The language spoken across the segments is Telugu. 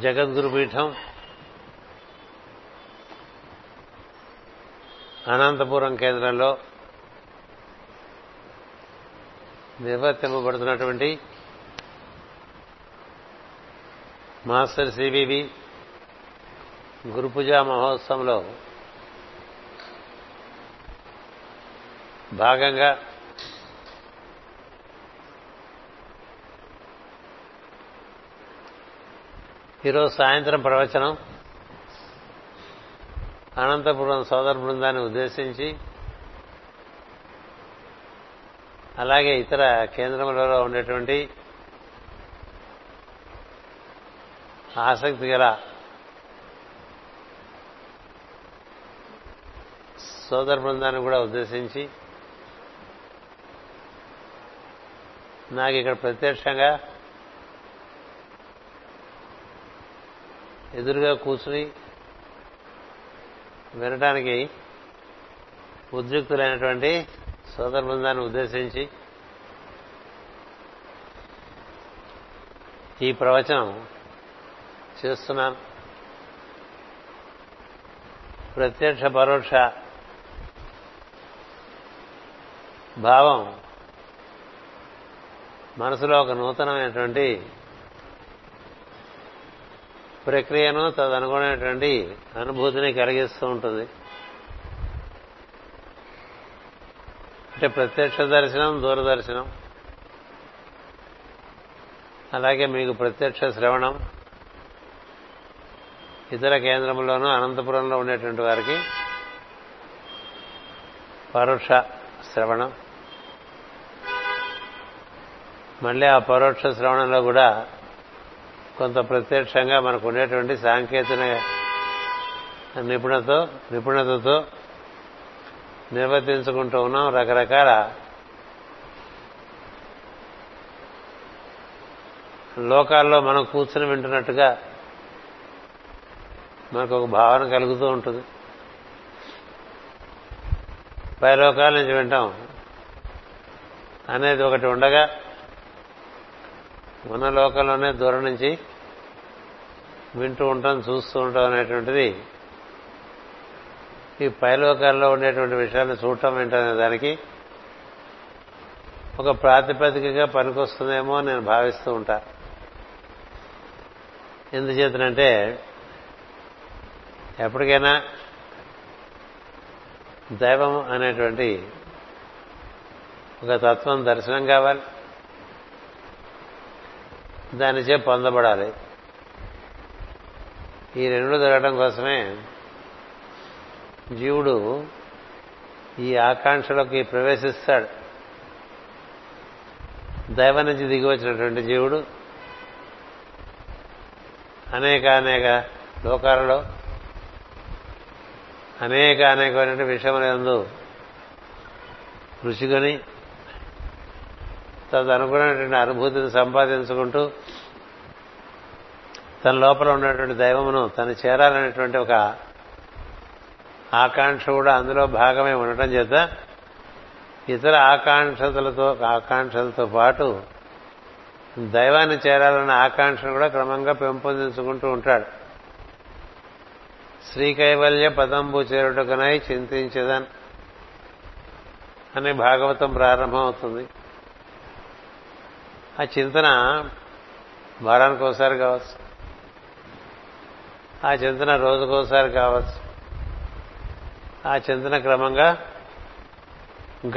జగద్గురుపీఠం అనంతపురం కేంద్రంలో నిర్వర్తింపబడుతున్నటువంటి మాస్టర్ సిబివి గురుపూజా మహోత్సవంలో భాగంగా ఈరోజు సాయంత్రం ప్రవచనం. అనంతపురం సోదర బృందాన్ని ఉద్దేశించి అలాగే ఇతర కేంద్రములలో ఉండేటువంటి ఆసక్తి గల సోదర బృందాన్ని కూడా ఉద్దేశించి నాకు ఇక్కడ ప్రత్యక్షంగా ఎదురుగా కూర్చుని వినడానికి ఉద్రిక్తులైనటువంటి సోదర బృందాన్ని ఉద్దేశించి ఈ ప్రవచనం చేస్తున్నాను. ప్రత్యక్ష పరోక్ష భావం మనసులో ఒక నూతనమైనటువంటి ప్రక్రియను తదనుగుణమైనటువంటి అనుభూతిని కలిగిస్తూ ఉంటుంది. అంటే ప్రత్యక్ష దర్శనం దూరదర్శనం. అలాగే మీకు ప్రత్యక్ష శ్రవణం. ఇతర కేంద్రంలోనూ అనంతపురంలో ఉండేటువంటి వారికి పరోక్ష శ్రవణం. మళ్ళీ ఆ పరోక్ష శ్రవణంలో కూడా కొంత ప్రత్యక్షంగా మనకు ఉండేటువంటి సాంకేతిక నిపుణతో నిపుణతతో నిర్వర్తించుకుంటూ ఉన్నాం రకరకాల లోకాల్లో మనం కూర్చుని వింటున్నట్టుగా మనకు ఒక భావన కలుగుతూ ఉంటుంది. పై లోకాల నుంచి వింటాం. అనేది ఒకటి ఉండగా ఉన్న లోకంలోనే దూరం నుంచి వింటూ ఉంటాం చూస్తూ ఉంటాం అనేటువంటిది ఈ పైలోకాల్లో ఉండేటువంటి విషయాన్ని చూడటం ఏంటనే దానికి ఒక ప్రాతిపదికగా పనికొస్తుందేమో నేను భావిస్తూ ఉంటా. ఎందుచేతనంటే ఎప్పటికైనా దైవం అనేటువంటి ఒక తత్వం దర్శనం కావాలి. దానిచే పొందబడాలి. ఈ రెండు జరగడం కోసమే జీవుడు ఈ ఆకాంక్షలోకి ప్రవేశిస్తాడు. దైవం నుంచి దిగి వచ్చినటువంటి జీవుడు అనేక అనేక లోకాలలో అనేక అనేకమైన విషయములందు రుచికొని తదనుగుణమైనటువంటి అనుభూతిని సంపాదించుకుంటూ తన లోపల ఉన్నటువంటి దైవమును తను చేరాలనేటువంటి ఒక ఆకాంక్ష కూడా అందులో భాగమే ఉండటం చేత ఇతర ఆకాంక్షలతో ఆకాంక్షలతో పాటు దైవాన్ని చేరాలన్న ఆకాంక్షను కూడా క్రమంగా పెంపొందించుకుంటూ ఉంటాడు. శ్రీకైవల్య పదంబు చేరుటకునై చింతించదన్ అనే భాగవతం ప్రారంభమవుతుంది. ఆ చింతన వారానికి ఒకసారి కావచ్చు. ఆ చింతన రోజుకోసారి కావచ్చు. ఆ చింతన క్రమంగా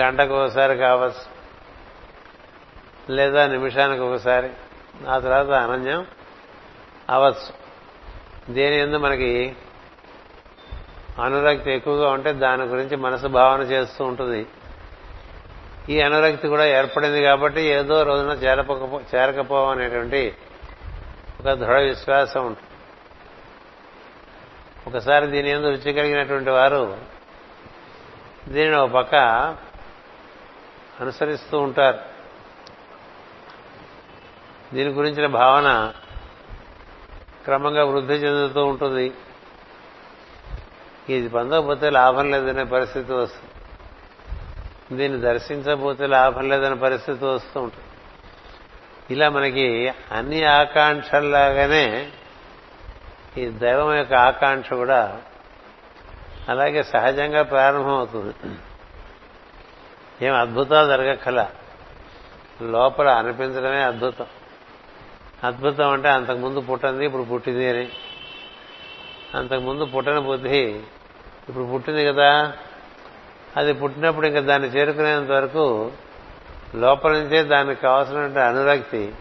గంటకు ఒకసారి కావచ్చు. లేదా నిమిషానికి ఒకసారి ఆ తర్వాత అనన్యం అవచ్చు దేని ఎందు మనకి అనురక్తి ఎక్కువగా ఉంటే దాని గురించి మనసు భావన చేస్తూ ఉంటుంది. ఈ అనురక్తి కూడా ఏర్పడింది కాబట్టి ఏదో రోజున చేరకపో చేరకపోవనేటువంటి ఒక దృఢ విశ్వాసం ఉంటుంది. ఒకసారి దీని ఎందు రుచి కలిగినటువంటి వారు దీనిని ఒక పక్క అనుసరిస్తూ ఉంటారు. దీని గురించిన భావన క్రమంగా వృద్ధి చెందుతూ ఉంటుంది. ఇది పొందకపోతే లాభం లేదనే పరిస్థితి వస్తుంది. దీన్ని దర్శించకపోతే లాభం లేదనే పరిస్థితి వస్తూ ఉంటుంది. ఇలా మనకి అన్ని ఆకాంక్షల్లాగానే ఈ దైవం యొక్క ఆకాంక్ష కూడా అలాగే సహజంగా ప్రారంభమవుతుంది. ఏం అద్భుతాలు జరగక్కల. లోపల అనిపించడమే అద్భుతం. అద్భుతం అంటే అంతకుముందు పుట్టింది ఇప్పుడు పుట్టింది అని. అంతకుముందు పుట్టని బుద్ధి ఇప్పుడు పుట్టింది కదా. అది పుట్టినప్పుడు ఇంకా దాన్ని చేరుకునేంత వరకు లోపల నుంచే దానికి కావాల్సినటువంటి అనురక్తి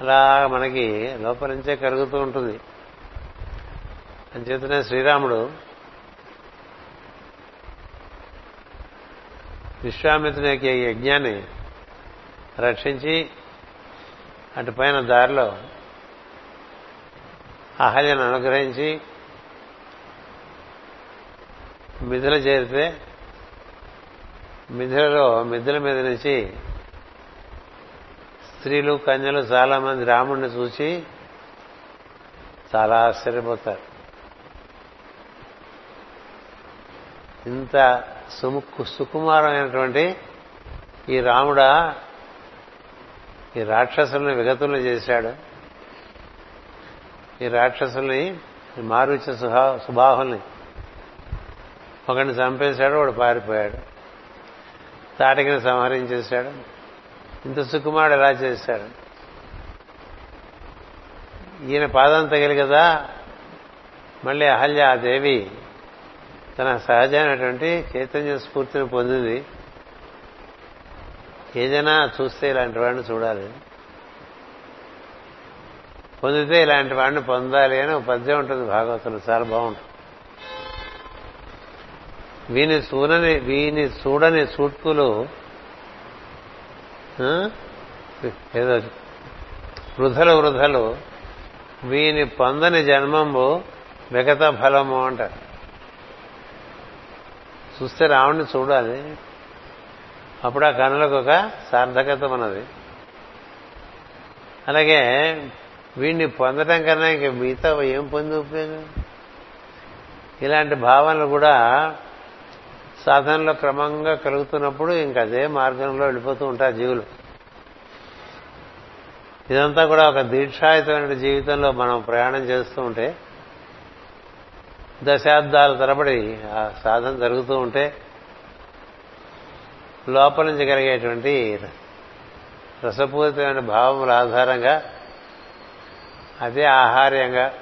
అలా మనకి లోపల నుంచే కలుగుతూ ఉంటుంది. అంచేతనే శ్రీరాముడు విశ్వామిత్రుని యొక్క యజ్ఞాన్ని రక్షించి అటు పైన దారిలో అహల్యను అనుగ్రహించి మిథుల చేరితే మిథులలో మిథుల మీద నుంచి స్త్రీలు కన్యలు చాలా మంది రాముడిని చూసి చాలా ఆశ్చర్యపోతారు. ఇంత సుముక్కు సుకుమారమైనటువంటి ఈ రాముడా ఈ రాక్షసుల్ని విగతుల్ని చేశాడు. ఈ రాక్షసుల్ని మారుచ సుహా సుబాహుల్ని ఒకడిని చంపేశాడు వాడు పారిపోయాడు. తాటికిని సంహరించేశాడు. ఇంత సుకుమారుడు ఎలా చేశాడు? ఈయన పాదం తగిలి కదా మళ్ళీ అహల్య ఆ దేవి తన సహజమైనటువంటి చైతన్య స్ఫూర్తిని పొందింది. ఏదైనా చూస్తే ఇలాంటి వాడిని చూడాలి. పొందితే ఇలాంటి వాడిని పొందాలి అని ఒక పద్యం ఉంటుంది భాగవతులు చాలా బాగుంటుంది. వీని చూడని వీని చూడని చూట్కులు ఏదో వృధలు వృధలు. వీని పొందని జన్మంబు మిగతా ఫలము అంటారు. చూస్తే రావణ్ణి చూడాలి. అప్పుడు ఆ కనులకు ఒక సార్థకత ఉన్నది. అలాగే వీడిని పొందటం కన్నా ఇంక మిగతా ఏం పొంది ఉపయోగం? ఇలాంటి భావనలు కూడా సాధనలో క్రమంగా కలుగుతున్నప్పుడు ఇంకా అదే మార్గంలో వెళ్ళిపోతూ ఉంటారు జీవులు. ఇదంతా కూడా ఒక దీక్షాయుతమైన జీవితంలో మనం ప్రయాణం చేస్తూ ఉంటే దశాబ్దాల తరబడి ఆ సాధన జరుగుతూ ఉంటే లోపల నుంచి కలిగేటువంటి రసపూరితమైన భావముల ఆధారంగా అదే ఆహార్యంగా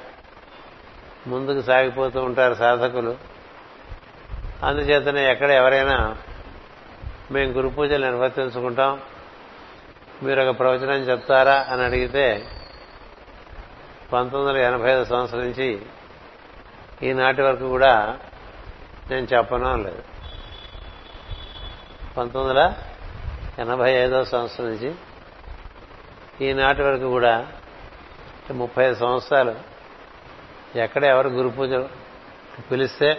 ముందుకు సాగిపోతూ ఉంటారు సాధకులు. అందుచేతనే ఎక్కడ ఎవరైనా మేము గురు పూజలు నిర్వర్తించుకుంటాం మీరు ఒక ప్రవచనం చెప్తారా అని అడిగితే పంతొమ్మిది వందల ఎనభై ఐదు సంవత్సరం నుంచి ఈనాటి వరకు కూడా నేను చెప్పను లేదు పంతొమ్మిది వందల ఎనభై ఐదో సంవత్సరం నుంచి ఈనాటి వరకు కూడా ముప్పై ఐదు సంవత్సరాలు ఎక్కడ ఎవరు గురు పూజ పిలిస్తే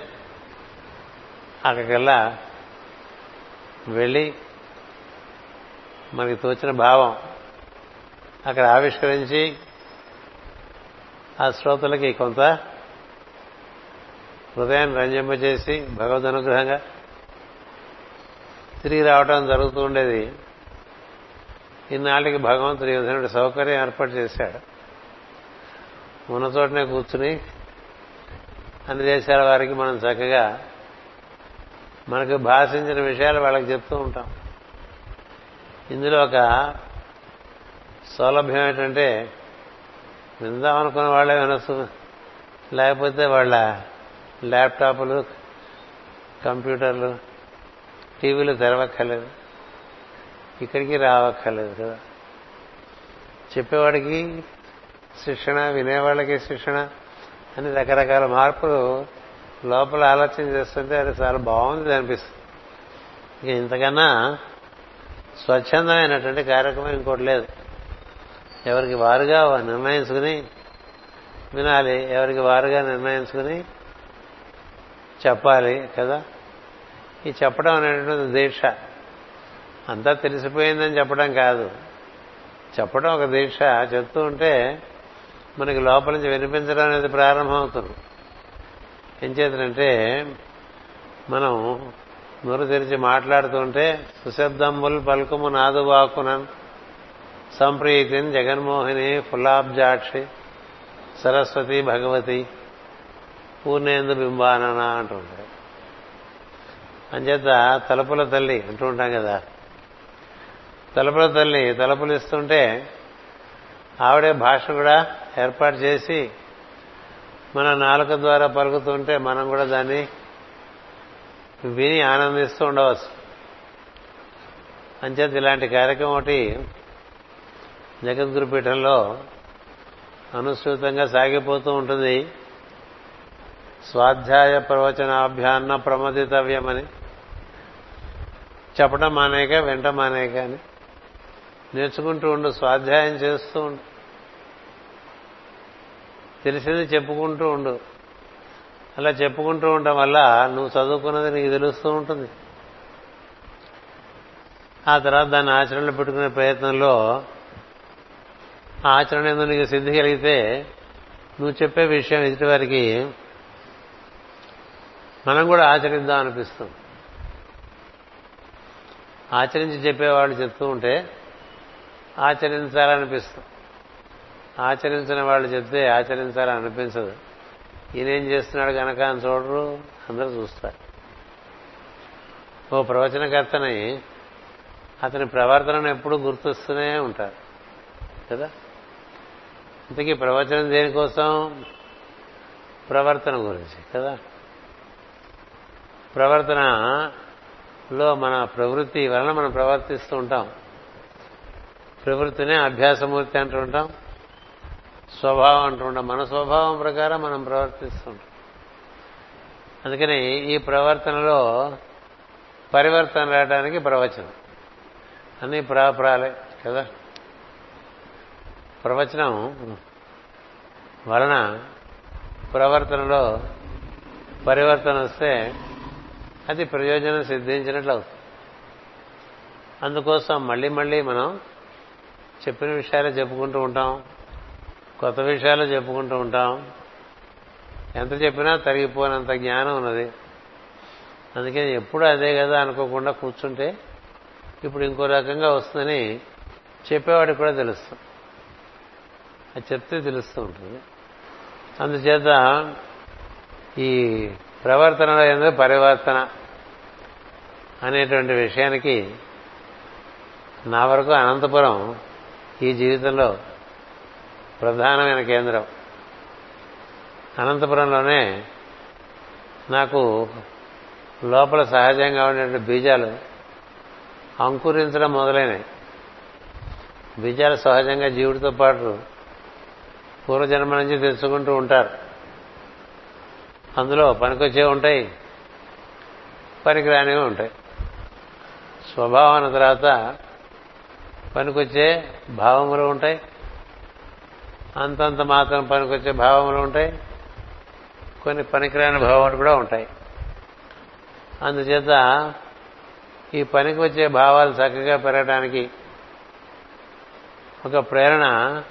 అక్కడికెల్లా వెళ్ళి మనకి తోచిన భావం అక్కడ ఆవిష్కరించి ఆ శ్రోతలకి కొంత హృదయాన్ని రంజింపజేసి భగవద్ అనుగ్రహంగా తిరిగి రావటం జరుగుతూ ఉండేది. ఇన్నాళ్ళకి భగవంతుడు ఈ విధమైన సౌకర్యం ఏర్పాటు చేశాడు. ఉన్న చోటనే కూర్చుని అన్ని దేశాల వారికి మనం చక్కగా మనకు భాషించిన విషయాలు వాళ్ళకి చెప్తూ ఉంటాం. ఇందులో ఒక సౌలభ్యం ఏంటంటే విందాం అనుకున్న వాళ్ళే వినొచ్చు. లేకపోతే వాళ్ళ ల్యాప్టాప్లు కంప్యూటర్లు టీవీలు తెరవక్కర్లేదు. ఇక్కడికి రావక్కర్లేదు కదా. చెప్పేవాడికి శిక్షణ వినేవాళ్ళకి శిక్షణ అని రకరకాల మార్పులు లోపల ఆలోచన చేస్తుంటే అది చాలా బాగుంది అనిపిస్తుంది. ఇక ఇంతకన్నా స్వచ్ఛందమైనటువంటి కార్యక్రమం ఇంకోటి లేదు. ఎవరికి వారుగా నిర్ణయించుకుని వినాలి ఎవరికి వారుగా నిర్ణయించుకుని చెప్పాలి కదా? ఈ చెప్పడం అనేటువంటి దీక్ష. అంతా తెలిసిపోయిందని చెప్పడం కాదు. చెప్పడం ఒక దీక్ష. చెప్తూ ఉంటే మనకి లోపల నుంచి వినిపించడం అనేది ప్రారంభమవుతుంది. ఏం చేతనంటే మనం నోరు తెరిచి మాట్లాడుతుంటే సుశబ్దంబుల్ పలుకుము నాదు వాకునన్ సంప్రీతిని జగన్మోహిని ఫులాబ్జాక్షి సరస్వతి భగవతి పూర్ణేందు బింబానన అంటుంటారు. అంచేత తలుపుల తల్లి అంటూ ఉంటాం కదా. తలుపుల తల్లి తలుపులు ఇస్తుంటే ఆవిడే భాష కూడా ఏర్పాటు చేసి మన నాలుక ద్వారా పలుకుతుంటే మనం కూడా దాన్ని విని ఆనందిస్తూ ఉండవచ్చు. అంచేత ఇలాంటి కార్యక్రమం ఒకటి జగద్గురుపీఠంలో అనుసృతంగా సాగిపోతూ ఉంటుంది. స్వాధ్యాయ ప్రవచనాభ్యాన్న ప్రమదితవ్యమని. చెప్పడం మానేక వెంట మానేక అని. నేర్చుకుంటూ ఉండు స్వాధ్యాయం చేస్తూ ఉండు. తెలిసింది చెప్పుకుంటూ ఉండు. అలా చెప్పుకుంటూ ఉండటం వల్ల నువ్వు చదువుకున్నది నీకు తెలుస్తూ ఉంటుంది. ఆ తర్వాత దాన్ని ఆచరణలో పెట్టుకునే ప్రయత్నంలో ఆచరణ ఎందు నీకు సిద్ధి కలిగితే నువ్వు చెప్పే విషయం ఎదుటి వారికి మనం కూడా ఆచరిద్దాం అనిపిస్తుంది. ఆచరించి చెప్పేవాళ్ళు చెప్తూ ఉంటే ఆచరించాలనిపిస్తుంది. ఆచరించిన వాళ్ళు చెప్తే ఆచరించాలని అనిపించదు ఈయనేం చేస్తున్నాడు కనుక అని చూడరు అందరూ చూస్తారు. ఓ ప్రవచనకర్తని అతని ప్రవర్తనను ఎప్పుడూ గుర్తొస్తూనే ఉంటారు కదా? ఇంతకీ ప్రవచనం దేనికోసం? ప్రవర్తన గురించి కదా? ప్రవర్తనలో మన ప్రవృత్తి వలన మనం ప్రవర్తిస్తూ ఉంటాం. ప్రవృత్తినే అభ్యాసమూర్తి అంటూ ఉంటాం. స్వభావం అంటూ ఉంటాం. మన స్వభావం ప్రకారం మనం ప్రవర్తిస్తుంటాం అందుకని ఈ ప్రవర్తనలో పరివర్తన రావడానికి ప్రవచనం. అన్ని ప్రాపురాలే కదా? ప్రవచనం వలన ప్రవర్తనలో పరివర్తన వస్తే అది ప్రయోజనం సిద్ధించినట్లు అవుతుంది. అందుకోసం మళ్ళీ మళ్ళీ మనం చెప్పిన విషయాలే చెప్పుకుంటూ ఉంటాం కొత్త విషయాలు చెప్పుకుంటూ ఉంటాం. ఎంత చెప్పినా తరిగిపోయినంత జ్ఞానం ఉన్నది. అందుకని ఎప్పుడు అదే కదా అనుకోకుండా కూర్చుంటే ఇప్పుడు ఇంకో రకంగా వస్తుందని చెప్పేవాడికి కూడా తెలుస్తుంది అది చెప్తే తెలుస్తూ ఉంటుంది. అందుచేత ఈ ప్రవర్తనలో ఏందో పరివర్తన అనేటువంటి విషయానికి నా వరకు అనంతపురం ఈ జీవితంలో ప్రధానమైన కేంద్రం. అనంతపురంలోనే నాకు లోపల సహజంగా ఉండేటువంటి బీజాలు అంకురించడం మొదలైనవి. బీజాలు సహజంగా జీవుడితో పాటు పూర్వజన్మ నుంచి తెచ్చుకుంటూ ఉంటారు. అందులో పనికొచ్చే ఉంటాయి పనికిరానివి ఉంటాయి. స్వభావం తర్వాత పనికొచ్చే భావములు ఉంటాయి. అంతంత మాత్రం పనికొచ్చే భావములు ఉంటాయి. కొన్ని పనికిరాని భావములు కూడా ఉంటాయి. అందుచేత ఈ పనికి వచ్చే భావాలు చక్కగా పెరగడానికి ఒక ప్రేరణ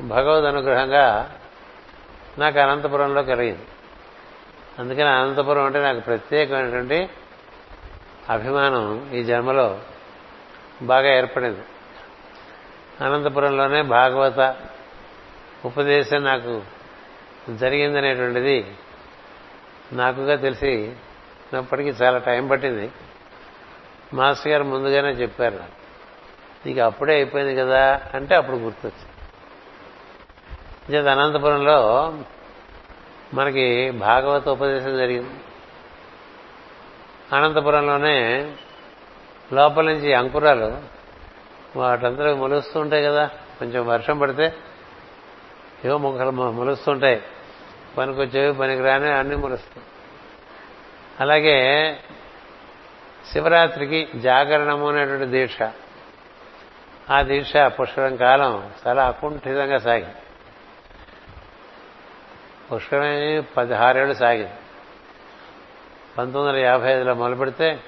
భగవద్ అనుగ్రహంగా నాకు అనంతపురంలో కలిగింది. అందుకని అనంతపురం అంటే నాకు ప్రత్యేకమైనటువంటి అభిమానం ఈ జన్మలో బాగా ఏర్పడింది. అనంతపురంలోనే భాగవత ఉపదేశం నాకు జరిగిందనేటువంటిది నాకుగా తెలిసి ఉన్నప్పటికీ చాలా టైం పట్టింది. మాస్టర్ గారు ముందుగానే చెప్పారు నాకు. నీకు అప్పుడే అయిపోయింది కదా అంటే అప్పుడు గుర్తొచ్చింది. చేత అనంతపురంలో మనకి భాగవత ఉపదేశం జరిగింది. అనంతపురంలోనే లోపల నుంచి అంకురాలు వాటంతా మొలుస్తూ ఉంటాయి కదా. కొంచెం వర్షం పడితే ఏవో మొక్కలు మొలుస్తుంటాయి. పనికొచ్చేవి పనికి రాని అన్ని మొలుస్తాయి. అలాగే శివరాత్రికి జాగరణము అనేటువంటి దీక్ష. ఆ దీక్ష పుష్కరం కాలం చాలా అకుంఠితంగా సాగింది. పుష్కరమే పదహారేళ్ళు సాగింది. పంతొమ్మిది వందల యాభై ఐదులో మొదలుపెడితే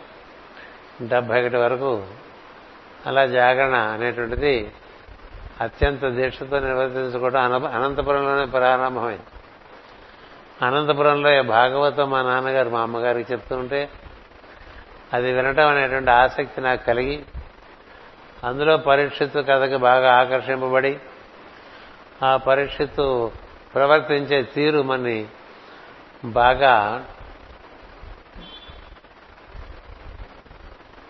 డెబ్బై ఒకటి వరకు అలా జాగరణ అనేటువంటిది అత్యంత దీక్షతో నిర్వర్తించుకోవడం అనంతపురంలోనే ప్రారంభమైంది. అనంతపురంలో భాగవతం మా నాన్నగారు మా అమ్మగారికి చెప్తుంటే అది వినటం అనేటువంటి ఆసక్తి నాకు కలిగి అందులో పరీక్షిత్తు కథకు బాగా ఆకర్షింపబడి ఆ పరీక్షిత్తు ప్రవర్తించే తీరు మని బాగా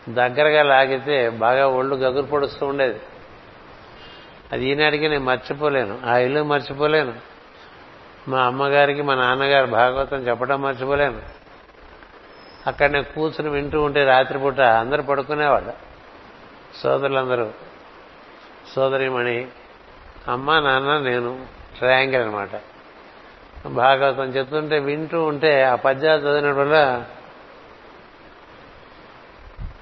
దగ్గరగా లాగితే బాగా ఒళ్ళు గగురు పొడుస్తూ ఉండేది. అది ఈనాటికి నేను మర్చిపోలేను. ఆ ఇల్లు మర్చిపోలేను. మా అమ్మగారికి మా నాన్నగారు భాగవతం చెప్పడం మర్చిపోలేను. అక్కడ నేను కూర్చుని వింటూ ఉంటే రాత్రిపూట అందరూ పడుకునేవాళ్ళు. సోదరులందరూ. సోదరిమణి అమ్మ నాన్న నేను ట్రయాంగిల్ అనమాట భాగవతం చెప్తుంటే వింటూ ఉంటే ఆ పద్యాలు చదివినప్పుడు వల్ల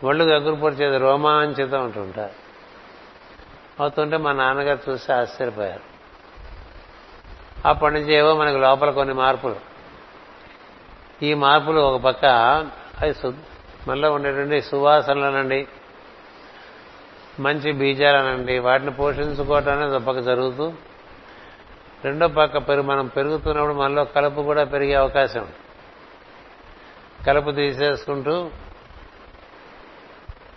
ఒళ్ళు గగ్గురుపరిచేది రోమాంచితం ఉంటుంటారు అవుతుంటే మా నాన్నగారు చూసి ఆశ్చర్యపోయారు. అప్పటి నుంచి ఏవో మనకు లోపల కొన్ని మార్పులు. ఈ మార్పులు ఒక పక్క అవి మనలో ఉండేటువంటి సువాసనలనండి మంచి బీజాలనండి వాటిని పోషించుకోవటం అనేది ఒక పక్క జరుగుతూ రెండో పక్క పెరుగు మనం పెరుగుతున్నప్పుడు మనలో కలుపు కూడా పెరిగే అవకాశం. ఉంది కలుపు తీసేసుకుంటూ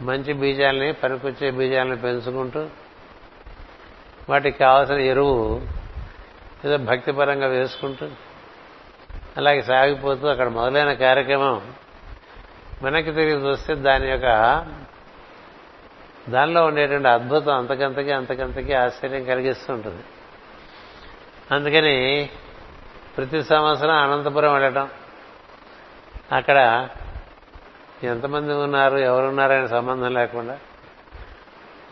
మంచి బీజాలని పనికొచ్చే బీజాలని పెంచుకుంటూ వాటికి కావాల్సిన ఎరువు ఏదో భక్తిపరంగా వేసుకుంటూ అలాగే సాగిపోతూ అక్కడ మొదలైన కార్యక్రమం వెనక్కి తిరిగి చూస్తే దాని యొక్క దానిలో ఉండేటువంటి అద్భుతం అంతకంతకి అంతకంతకి ఆశ్చర్యం కలిగిస్తుంటుంది అందుకని ప్రతి సంవత్సరం అనంతపురం వెళ్ళటం అక్కడ ఎంతమంది ఉన్నారు ఎవరున్నారనే సంబంధం లేకుండా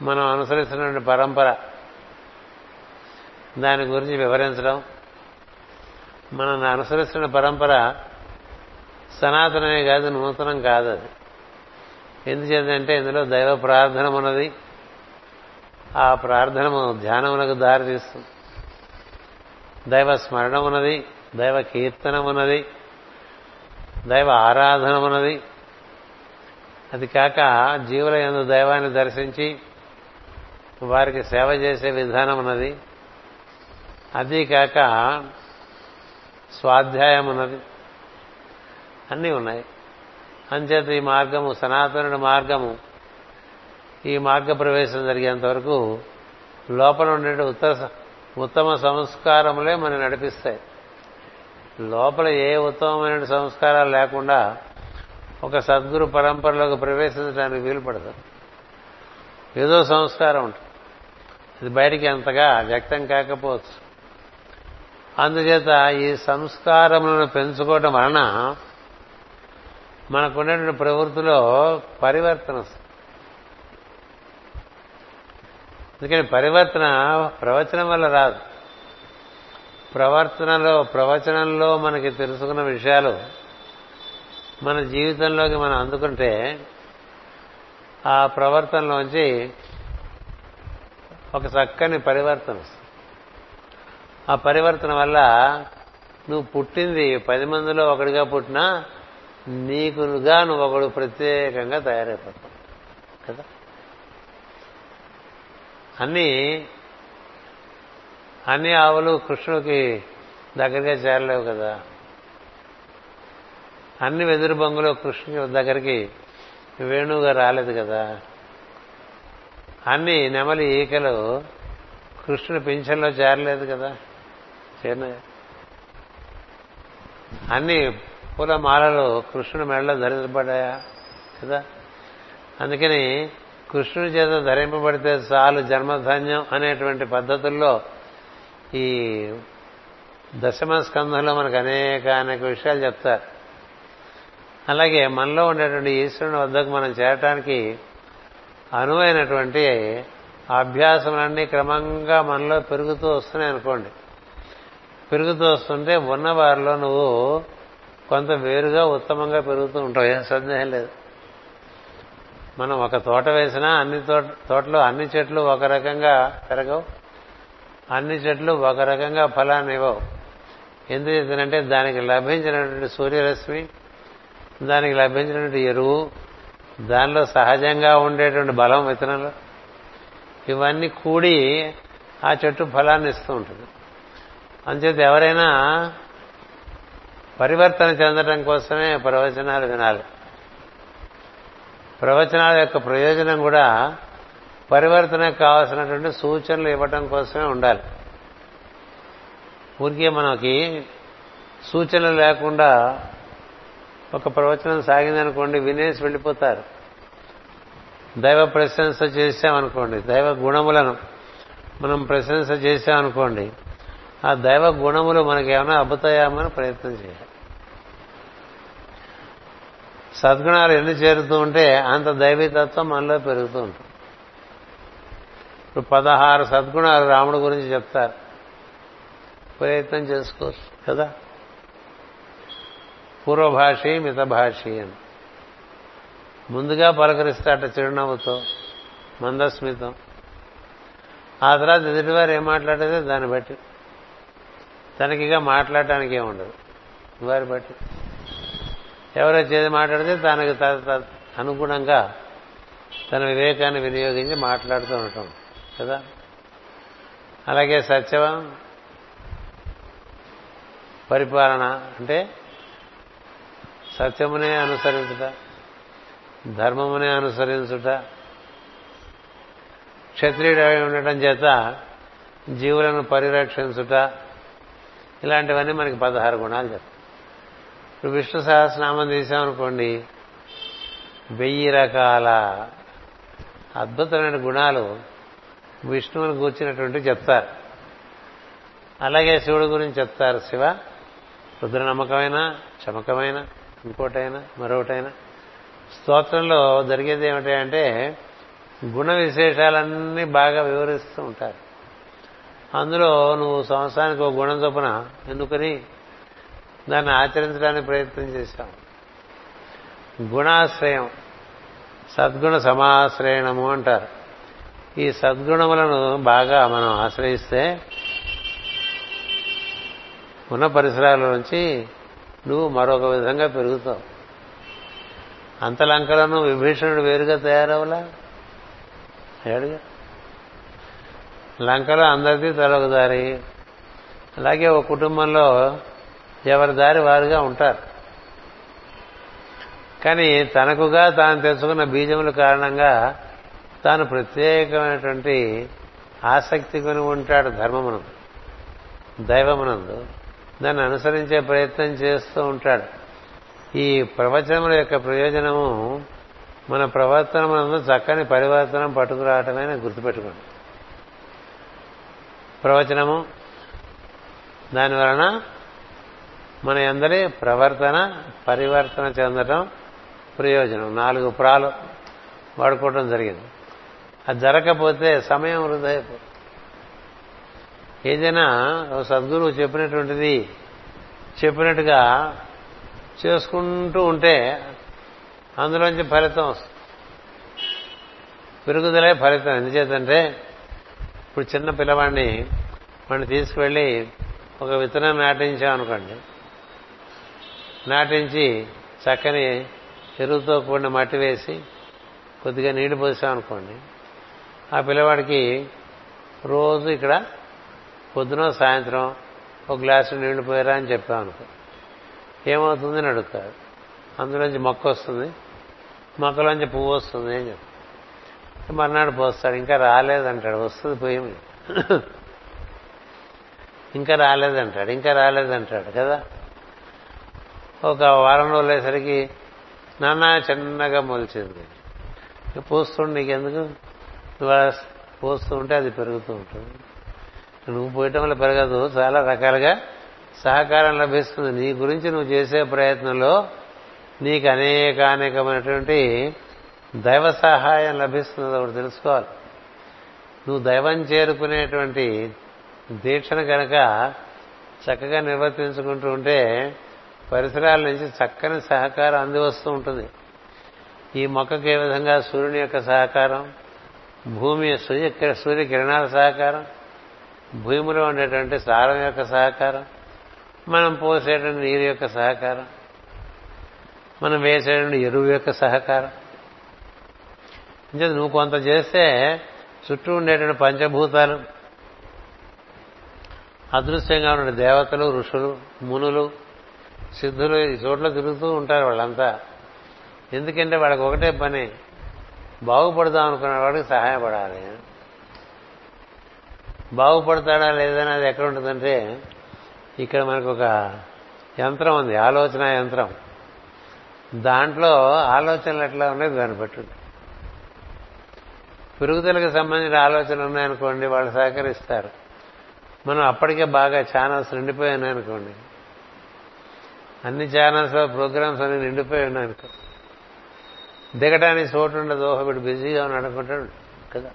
మనం అనుసరిస్తున్నటువంటి పరంపర దాని గురించి వివరించడం మనం అనుసరిస్తున్న పరంపర సనాతనమే కాదు నూతనం కాదు అది. ఎందుచేతంటే ఇందులో దైవ ప్రార్థన ఉన్నది. ఆ ప్రార్థనము ధ్యానమునకు దారి తీస్తుంది. దైవ స్మరణ ఉన్నది దైవ కీర్తనం ఉన్నది దైవ ఆరాధన ఉన్నది అది కాక జీవుల ఎందు దైవాన్ని దర్శించి వారికి సేవ చేసే విధానం ఉన్నది అది కాక స్వాధ్యాయం ఉన్నది అన్నీ ఉన్నాయి. అంచేత ఈ మార్గము సనాతనుడి మార్గము. ఈ మార్గ ప్రవేశం జరిగేంత వరకు లోపల ఉండే ఉత్తర ఉత్తమ సంస్కారములే మనం నడిపిస్తాయి. లోపల ఏ ఉత్తమమైన సంస్కారాలు లేకుండా ఒక సద్గురు పరంపరలోకి ప్రవేశించడానికి వీలు పడదు ఏదో సంస్కారం ఉంటుంది. అది బయటికి అంతగా వ్యక్తం కాకపోవచ్చు. అందుచేత ఈ సంస్కారములను పెంచుకోవటం వలన మనకున్నటువంటి ప్రవృత్తిలో పరివర్తన అందుకని పరివర్తన ప్రవచనం వల్ల రాదు. ప్రవర్తనలో ప్రవచనంలో మనకి తెలుసుకున్న విషయాలు మన జీవితంలోకి మనం అందుకుంటే ఆ ప్రవర్తనలోంచి ఒక చక్కని పరివర్తన ఆ పరివర్తన వల్ల నువ్వు పుట్టింది పది మందిలో ఒకడిగా పుట్టినా నీకుగా నువ్వు ఒకడు ప్రత్యేకంగా తయారైపోతావు. కదా? అన్నీ అన్ని ఆవులు కృష్ణుడికి దగ్గరగా చేరలేవు కదా? అన్ని వెదురు బొంగులు కృష్ణుడి దగ్గరికి వేణువుగా రాలేదు కదా. అన్ని నెమలి ఈకలు కృష్ణుని పింఛన్లో చేరలేదు కదా. చేరిన అన్ని పూల మాలలు కృష్ణుని మెడలో ధరించబడ్డాయా? కదా. అందుకని కృష్ణుని చేత ధరింపబడితే చాలు జన్మధన్యం అనేటువంటి పద్ధతుల్లో ఈ దశమ స్కంధంలో మనకు అనేక అనేక విషయాలు చెప్తారు. అలాగే మనలో ఉండేటువంటి ఈశ్వరుని వద్దకు మనం చేరటానికి అనువైనటువంటి అభ్యాసములన్నీ క్రమంగా మనలో పెరుగుతూ వస్తున్నాయి అనుకోండి. పెరుగుతూ వస్తుంటే ఉన్న వారిలో నువ్వు కొంత వేరుగా ఉత్తమంగా పెరుగుతూ ఉంటావు. ఏం సందేహం లేదు. మనం ఒక తోట వేసినా అన్ని తోట తోటలో అన్ని చెట్లు ఒక రకంగా పెరగవు. అన్ని చెట్లు ఒక రకంగా ఫలాన్ని ఇవ్వవు. ఎందుకంటే దానికి లభించినటువంటి సూర్యరశ్మి దానికి లభించినటువంటి ఎరువు దానిలో సహజంగా ఉండేటువంటి బలం విత్తనంలో ఇవన్నీ కూడి ఆ చెట్టు ఫలాన్ని ఇస్తూ ఉంటుంది. అంచేత ఎవరైనా పరివర్తన చెందడం కోసమే ప్రవచనాలు వినాలి. ప్రవచనాల యొక్క ప్రయోజనం కూడా పరివర్తనకు కావాల్సినటువంటి సూచనలు ఇవ్వటం కోసమే ఉండాలి. ఊరికే మనకి సూచనలు లేకుండా ఒక ప్రవచనం సాగిందనుకోండి వినేసి వెళ్ళిపోతారు. దైవ ప్రశంస చేశామనుకోండి దైవ గుణములను మనం ప్రశంస చేశామనుకోండి ఆ దైవ గుణములు మనకేమైనా అబ్బుతాయామని ప్రయత్నం చేయాలి. సద్గుణాలు ఎన్ని చేరుతూ ఉంటే అంత దైవీతత్వం మనలో పెరుగుతూ ఉంటుంది. ఇప్పుడు పదహారు సద్గుణాలు రాముడు గురించి చెప్తారు. ప్రయత్నం చేసుకోవచ్చు కదా? పూర్వభాషి మితభాషి అని. ముందుగా పలకరిస్తాట చిరునవ్వుతో మందస్మితం. ఆ తర్వాత ఎదుటివారు ఏం మాట్లాడేదో దాన్ని బట్టి. తనకిగా మాట్లాడటానికి ఏముండదు వారి బట్టి. ఎవరో మాట్లాడితే తనకు అనుగుణంగా తన వివేకాన్ని వినియోగించి మాట్లాడుతూ ఉంటాం కదా? అలాగే సత్యవం పరిపాలన అంటే సత్యమునే అనుసరించుట ధర్మమునే అనుసరించుట క్షత్రియుడై ఉండటం చేత జీవులను పరిరక్షించుట ఇలాంటివన్నీ మనకి పదహారు గుణాలు చెప్తాయి. ఇప్పుడు విష్ణు సహస్రనామం తీసామనుకోండి వెయ్యి రకాల అద్భుతమైన గుణాలు విష్ణువుని కూర్చున్నటువంటి చెప్తారు. అలాగే శివుడి గురించి చెప్తారు శివ రుద్ర నమ్మకమైన చమకమైన ఇంకోటైనా మరొకటైనా. స్తోత్రంలో జరిగేది ఏమిటంటే గుణ విశేషాలన్నీ బాగా వివరిస్తూ ఉంటారు. అందులో నువ్వు సంవత్సరానికి ఒక గుణం చొప్పున ఎందుకని? దాన్ని ఆచరించడానికి ప్రయత్నం చేశాం గుణాశ్రయం సద్గుణ సమాశ్రయణము అంటారు. ఈ సద్గుణములను బాగా మనం ఆశ్రయిస్తే ఉన్న పరిసరాల నుంచి నువ్వు మరొక విధంగా పెరుగుతావు. అంత లంకలను విభీషణుడు వేరుగా తయారవలా ఏడుగా? లంకలో అందరిది తలొక దారి. అలాగే ఒక కుటుంబంలో ఎవరి దారి వారుగా ఉంటారు. కానీ తనకుగా తాను తెచ్చుకున్న బీజముల కారణంగా తాను ప్రత్యేకమైనటువంటి ఆసక్తి కొని ఉంటాడు ధర్మమునందు దైవమునందు. దాన్ని అనుసరించే ప్రయత్నం చేస్తూ ఉంటాడు. ఈ ప్రవచనముల యొక్క ప్రయోజనము మన ప్రవర్తనమునందు చక్కని పరివర్తనం పట్టుకురావటమే గుర్తుపెట్టుకోండి. ప్రవచనము దాని వలన మన అందరి ప్రవర్తన పరివర్తన చెందటం ప్రయోజనం. నాలుగు ప్రాలు వాడుకోవటం జరిగింది. అది జరగకపోతే సమయం వృధా అయిపోతుంది. ఏదైనా సద్గురువు చెప్పినటువంటిది చెప్పినట్టుగా చేసుకుంటూ ఉంటే అందులోంచి ఫలితం వస్తుంది. పెరుగుదలే ఫలితం. ఎందుచేతంటే ఇప్పుడు చిన్న పిల్లవాడిని వాడిని తీసుకువెళ్ళి ఒక విత్తనం నాటించామనుకోండి. నాటించి చక్కని ఎరువుతో కూడిన మట్టి వేసి కొద్దిగా నీళ్ళు పోసామనుకోండి. ఆ పిల్లవాడికి రోజు ఇక్కడ పొద్దున సాయంత్రం ఒక గ్లాసు నీళ్ళు పోయారా అని ఏమవుతుంది ఏమవుతుందని అడుగుతాడు అందులోంచి మొక్క వస్తుంది. మొక్కలోంచి పువ్వు వస్తుంది అని చెప్పి. మర్నాడు పోస్తాడు. ఇంకా రాలేదంటాడు. వస్తుంది పోయి ఇంకా రాలేదంటాడు. ఇంకా రాలేదంటాడు కదా. ఒక వారం రోజులేసరికి నాన్న చిన్నగా మొలిచింది. పూస్తుంటే నీకెందుకు? నువ్వు పోస్తూ ఉంటే అది పెరుగుతూ ఉంటుంది. నువ్వు పోయటం వల్ల పెరగదు. చాలా రకాలుగా సహకారం లభిస్తుంది. నీ గురించి నువ్వు చేసే ప్రయత్నంలో నీకు అనేక అనేకమైనటువంటి దైవ సహాయం లభిస్తుంది ఒకటి తెలుసుకోవాలి. నువ్వు దైవం చేరుకునేటువంటి దీక్షను కనుక చక్కగా నిర్వర్తించుకుంటూ ఉంటే పరిసరాల నుంచి చక్కని సహకారం అంది వస్తూ ఉంటుంది. ఈ మొక్కకి ఏ విధంగా సూర్యుని యొక్క సహకారం భూమి సూర్య సూర్య కిరణాల సహకారం భూమిలో ఉండేటువంటి సారం యొక్క సహకారం మనం పోసేటువంటి నీరు యొక్క సహకారం మనం వేసేటువంటి ఎరువు యొక్క సహకారం. నువ్వు కొంత చేస్తే చుట్టూ ఉండేటువంటి పంచభూతాలు అదృశ్యంగా ఉన్న దేవతలు ఋషులు మునులు సిద్ధులు ఈ చోట్ల తిరుగుతూ ఉంటారు వాళ్ళంతా. ఎందుకంటే వాళ్ళకి ఒకటే పని బాగుపడదాం అనుకున్న వాడికి సహాయపడాలి. బాగుపడతాడా లేదని అది ఎక్కడ ఉంటుందంటే ఇక్కడ మనకు ఒక యంత్రం ఉంది ఆలోచన యంత్రం. దాంట్లో ఆలోచనలు ఎట్లా ఉన్నాయి దాన్ని బట్టి పెరుగుదలకు సంబంధించిన ఆలోచనలు ఉన్నాయనుకోండి వాళ్ళు సహకరిస్తారు. మనం అప్పటికే బాగా ఛానల్స్ నిండిపోయి ఉన్నాయనుకోండి. అన్ని ఛానల్స్లో ప్రోగ్రామ్స్ అన్ని నిండిపోయి ఉన్నాయనుకో. దిగడానికి చోటు ఉండదు ఓహో బిజీగా ఉన్నాడు అనుకుంటాడు కదా?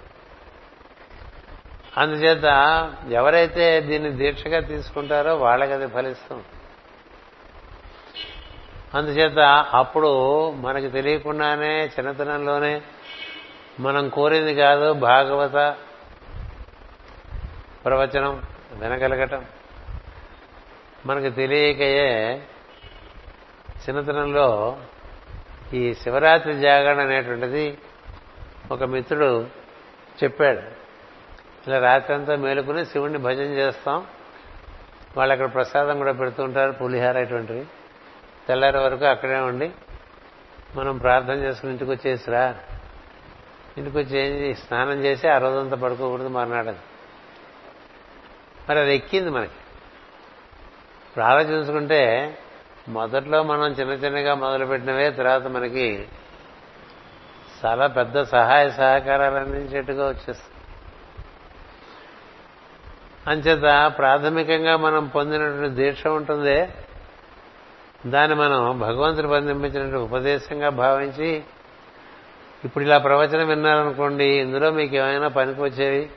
అందుచేత ఎవరైతే దీన్ని దీక్షగా తీసుకుంటారో వాళ్ళకి అది ఫలిస్తాం. అందుచేత అప్పుడు మనకి తెలియకుండానే చిన్నతనంలోనే మనం కోరింది కాదు భాగవత ప్రవచనం వినగలగటం. మనకు తెలియకయే చిన్నతనంలో ఈ శివరాత్రి జాగరణ అనేటువంటిది ఒక మిత్రుడు చెప్పాడు. ఇలా రాత్రి అంతా మేలుకుని శివుణ్ణి భజన చేస్తాం. వాళ్ళు అక్కడ ప్రసాదం కూడా పెడుతుంటారు పులిహార ఇటువంటివి. తెల్లారి వరకు అక్కడే ఉండి మనం ప్రార్థన చేసుకుని ఇంటికి వచ్చేసిరా. ఇంటికి వచ్చి స్నానం చేసి ఆ రోజంతా పడుకోకూడదు మర్నాడు మరి అది ఎక్కింది మనకి. ఇప్పుడు ఆలోచించుకుంటే మొదట్లో మనం చిన్న చిన్నగా మొదలుపెట్టినవే తర్వాత మనకి చాలా పెద్ద సహాయ సహకారాలు అందించేట్టుగా వచ్చేస్తుంది. అంచేత ప్రాథమికంగా మనం పొందినటువంటి దీక్ష ఉంటుందే. దాన్ని మనం భగవంతుడు పంపించినటువంటి ఉపదేశంగా భావించి ఇప్పుడు ఇలా ప్రవచనం విన్నారనుకోండి ఇందులో మీకు ఏమైనా పనికి వచ్చేవి?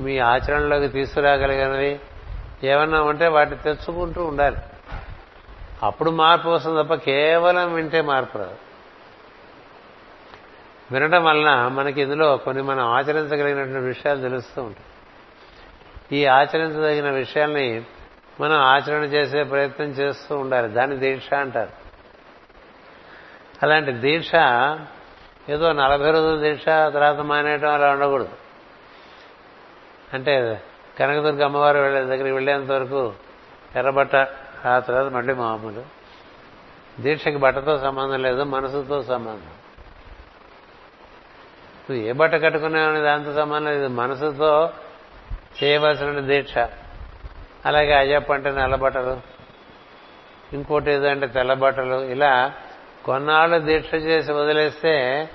మీ ఆచరణలోకి తీసుకురాగలిగినవి? ఏమన్నా ఉంటే వాటిని తెచ్చుకుంటూ ఉండాలి. అప్పుడు మార్పు వస్తుంది తప్ప కేవలం వింటే మార్పు రాదు. వినడం వలన మనకి ఇందులో కొన్ని మనం ఆచరించగలిగినటువంటి విషయాలు తెలుస్తూ ఉంటాయి. ఈ ఆచరించదగిన విషయాల్ని మనం ఆచరణ చేసే ప్రయత్నం చేస్తూ ఉండాలి. దాన్ని దీక్ష అంటారు. అలాంటి దీక్ష ఏదో నలభై రోజుల దీక్ష తర్వాత మానేయటం అలా ఉండకూడదు. అంటే కనకదుర్గ అమ్మవారు వెళ్ళే దగ్గరికి వెళ్ళేంత వరకు ఎర్రబట్ట ఆ తర్వాత మళ్ళీ మామూలు. దీక్షకి బట్టతో సంబంధం లేదు మనసుతో సంబంధం. నువ్వు ఏ బట్ట కట్టుకున్నావని దాంతో సంబంధం లేదు. మనసుతో చేయవలసిన దీక్ష. అలాగే అయ్యప్ప అంటే నల్లబట్టలు. ఇంకోటి ఏదంటే తెల్లబట్టలు. ఇలా కొన్నాళ్ళు దీక్ష చేసి వదిలేస్తే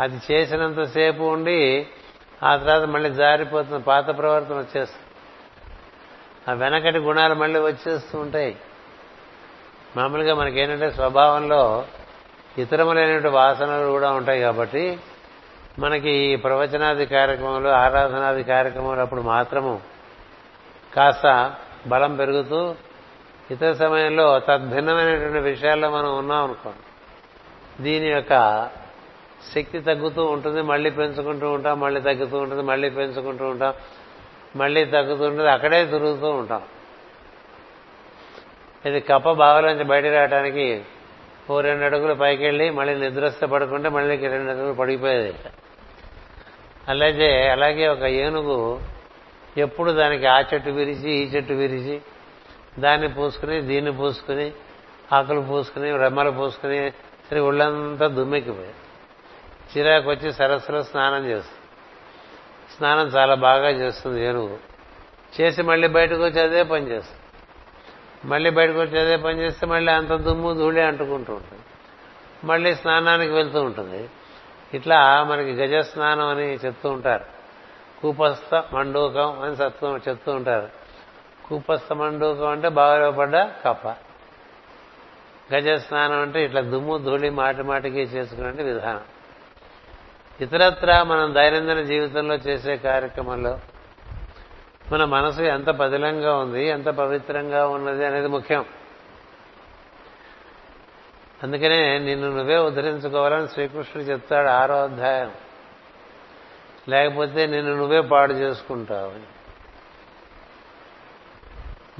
అది చేసినంతసేపు ఉండి ఆ తర్వాత మళ్ళీ జారిపోతుంది పాత ప్రవర్తన వచ్చేస్తుంది. ఆ వెనకటి గుణాలు మళ్ళీ వచ్చేస్తూ ఉంటాయి. మామూలుగా మనకేంటంటే స్వభావంలో ఇతరములైనటువంటి వాసనలు కూడా ఉంటాయి కాబట్టి మనకి ఈ ప్రవచనాది కార్యక్రమాలు ఆరాధనాది కార్యక్రమాలు అప్పుడు మాత్రము కాస్త బలం పెరుగుతూ ఇతర సమయంలో తద్భిన్నమైనటువంటి విషయాల్లో మనం ఉన్నాం అనుకోండి. దీని యొక్క శక్తి తగ్గుతూ ఉంటుంది మళ్ళీ పెంచుకుంటూ ఉంటాం మళ్ళీ తగ్గుతూ ఉంటుంది మళ్ళీ పెంచుకుంటూ ఉంటాం మళ్ళీ తగ్గుతూ ఉంటుంది అక్కడే తిరుగుతూ ఉంటాం. ఇది కప్ప బావలోంచి బయట రావడానికి ఓ రెండు అడుగులు పైకి వెళ్ళి మళ్ళీ నిద్రస్తే పడుకుంటే మళ్ళీ రెండు అడుగులు పడిపోయేది. అలాగే అలాగే ఒక ఏనుగు ఎప్పుడు దానికి ఆ చెట్టు విరిచి ఈ చెట్టు విరిచి దాన్ని పూసుకుని దీన్ని పూసుకుని ఆకులు పూసుకుని రెమ్మలు పూసుకుని సరే ఒళ్ళంతా దుమ్మెక్కిపోయాయి. చిరాకు వచ్చి సరస్సులో స్నానం చేస్తుంది. స్నానం చాలా బాగా చేస్తుంది ఏనుగు. చేసి మళ్ళీ బయటకు వచ్చి అదే పని చేస్తుంది. మళ్ళీ బయటకు వచ్చి అదే పని చేస్తే మళ్ళీ అంత దుమ్ము ధూళి అంటుకుంటూ ఉంటుంది. మళ్ళీ స్నానానికి వెళ్తూ ఉంటుంది. ఇట్లా మనకి గజ స్నానం అని చెప్తూ ఉంటారు. కూపస్థ మండూకం అని సత్వం చెప్తూ ఉంటారు. కూపస్థ మండూకం అంటే బాగా పడ్డ కప్ప. గజ స్నానం అంటే ఇట్లా దుమ్ము ధూళి మాటి మాటికి చేసుకునే విధానం. ఇతరత్ర మనం దైనందిన జీవితంలో చేసే కార్యక్రమంలో మన మనసు ఎంత పదిలంగా ఉంది ఎంత పవిత్రంగా ఉన్నది అనేది ముఖ్యం. అందుకనే నిన్ను నువ్వే ఉద్ధరించుకోవాలని శ్రీకృష్ణుడు చెప్తాడు ఆరో అధ్యాయం. లేకపోతే నిన్ను నువ్వే పాడు చేసుకుంటావు.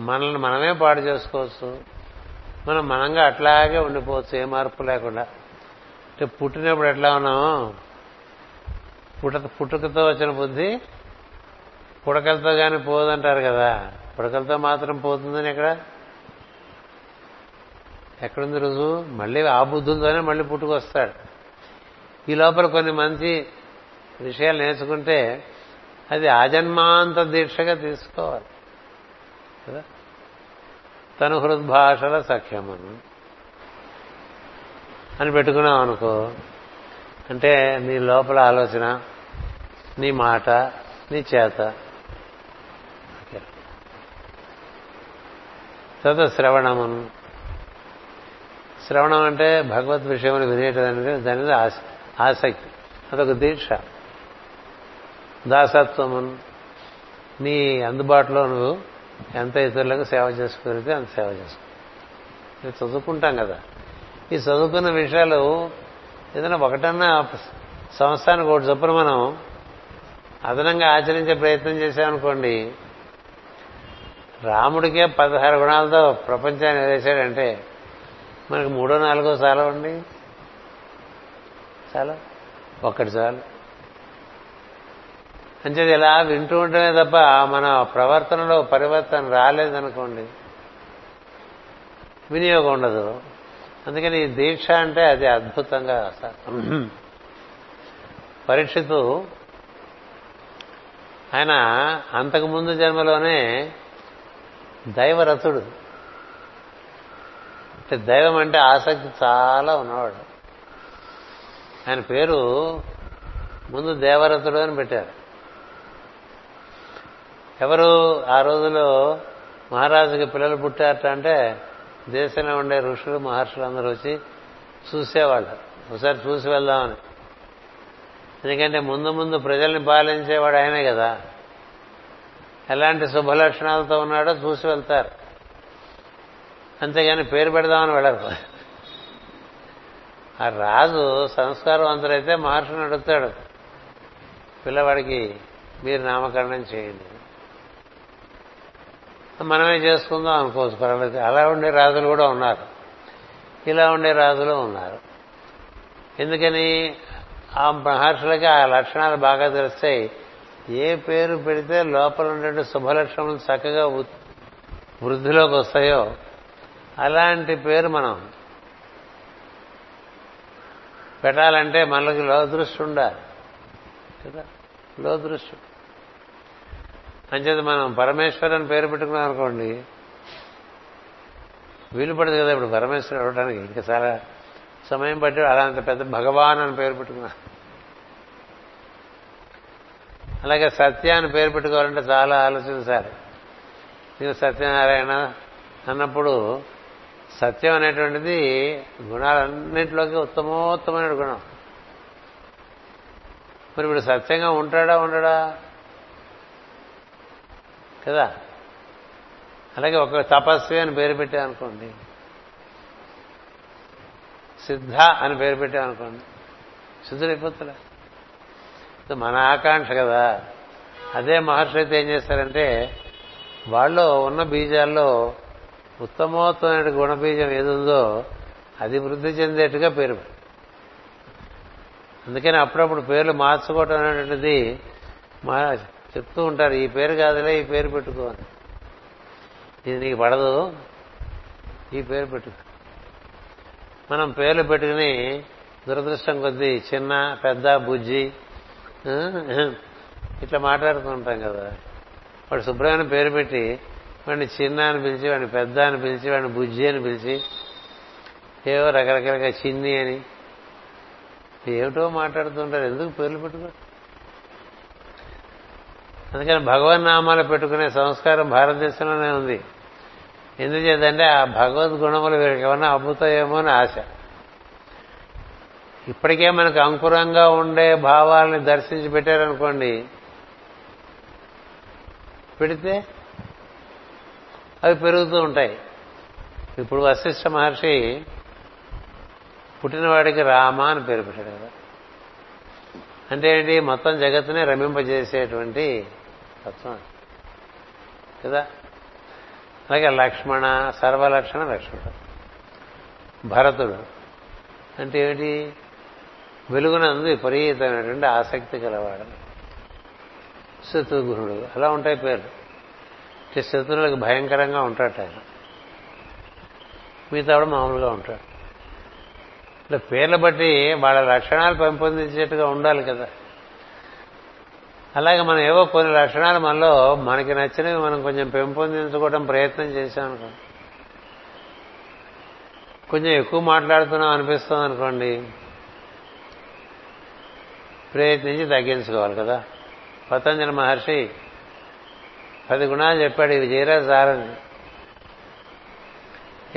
మనల్ని మనమే పాడు చేసుకోవచ్చు. మనం మనంగా అట్లాగే ఉండిపోవచ్చు ఏ మార్పు లేకుండా. అంటే పుట్టినప్పుడు ఎట్లా ఉన్నాము? పుట్ట పుట్టుకతో వచ్చిన బుద్ధి పుడకలతో కానీ పోదంటారు కదా. పుడకలతో మాత్రం పోతుందని ఇక్కడ ఎక్కడుంది రుజువు మళ్ళీ ఆ బుద్ధులతోనే మళ్ళీ పుట్టుకొస్తాడు. ఈ లోపల కొన్ని మంచి విషయాలు నేర్చుకుంటే అది ఆజన్మాంత దీక్షగా తీసుకోవాలి. కదా? తను హృద్భాషల సఖ్యమను అని పెట్టుకున్నాం అనుకో అంటే నీ లోపల ఆలోచన నీ మాట నీ చేత. తర్వాత శ్రవణమును శ్రవణం అంటే భగవద్ విషయములు వినేటదానికి దాని ఆసక్తి. అదొక దీక్ష. దాసత్వము నీ అందుబాటులో నువ్వు ఎంత ఇతరులకు సేవ చేసుకోగలిగితే అంత సేవ చేసుకో. ఇది చదువుకుంటాం కదా. ఈ చదువుకున్న విషయాలు ఏదైనా ఒకటన్నా సంవత్సరానికి ఒకటి చొప్పున మనం అదనంగా ఆచరించే ప్రయత్నం చేశామనుకోండి రాముడికే పదహారు గుణాలతో ప్రపంచాన్ని వేశాడంటే మనకి మూడో నాలుగో చాలా అండి? చాలా ఒక్కటి చాలు. అంచేది ఇలా వింటూ ఉంటేనే తప్ప మన ప్రవర్తనలో పరివర్తన రాలేదనుకోండి. వినియోగం ఉండదు. అందుకని ఈ దీక్ష అంటే అది అద్భుతంగా పరీక్షితు ఆయన అంతకుముందు జన్మలోనే దైవరథుడు దైవం అంటే ఆసక్తి చాలా ఉన్నవాడు. ఆయన పేరు ముందు దేవరథుడు అని పెట్టారు. ఎవరు ఆ రోజులో మహారాజుకి పిల్లలు పుట్టారట అంటే దేశంలో ఉండే ఋషులు మహర్షులు అందరూ వచ్చి చూసేవాళ్ళు. ఒకసారి చూసి వెళ్దామని. ఎందుకంటే ముందు ముందు ప్రజల్ని పాలించేవాడు ఆయనే కదా. ఎలాంటి శుభలక్షణాలతో ఉన్నాడో చూసి వెళ్తారు. అంతేగాని పేరు పెడదామని వెళ్ళరు. ఆ రాజు సంస్కారవంతుడైతే మహర్షిని అడుగుతాడు పిల్లవాడికి మీరు నామకరణం చేయండి. మనమే చేసుకుందాం అనుకోవచ్చు పర్వాలేదు. అలా ఉండే రాజులు కూడా ఉన్నారు. ఇలా ఉండే రాజులు ఉన్నారు. ఎందుకని? ఆ మహర్షులకి ఆ లక్షణాలు బాగా తెలుస్తాయి. ఏ పేరు పెడితే లోపల ఉండే శుభలక్షణములు చక్కగా వృద్ధిలోకి వస్తాయో అలాంటి పేరు మనం పెట్టాలంటే మనకి లో దృష్టి ఉండాలి కదా? లో దృష్టి అంచేత మనం పరమేశ్వర్ అని పేరు పెట్టుకున్నాం అనుకోండి వీలు పడదు కదా ఇప్పుడు పరమేశ్వరుడు అవడానికి. ఇంకా చాలా సమయం పట్టి అలాంత పెద్ద భగవాన్ అని పేరు పెట్టుకున్నా. అలాగే సత్య అని పేరు పెట్టుకోవాలంటే చాలా ఆలోచించాలి నేను సత్యనారాయణ అన్నప్పుడు సత్యం అనేటువంటిది గుణాలన్నింటిలోకి ఉత్తమోత్తమైన గుణం. మరి ఇప్పుడు సత్యంగా ఉంటాడా ఉండడా? కదా? అలాగే ఒక తపస్వి అని పేరు పెట్టామనుకోండి సిద్ధ అని పేరు పెట్టామనుకోండి సిద్ధుడైపోతాడా? ఇది మన ఆకాంక్ష కదా. అదే మహర్షి అయితే ఏం చేస్తారంటే వాళ్ళు ఉన్న బీజాల్లో ఉత్తమోత్తమైన గుణబీజం ఏదుందో అది వృద్ధి చెందేట్టుగా పేరు. అందుకని అప్పుడప్పుడు పేర్లు మార్చుకోవటం అనేటువంటిది మా చెప్తూ ఉంటారు ఈ పేరు కాదులే ఈ పేరు పెట్టుకో ఇది నీకు పడదు ఈ పేరు పెట్టుకో. మనం పేర్లు పెట్టుకుని దురదృష్టం కొద్దీ చిన్న పెద్ద బుజ్జి ఇట్లా మాట్లాడుతూ ఉంటాం కదా. వాడు శుభ్రమైన పేరు పెట్టి వాడిని చిన్న అని పిలిచి వాడిని పెద్ద అని పిలిచి వాడిని బుజ్జి అని పిలిచి ఏవో రకరకాలుగా చిన్ని అని. ఏమిటో మాట్లాడుతుంటారు ఎందుకు పేర్లు పెట్టుకో అందుకని భగవన్ నామాలు పెట్టుకునే సంస్కారం భారతదేశంలోనే ఉంది. ఎందుచేతంటే ఆ భగవద్ గుణములు వీరికి ఏమన్నా అబ్బుతాయేమో అని ఆశ. ఇప్పటికే మనకు అంకురంగా ఉండే భావాలని దర్శించి పెట్టారనుకోండి పెడితే అవి పెరుగుతూ ఉంటాయి. ఇప్పుడు వశిష్ఠ మహర్షి పుట్టినవాడికి రామ అని పేరు పెట్టాడు కదా. అంటే ఏంటి? మొత్తం జగత్తునే రమింపజేసేటువంటి తత్వం కదా? అలాగే లక్ష్మణ సర్వలక్షణ లక్ష్మణుడు. భరతుడు. అంటే ఏమిటి వెలుగునందు విపరీతమైనటువంటి ఆసక్తి గలవాడు. శత్రుఘ్నుడు. అలా ఉంటాయి పేర్లు. శత్రువులకు భయంకరంగా ఉంటాడు ఆయన. మిగతా కూడా మామూలుగా ఉంటాడు. ఇట్లా పేర్లు బట్టి వాళ్ళ లక్షణాలు పెంపొందించేట్టుగా ఉండాలి కదా. అలాగే మనం ఏవో కొన్ని లక్షణాలు మనలో మనకి నచ్చినవి మనం కొంచెం పెంపొందించుకోవడం ప్రయత్నం చేశామనుకో కొంచెం ఎక్కువ మాట్లాడుతున్నాం అనిపిస్తుంది అనుకోండి. ప్రయత్నించి తగ్గించుకోవాలి కదా. పతంజలి మహర్షి పది గుణాలు చెప్పాడు ఇవి చేయరా సారని.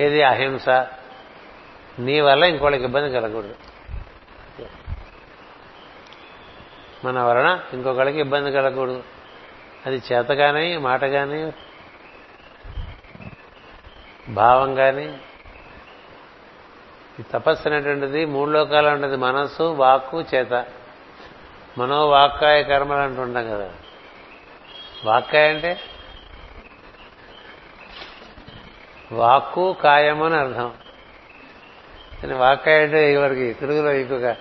ఏది అహింస? నీ వల్ల ఇంకోళ్ళకి ఇబ్బంది కలగకూడదు. మన వలన ఇంకొకళ్ళకి ఇబ్బంది కలగకూడదు. అది చేత కానీ మాట కానీ భావం కానీ ఈ తపస్సు అనేటువంటిది మూడు లోకాలు ఉంటుంది మనస్సు వాక్కు చేత. మనో వాక్కాయ కర్మలు అంటుంటాం కదా. వాక్కాయ అంటే? వాక్కు కాయము అని అర్థం. కానీ వాక్కాయ అంటే ఇవరికి తెలుగులో ఇంకొక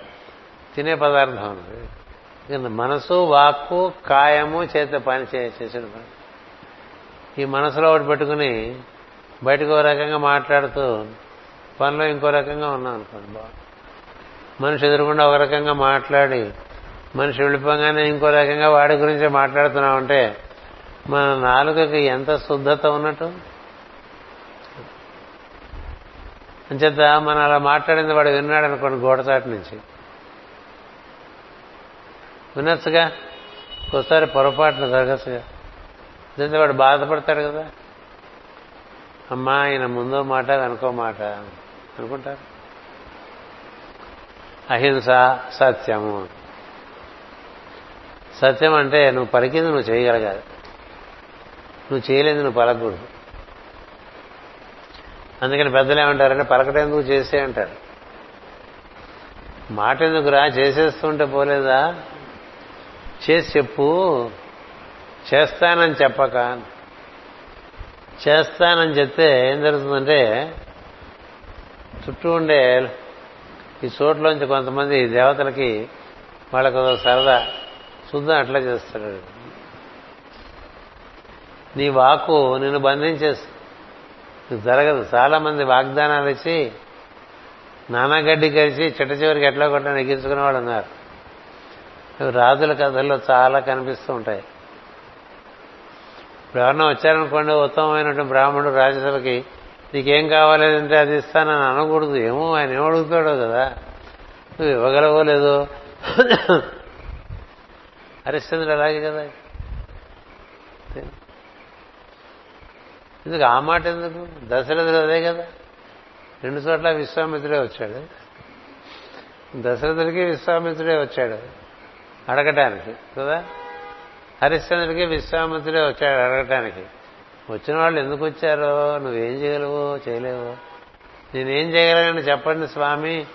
తినే పదార్థం ఉంది మనసు వాక్కు కాయము చేత పని చేసేసాడు ఈ మనసులో ఒకటి పెట్టుకుని బయటకు ఒక రకంగా మాట్లాడుతూ పనిలో ఇంకో రకంగా ఉన్నాం అనుకోండి బాగుంది. మనిషి ఎదురుకుండా ఒక రకంగా మాట్లాడి మనిషి వెళ్ళిపోగానే ఇంకో రకంగా వాడి గురించి మాట్లాడుతున్నామంటే మన నాలుకకి ఎంత శుద్ధత ఉన్నట్టు? అంచేత మనం అలా మాట్లాడింది వాడు విన్నాడు అనుకోండి గోడచాటి నుంచి. వినొచ్చుగా? ఒకసారి పొరపాటున జరగచ్చుగా? ఎందుకంటే వాడు బాధపడతాడు కదా? అమ్మా ఆయన ముందో మాట వెనుకో మాట అనుకుంటారు. అహింస సత్యము. సత్యం అంటే నువ్వు పలికింది నువ్వు చేయగలగాలి. నువ్వు చేయలేదు నువ్వు పలకూడదు. అందుకని పెద్దలు ఏమంటారంటే పలకటెందుకు చేసే అంటారు. మాట ఎందుకురా చేసేస్తుంటే పోలేదా? చేసి చెప్పు చేస్తానని చెప్పక. చేస్తానని చెప్తే ఏం జరుగుతుందంటే చుట్టూ ఉండే ఈ చోట్లోంచి కొంతమంది దేవతలకి వాళ్ళకు సరదా చూద్దాం అట్లా చేస్తాడు. నీ వాకు నిన్ను బంధించేస్తుంది జరగదు. చాలా మంది వాగ్దానాలు ఇచ్చి నానాగడ్డి కలిసి చిట్ట చివరికి ఎట్లా కొట్టా నెగ్గించుకునే వాళ్ళు ఉన్నారు రాజుల కథల్లో చాలా కనిపిస్తూ ఉంటాయి. ఇప్పుడు ఎవరన్నా వచ్చారనుకోండి ఉత్తమమైనటువంటి బ్రాహ్మణుడు రాజ్యసభకి నీకేం కావాలంటే అది ఇస్తానని అనకూడదు. ఏమో ఆయన ఏమడుగుతాడో కదా. నువ్వు ఇవ్వగలవో లేదో? హరిశ్చంద్రుడు అలాగే కదా. ఎందుకు ఆ మాట ఎందుకు? దశరథుడు అదే కదా. రెండు చోట్ల విశ్వామిత్రుడే వచ్చాడు. దశరథుడికి విశ్వామిత్రుడే వచ్చాడు. అడగటానికి కదా? హరిశ్చంద్రుడికి విశ్వామిత్రుడే వచ్చాడు అడగటానికి. వచ్చిన వాళ్ళు ఎందుకు వచ్చారో నువ్వేం చేయగలవు చేయలేవు? నేనేం చేయగలను చెప్పండి స్వామి.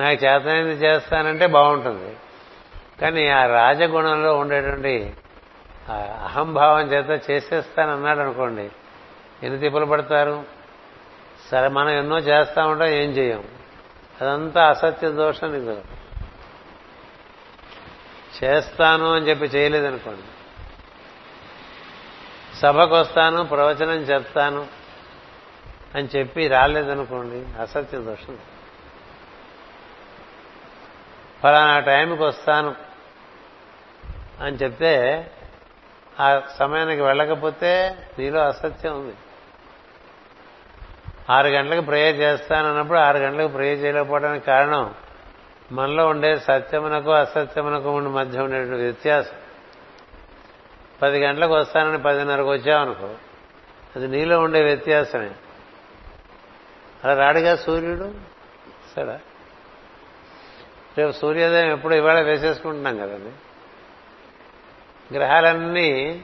నాకు చేతనైంది చేస్తానంటే బాగుంటుంది. కానీ ఆ రాజగుణంలో ఉండేటువంటి అహంభావం చేత చేసేస్తానన్నాడు అనుకోండి ఎన్ని తిప్పలు పడతారు? సరే మనం ఎన్నో చేస్తా ఉంటాం ఏం చేయం? అదంతా అసత్య దోషం నీకు చేస్తాను అని చెప్పి చేయలేదనుకోండి. సభకు వస్తాను ప్రవచనం చెప్తాను అని చెప్పి రాలేదనుకోండి అసత్య దోషం. ఫలానా టైంకి వస్తాను అని చెప్తే ఆ సమయానికి వెళ్ళకపోతే నీలో అసత్యం ఉంది. ఆరు గంటలకు ప్రేయర్ చేస్తానన్నప్పుడు ఆరు గంటలకు ప్రేయర్ చేయలేకపోవడానికి కారణం మనలో ఉండే సత్యమునకు అసత్యమునకు ఉండి మధ్య ఉండేటువంటి వ్యత్యాసం. పది గంటలకు వస్తానని పదిన్నరకు వచ్చామనుకో అది నీలో ఉండే వ్యత్యాసమే. అలా రాడుగా సూర్యుడు సరే రేపు సూర్యోదయం ఎప్పుడు ఇవాళ వేసేసుకుంటున్నాం కదండి. గ్రహాలన్నీ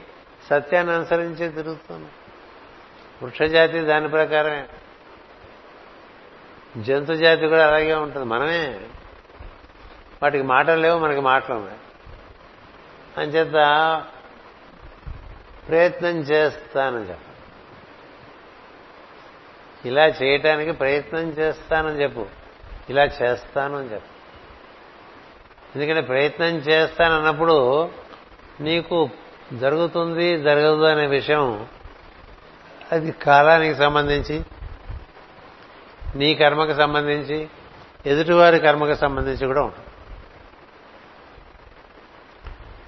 సత్యాన్ని అనుసరించి తిరుగుతున్నాయి వృక్షజాతి దాని ప్రకారమే. జంతు జాతి కూడా అలాగే ఉంటుంది. మనమే. వాటికి మాటలు లేవు మనకి మాటలు ఉన్నాయి. అంచేత ప్రయత్నం చేస్తానని చెప్ప. ఇలా చేయటానికి ప్రయత్నం చేస్తానని చెప్పు. ఇలా చేస్తాను అని చెప్పు. ఎందుకంటే ప్రయత్నం చేస్తానన్నప్పుడు నీకు జరుగుతుంది జరగదు అనే విషయం అది కాలానికి సంబంధించి నీ కర్మకు సంబంధించి ఎదుటివారి కర్మకు సంబంధించి కూడా ఉంటుంది.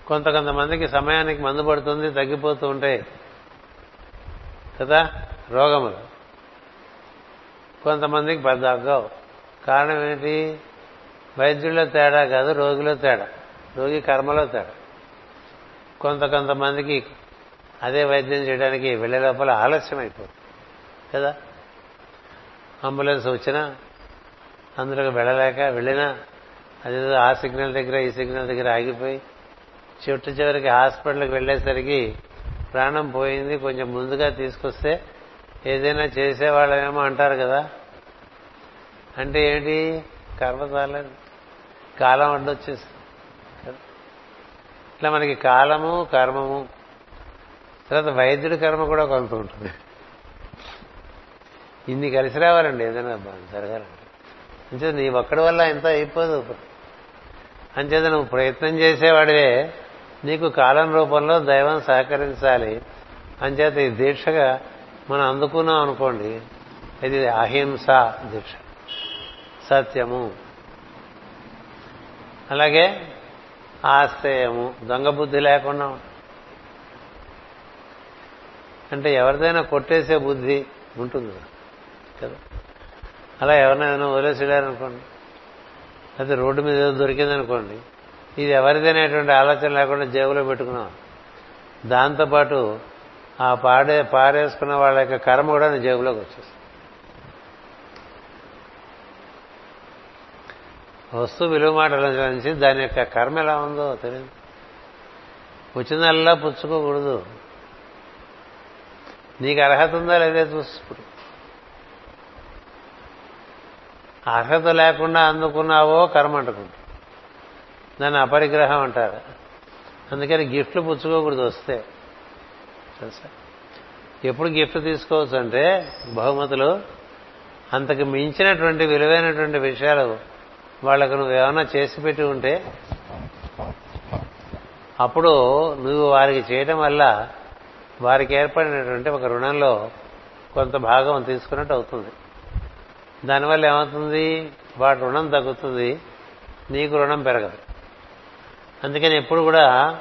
కొంత కొంతమందికి సమయానికి మందు పడుతుంది తగ్గిపోతూ ఉంటాయి కదా రోగములు. కొంతమందికి పెద్ద అగ్గవు కారణం ఏంటి వైద్యుల్లో తేడా కాదు రోగిలో తేడా. రోగి కర్మలో తేడా. కొంత కొంతమందికి అదే వైద్యం చేయడానికి వెళ్ళే లోపల ఆలస్యం అయిపోతుంది కదా? అంబులెన్స్ వచ్చినా అందులోకి వెళ్ళలేక వెళ్ళినా అదేదో ఆ సిగ్నల్ దగ్గర ఈ సిగ్నల్ దగ్గర ఆగిపోయి చెట్టు చివరికి హాస్పిటల్కి వెళ్ళేసరికి ప్రాణం పోయింది. కొంచెం ముందుగా తీసుకొస్తే ఏదైనా చేసేవాళ్ళమేమో అంటారు కదా. అంటే ఏంటి? కర్మ చాలేదు కాలం అడ్డొచ్చేస్తుంది ఇట్లా మనకి కాలము కర్మము. తర్వాత వైద్యుడి కర్మ కూడా కొంత ఉంటుంది. ఇన్ని కలిసి రావాలండి ఏదైనా జరగాలండి అంచేత నీ ఒక్కడి వల్ల ఇంత అయిపోదు. అంచేత నువ్వు ప్రయత్నం చేసేవాడివే నీకు కాలం రూపంలో దైవం సహకరించాలి. అంచేత ఈ దీక్షగా మనం అందుకున్నాం అనుకోండి ఇది అహింస దీక్ష. సత్యము. అలాగే ఆశ్రయము. దొంగ బుద్ధి లేకుండా అంటే ఎవరిదైనా కొట్టేసే బుద్ధి ఉంటుంది. కదా. అలా ఎవరినైనా వదిలేసాడారనుకోండి అయితే రోడ్డు మీద ఏదో దొరికిందనుకోండి. ఇది ఎవరిదైనటువంటి ఆలోచన లేకుండా జేబులో పెట్టుకున్నాం. దాంతోపాటు ఆ పాడే పారేసుకున్న వాళ్ళ యొక్క కర్మ కూడా నీ జేబులోకి వచ్చేస్తుంది. వస్తు విలువ మాటల నుంచి దాని యొక్క కర్మ ఎలా ఉందో తెలియదు. వచ్చిందల్లా పుచ్చుకోకూడదు. నీకు అర్హత ఉందా లేదే ఇప్పుడు అర్హత లేకుండా అందుకున్నావో కర్మ అంటుకుంటా దాన్ని అపరిగ్రహం అంటారు. అందుకని గిఫ్ట్లు పుచ్చుకోకూడదు వస్తే. తెలుసా? ఎప్పుడు గిఫ్ట్ తీసుకోవచ్చు అంటే బహుమతులు అంతకు మించినటువంటి విలువైనటువంటి విషయాలు వాళ్ళకు నువ్వు ఏమైనా చేసి పెట్టి ఉంటే అప్పుడు నువ్వు వారికి చేయడం వల్ల వారికి ఏర్పడినటువంటి ఒక రుణంలో కొంత భాగం తీసుకున్నట్టు అవుతుంది. దానివల్ల ఏమవుతుంది? వాటి రుణం తగ్గుతుంది. నీకు రుణం పెరగదు. అందుకని ఎప్పుడు కూడా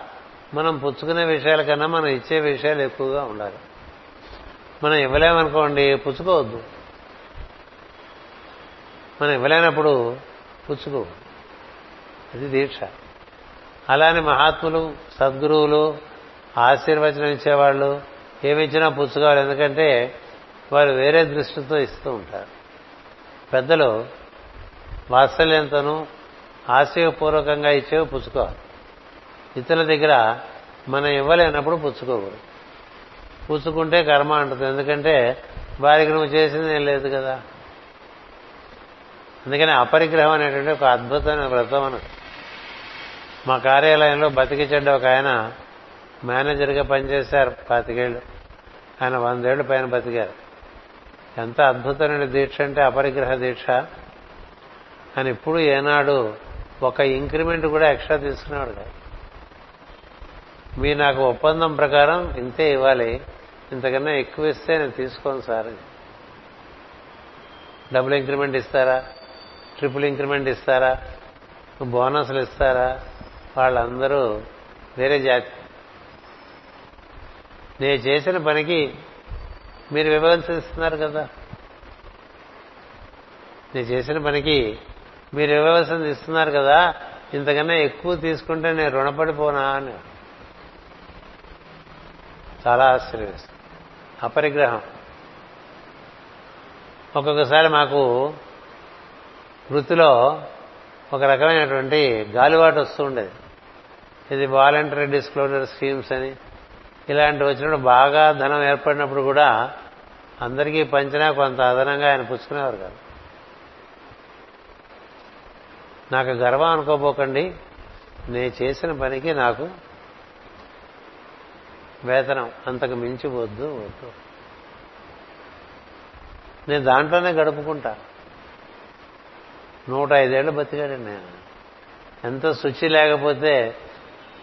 మనం పుచ్చుకునే విషయాల కన్నా మనం ఇచ్చే విషయాలు ఎక్కువగా ఉండాలి. మనం ఇవ్వలేమనుకోండి పుచ్చుకోవద్దు. మనం ఇవ్వలేనప్పుడు పుచ్చుకో అది దీక్ష. అలానే మహాత్ములు సద్గురువులు ఆశీర్వచనం ఇచ్చేవాళ్ళు ఏమిచ్చినా పుచ్చుకోవాలి. ఎందుకంటే వారు వేరే దృష్టితో ఇస్తూ ఉంటారు. పెద్దలు వాత్సల్యంతోనూ ఆశయపూర్వకంగా ఇచ్చేవి పుచ్చుకోవాలి. ఇతరుల దగ్గర మనం ఇవ్వలేనప్పుడు పుచ్చుకోకూడదు. పుచ్చుకుంటే కర్మ అంటుంది. ఎందుకంటే వారికి నువ్వు చేసింది ఏం లేదు కదా. అందుకని అపరిగ్రహం అనేటువంటి ఒక అద్భుతమైన వ్రతం అని మా కార్యాలయంలో బతికి చెడ్డ ఒక ఆయన మేనేజర్గా పనిచేశారు పాతికేళ్ళు. ఆయన వందేళ్ళు పైన బతికారు. ఎంత అద్భుతమైన దీక్ష అంటే అపరిగ్రహ దీక్ష. అని ఇప్పుడు ఏనాడు ఒక ఇంక్రిమెంట్ కూడా ఎక్స్ట్రా తీసుకునేవాడు కాదు. మీరు నాకు ఒప్పందం ప్రకారం ఇంతే ఇవ్వాలి. ఇంతకన్నా ఎక్కువ ఇస్తే నేను తీసుకోను సార్ డబుల్ ఇంక్రిమెంట్ ఇస్తారా? ట్రిపుల్ ఇంక్రిమెంట్ ఇస్తారా? బోనస్లు ఇస్తారా? వాళ్ళందరూ వేరే జాతి. నేను చేసిన పనికి మీరు వివరించిస్తున్నారు కదా. నేను చేసిన పనికి మీరు వివరణ ఇస్తున్నారు కదా. ఇంతకన్నా ఎక్కువ తీసుకుంటే నేను రుణపడిపోనా అని. చాలా ఆశ్చర్యం. అపరిగ్రహం. ఒక్కొక్కసారి మాకు వృత్తిలో ఒక రకమైనటువంటి గాలివాటు వస్తూ ఉండేది. ఇది వాలంటరీ డిస్క్లోజర్ స్కీమ్స్ అని. ఇలాంటివి వచ్చినప్పుడు బాగా ధనం ఏర్పడినప్పుడు కూడా అందరికీ పంచినా కొంత అదనంగా ఆయన పుచ్చుకునేవారు కాదు. నాకు గర్వం అనుకోబోకండి నేను చేసిన పనికి నాకు వేతనం అంతకు మించి వద్దు వద్దు. నేను దాంట్లోనే గడుపుకుంటా. నూట ఐదేళ్ళు బతికాడు నేను. ఎంత శుచి లేకపోతే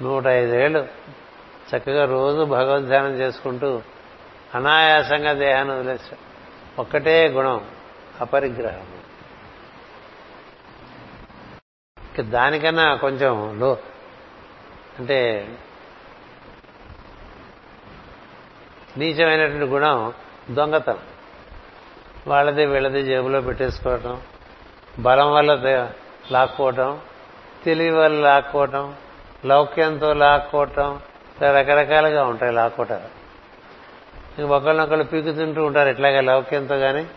నూట ఐదేళ్ళు చక్కగా రోజు భగవద్ధ్యానం చేసుకుంటూ అనాయాసంగా దేహాన్ని వదిలేస్తాడు ఒక్కటే గుణం అపరిగ్రహం దానికన్నా కొంచెం లో అంటే నీచమైనటువంటి గుణం దొంగతనం. వాళ్ళది వీళ్ళది జేబులో పెట్టేసుకోవటం బలం వల్ల లాక్కోవటం తెలివి వల్ల లాక్కోవటం లౌక్యంతో లాక్కోవటం రకరకాలుగా ఉంటాయి లాక్కోటాలు. ఇంక ఒకరినొకరు పీకుతుంటూ ఉంటారు. ఇట్లాగే లౌక్యంతో కానీ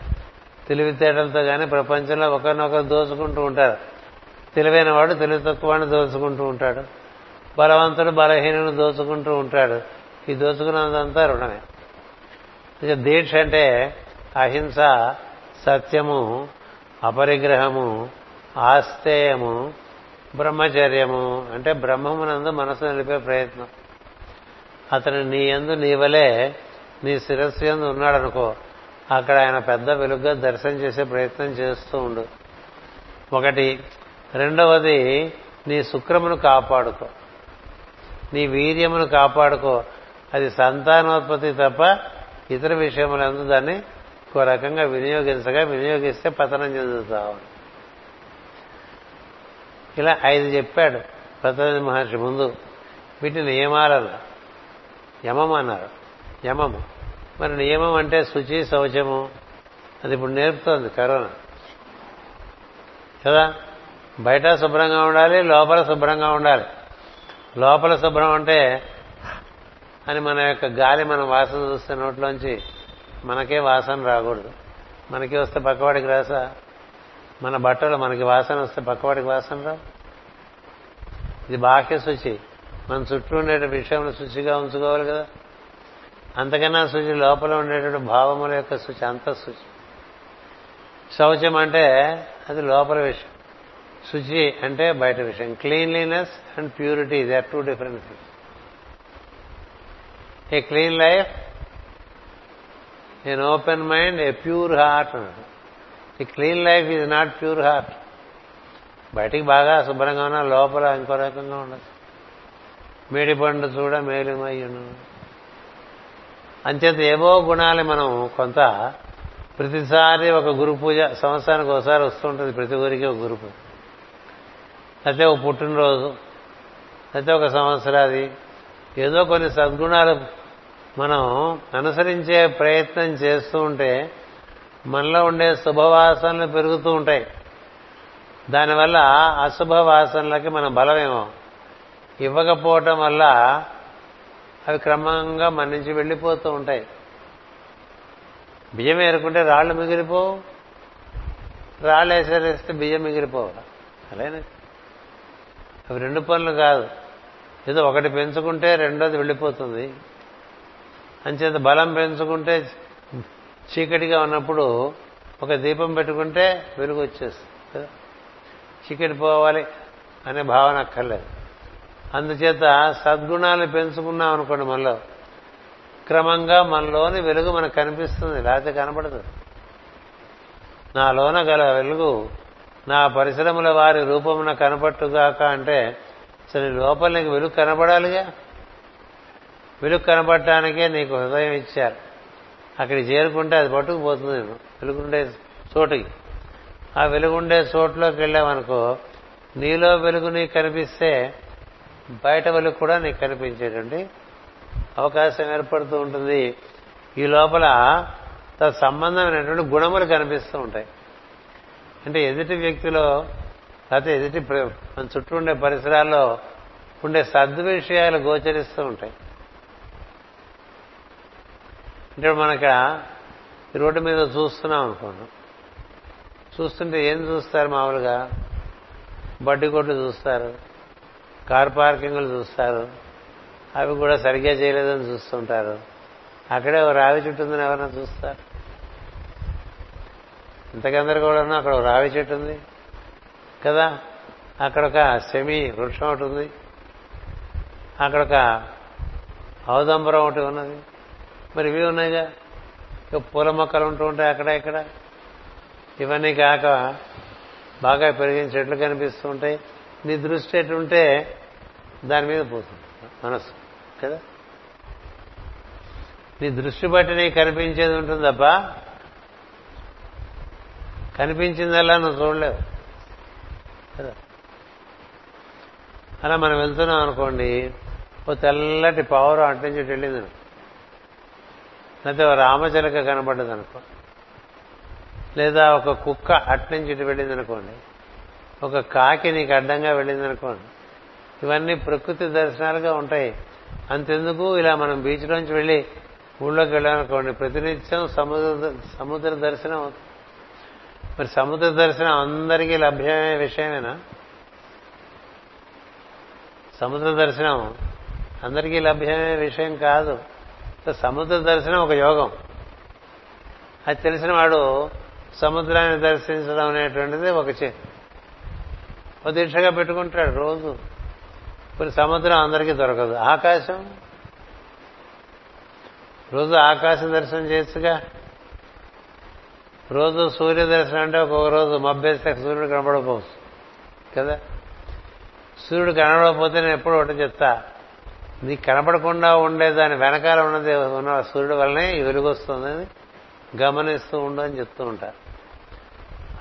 తెలివితేటలతో కానీ ప్రపంచంలో ఒకరినొకరు దోచుకుంటూ ఉంటారు. తెలివైన వాడు తెలివి తక్కువ దోచుకుంటూ ఉంటాడు. బలవంతుడు బలహీనుడు దోచుకుంటూ ఉంటాడు. ఈ దోచుకున్నదంతా రుణమే. ఇక దీక్ష అంటే అహింస సత్యము అపరిగ్రహము ఆస్తేయము బ్రహ్మచర్యము అంటే బ్రహ్మమునందు మనసు నిలిపే ప్రయత్నం. అతను నీ ఎందు నీ వలే నీ శిరస్సు ఎందు ఉన్నాడనుకో అక్కడ ఆయన పెద్ద వెలుగ్గా దర్శనం చేసే ప్రయత్నం చేస్తూ ఉండు. ఒకటి. రెండవది నీ శుక్రమును కాపాడుకో. నీ వీర్యమును కాపాడుకో. అది సంతానోత్పత్తి తప్ప ఇతర విషయములందు దాన్ని ఒక రకంగా వినియోగించగా వినియోగిస్తే పతనం చెందుతావు. ఇలా ఐదు చెప్పాడు పతంజలి మహర్షి ముందు. వీటి నియమాలలో. యమం అన్నారు. యమము. మరి నియమం అంటే శుచి శౌచము. అది ఇప్పుడు నేర్పుతోంది కరోనా. కదా? బయట శుభ్రంగా ఉండాలి లోపల శుభ్రంగా ఉండాలి. లోపల శుభ్రం అంటే అని మన యొక్క గాలి మనం వాసన చూస్తే నోట్లోంచి మనకే వాసన రాకూడదు. మనకి వస్తే పక్కవాడికి రాసా? మన బట్టలు మనకి వాసన వస్తే పక్కవాడికి వాసన రా ఇది బాహ్య శుచి. మన చుట్టూ ఉండే విషయంలో శుచిగా ఉంచుకోవాలి కదా. అంతకన్నా శుచి లోపల ఉండేటువంటి భావముల యొక్క శుచి అంత శుచి శౌచం అంటే అది లోపల విషయం. శుచి అంటే బయట విషయం. Cleanliness and purity they are two different things a clean life an open mind a pure heart ఈ clean life is not pure heart బయటికి బాగా శుభ్రంగా ఉన్నా లోపల ఇంకో రకంగా ఉండదు. మేడి పండు చూడ మేలుమయ్యును. అంచేత ఏవో గుణాలు మనం కొంత ప్రతిసారి ఒక గురు పూజ సంవత్సరానికి ఒకసారి వస్తుంటుంది ప్రతి ఊరికి ఒక గురు పూజ. అయితే ఒక పుట్టినరోజు అయితే ఒక సంవత్సరాది ఏదో కొన్ని సద్గుణాలు మనం అనుసరించే ప్రయత్నం చేస్తూ ఉంటే మనలో ఉండే శుభవాసనలు పెరుగుతూ ఉంటాయి. దానివల్ల అశుభ వాసనలకి మన బలమేమో. ఇవ్వకపోవటం వల్ల అవి క్రమంగా మన నుంచి వెళ్ళిపోతూ ఉంటాయి. బియ్యం ఏరుకుంటే రాళ్ళు మిగిలిపోవు. రాళ్ళు వేసేస్తే బియ్యం మిగిలిపోవు. అలానే అవి రెండు పనులు కాదు. ఏదో ఒకటి పెంచుకుంటే రెండోది వెళ్ళిపోతుంది. అంచేత బలం పెంచుకుంటే చీకటిగా ఉన్నప్పుడు ఒక దీపం పెట్టుకుంటే వెలుగు వచ్చేస్తుంది. చీకటి పోవాలి అనే భావన అక్కర్లేదు. అందుచేత సద్గుణాలు పెంచుకున్నాం అనుకోండి మనలో. క్రమంగా మనలోని వెలుగు మనకు కనిపిస్తుంది. లేకపోతే కనపడదు. నాలోన గల వెలుగు నా పరిశ్రమల వారి రూపమున కనపట్టుగాక అంటే అసలు లోపల నీకు వెలుగు కనపడాలిగా? వెలుగు కనపడటానికే నీకు హృదయం ఇచ్చారు. అక్కడికి చేరుకుంటే అది పట్టుకుపోతుంది. నేను వెలుగుండే చోటుకి ఆ వెలుగుండే చోట్లోకి వెళ్ళామనుకో నీలో వెలుగు నీకు కనిపిస్తే బయట వెలుగు కూడా నీకు కనిపించేటువంటి అవకాశం ఏర్పడుతూ ఉంటుంది. ఈ లోపల సంబంధమైనటువంటి గుణములు కనిపిస్తూ ఉంటాయి. అంటే ఎదుటి వ్యక్తిలో లేకపోతే ఎదుటి మన చుట్టూ ఉండే పరిసరాల్లో ఉండే సద్విషయాలు గోచరిస్తూ ఉంటాయి. అంటే మనక ఈ రోడ్డు మీద చూస్తున్నాం అనుకోండి. చూస్తుంటే ఏం చూస్తారు మామూలుగా? బడ్డి కొట్లు చూస్తారు. కార్ పార్కింగ్లు చూస్తారు. అవి కూడా సరిగ్గా చేయలేదని చూస్తుంటారు. అక్కడే ఒక రావి చెట్టు ఉందని ఎవరైనా చూస్తారు? ఇంతకందరు కూడా అక్కడ ఒక రావి చెట్టు ఉంది. కదా? అక్కడ ఒక సెమీ వృక్షం ఒకటి ఉంది. అక్కడ ఒక ఔదంబరం ఒకటి ఉన్నది. మరి ఇవి ఉన్నాయిగా? పూల మొక్కలు ఉంటూ ఉంటాయి అక్కడ ఇక్కడ. ఇవన్నీ కాక బాగా పెరిగిన చెట్లు కనిపిస్తూ ఉంటాయి. నీ దృష్టి ఎటుంటే దాని మీద పోతుంది. మనసు. కదా? నీ దృష్టి బట్టి నీకు కనిపించేది ఉంటుంది తప్ప కనిపించిందల్లా నువ్వు చూడలేవు. కదా? అలా మనం వెళ్తున్నాం అనుకోండి ఓ తెల్లటి పవర్ అట్నుంచి వెళ్ళింది లేకపోతే ఓ రామచిలక కనపడ్డది అనుకో. లేదా ఒక కుక్క అట్నుంచి ఇటు వెళ్ళింది అనుకోండి ఒక కాకి నీకు అడ్డంగా వెళ్ళిందనుకోండి. ఇవన్నీ ప్రకృతి దర్శనాలుగా ఉంటాయి. అంతెందుకు? ఇలా మనం బీచ్ నుంచి వెళ్ళి ఊళ్ళోకి వెళ్ళామనుకోండి ప్రతినిత్యం సముద్ర సముద్ర దర్శనం అవుతుంది. మరి సముద్ర దర్శనం అందరికీ లభ్యమయ్యే విషయమేనా? సముద్ర దర్శనం అందరికీ లభ్యమయ్యే విషయం కాదు. సముద్ర దర్శనం ఒక యోగం. అది తెలిసిన వాడు సముద్రాన్ని దర్శించడం అనేటువంటిది ఒక ఒక దీక్షగా పెట్టుకుంటాడు రోజు. కొన్ని సముద్రం అందరికీ దొరకదు. ఆకాశం? రోజు ఆకాశం దర్శనం చేయొచ్చుగా రోజు సూర్య దర్శనం అంటే ఒక్కొక్క రోజు మబ్బేస్తే సూర్యుడు కనబడకపోవచ్చు. కదా? సూర్యుడు కనబడకపోతే నేను ఎప్పుడు ఒకటి చెప్తా. నీ కనపడకుండా ఉండే దాని వెనకాల ఉన్నది ఉన్న సూర్యుడు వల్లనే ఈ వెలుగు వస్తుందని గమనిస్తూ ఉండు అని చెప్తూ ఉంటారు.